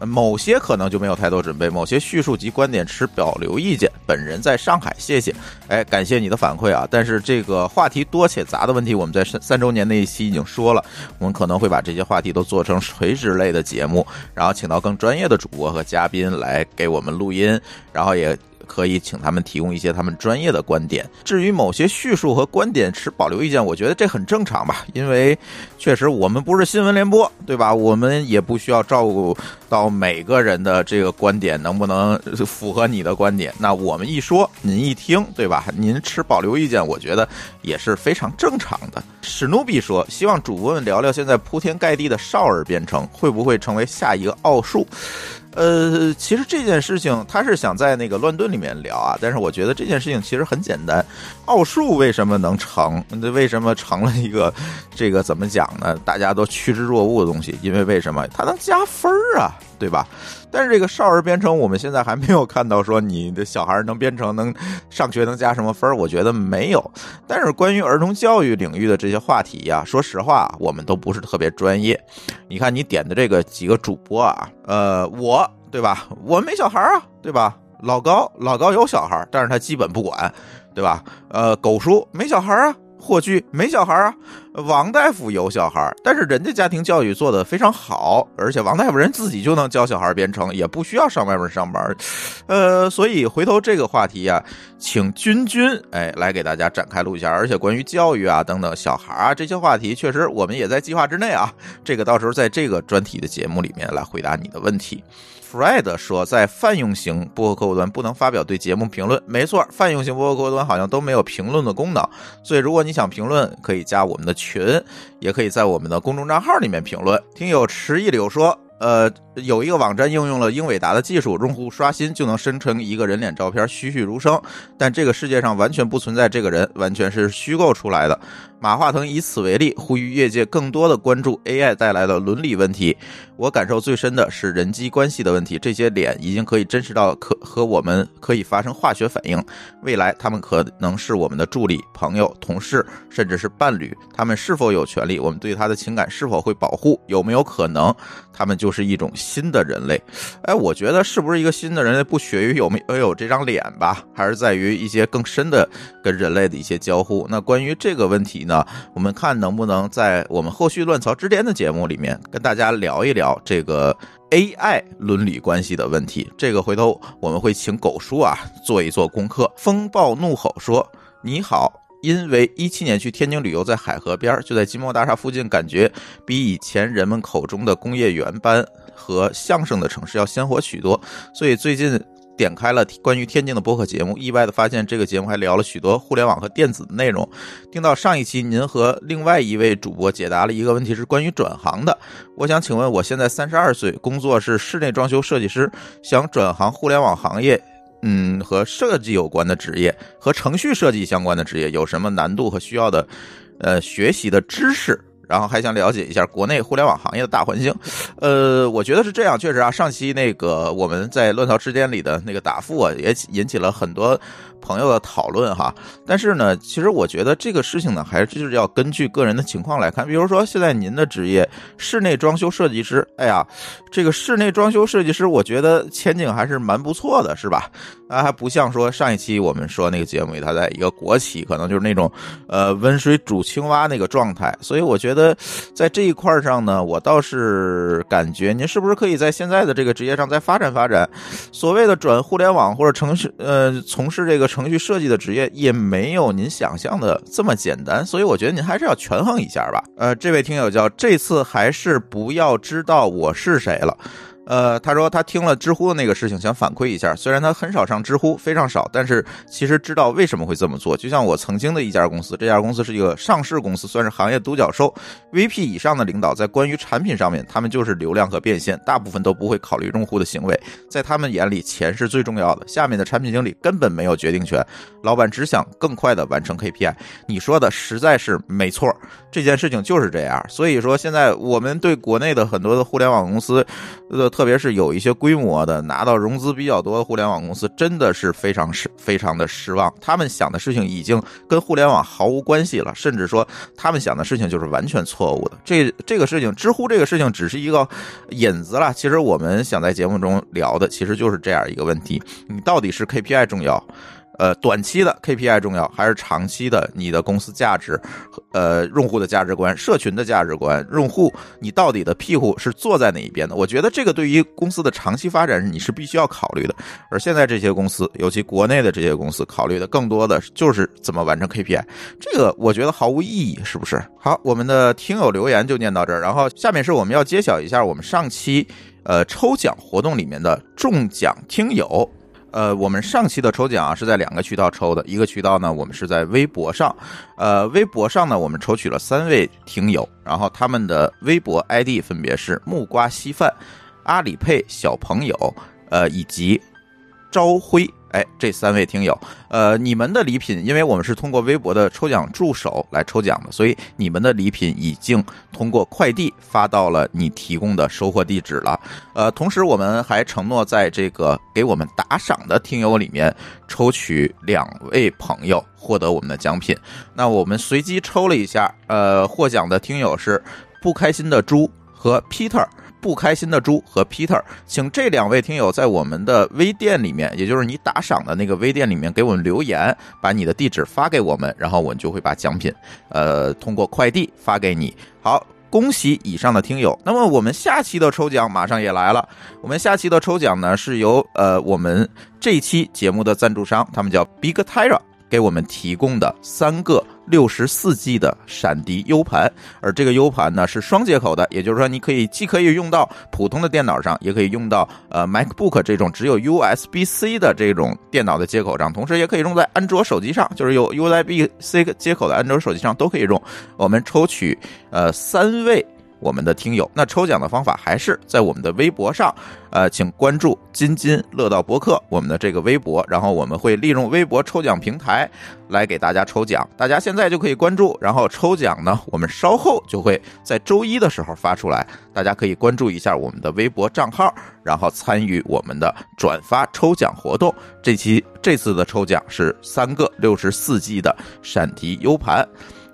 某些可能就没有太多准备，某些叙述及观点持保留意见。本人在上海，谢谢。哎，感谢你的反馈啊！但是这个话题多且杂的问题，我们在三三周年那一期已经说了，我们可能会把这些话题都做成垂直类的节目，然后请到更专业的主播和嘉宾来给我们录音，然后也。可以请他们提供一些他们专业的观点。至于某些叙述和观点持保留意见，我觉得这很正常吧，因为确实我们不是新闻联播，对吧？我们也不需要照顾到每个人的这个观点能不能符合你的观点。那我们一说，您一听，对吧？您持保留意见，我觉得也是非常正常的。史努比说，希望主播们聊聊现在铺天盖地的少儿编程会不会成为下一个奥数。呃，其实这件事情他是想在那个乱炖里面聊啊，但是我觉得这件事情其实很简单。奥数为什么能成？那为什么成了一个这个怎么讲呢？大家都趋之若鹜的东西，因为为什么它能加分儿啊，对吧？但是这个少儿编程，我们现在还没有看到说你的小孩能编程，能上学能加什么分儿，我觉得没有。但是关于儿童教育领域的这些话题呀、说实话，我们都不是特别专业。你看你点的这个几个主播啊，呃，我对吧？我没小孩啊，对吧？老高，老高有小孩，但是他基本不管，对吧？呃，狗叔没小孩啊，霍炬没小孩啊，王大夫有小孩，但是人家家庭教育做得非常好，而且王大夫人自己就能教小孩编程，也不需要上外面上班。呃，所以回头这个话题啊，请君君哎来给大家展开录一下。而且关于教育啊等等小孩啊这些话题，确实我们也在计划之内啊。这个到时候在这个专题的节目里面来回答你的问题。Fred 说，在泛用型播客客户端不能发表对节目评论。没错，泛用型播客客户端好像都没有评论的功能，所以如果你想评论，可以加我们的群，也可以在我们的公众账号里面评论。听友迟一柳说。呃，有一个网站应用了英伟达的技术，用户刷新就能生成一个人脸照片，栩栩如生。但这个世界上完全不存在这个人，完全是虚构出来的。马化腾以此为例，呼吁业界更多的关注 AI 带来的伦理问题。我感受最深的是人际关系的问题，这些脸已经可以真实到可和我们可以发生化学反应。未来他们可能是我们的助理、朋友、同事，甚至是伴侣。他们是否有权利？我们对他的情感是否会保护？有没有可能他们就是一种新的人类？哎，我觉得是不是一个新的人类，不取于有没有这张脸吧，还是在于一些更深的跟人类的一些交互。那关于这个问题呢，我们看能不能在我们后续乱曹之巅的节目里面跟大家聊一聊这个 AI 伦理关系的问题。这个回头我们会请狗叔啊做一做功课。风暴怒吼说：“你好。”因为一七年去天津旅游，在海河边儿就在金茂大厦附近，感觉比以前人们口中的工业园般和相声的城市要鲜活许多。所以最近点开了关于天津的播客节目，意外的发现这个节目还聊了许多互联网和电子的内容。听到上一期您和另外一位主播解答了一个问题，是关于转行的。我想请问，我现在三十二岁，工作是室内装修设计师，想转行互联网行业。嗯，和设计有关的职业和程序设计相关的职业有什么难度和需要的，呃，学习的知识？然后还想了解一下国内互联网行业的大环境。呃，我觉得是这样，确实啊，上期那个我们在乱曹之间里的那个答复啊，也引起了很多。朋友的讨论哈，但是呢，其实我觉得这个事情呢，还是就是要根据个人的情况来看。比如说，现在您的职业室内装修设计师，哎呀，这个室内装修设计师，我觉得前景还是蛮不错的，是吧？啊，还不像说上一期我们说那个节目里，他在一个国企，可能就是那种呃温水煮青蛙那个状态。所以我觉得在这一块上呢，我倒是感觉您是不是可以在现在的这个职业上再发展发展？所谓的转互联网或者城市呃从事这个。程序设计的职业也没有您想象的这么简单，所以我觉得您还是要权衡一下吧。呃，这位听友叫这次还是不要知道我是谁了。呃，他说他听了知乎的那个事情，想反馈一下。虽然他很少上知乎，非常少，但是其实知道为什么会这么做。就像我曾经的一家公司，这家公司是一个上市公司，算是行业独角兽。VP 以上的领导在关于产品上面，他们就是流量和变现，大部分都不会考虑用户的行为。在他们眼里，钱是最重要的。下面的产品经理根本没有决定权，老板只想更快的完成 KPI。你说的实在是没错，这件事情就是这样。所以说，现在我们对国内的很多的互联网公司，呃。特别是有一些规模的拿到融资比较多的互联网公司，真的是非常失非常的失望。他们想的事情已经跟互联网毫无关系了，甚至说他们想的事情就是完全错误的。这这个事情，知乎这个事情只是一个引子了。其实我们想在节目中聊的，其实就是这样一个问题：你到底是 KPI 重要？呃，短期的 KPI 重要还是长期的？你的公司价值，呃，用户的价值观、社群的价值观，用户你到底的庇护是坐在哪一边的？我觉得这个对于公司的长期发展，你是必须要考虑的。而现在这些公司，尤其国内的这些公司，考虑的更多的就是怎么完成 KPI，这个我觉得毫无意义，是不是？好，我们的听友留言就念到这儿，然后下面是我们要揭晓一下我们上期呃抽奖活动里面的中奖听友。呃，我们上期的抽奖啊是在两个渠道抽的，一个渠道呢，我们是在微博上，呃，微博上呢，我们抽取了三位听友，然后他们的微博 ID 分别是木瓜稀饭、阿里配小朋友，呃，以及朝晖。哎，这三位听友，呃，你们的礼品，因为我们是通过微博的抽奖助手来抽奖的，所以你们的礼品已经通过快递发到了你提供的收货地址了。呃，同时我们还承诺在这个给我们打赏的听友里面抽取两位朋友获得我们的奖品。那我们随机抽了一下，呃，获奖的听友是不开心的猪和 Peter。不开心的猪和 Peter，请这两位听友在我们的微店里面，也就是你打赏的那个微店里面给我们留言，把你的地址发给我们，然后我们就会把奖品，呃，通过快递发给你。好。恭喜以上的听友。那么我们下期的抽奖马上也来了。我们下期的抽奖呢，是由呃我们这期节目的赞助商，他们叫 Big Tyra，给我们提供的三个六十四 G 的闪迪 U 盘。而这个 U 盘呢是双接口的，也就是说你可以既可以用到普通的电脑上，也可以用到呃 MacBook 这种只有 USB-C 的这种电脑的接口上，同时也可以用在安卓手机上，就是有 USB-C 接口的安卓手机上都可以用。我们抽取呃三位我们的听友，那抽奖的方法还是在我们的微博上，呃，请关注“津津乐道博客”我们的这个微博，然后我们会利用微博抽奖平台来给大家抽奖。大家现在就可以关注，然后抽奖呢，我们稍后就会在周一的时候发出来，大家可以关注一下我们的微博账号，然后参与我们的转发抽奖活动。这期这次的抽奖是三个六十四 G 的闪迪 U 盘。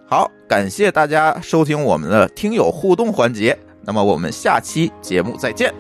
好，感谢大家收听我们的听友互动环节。那么我们下期节目再见。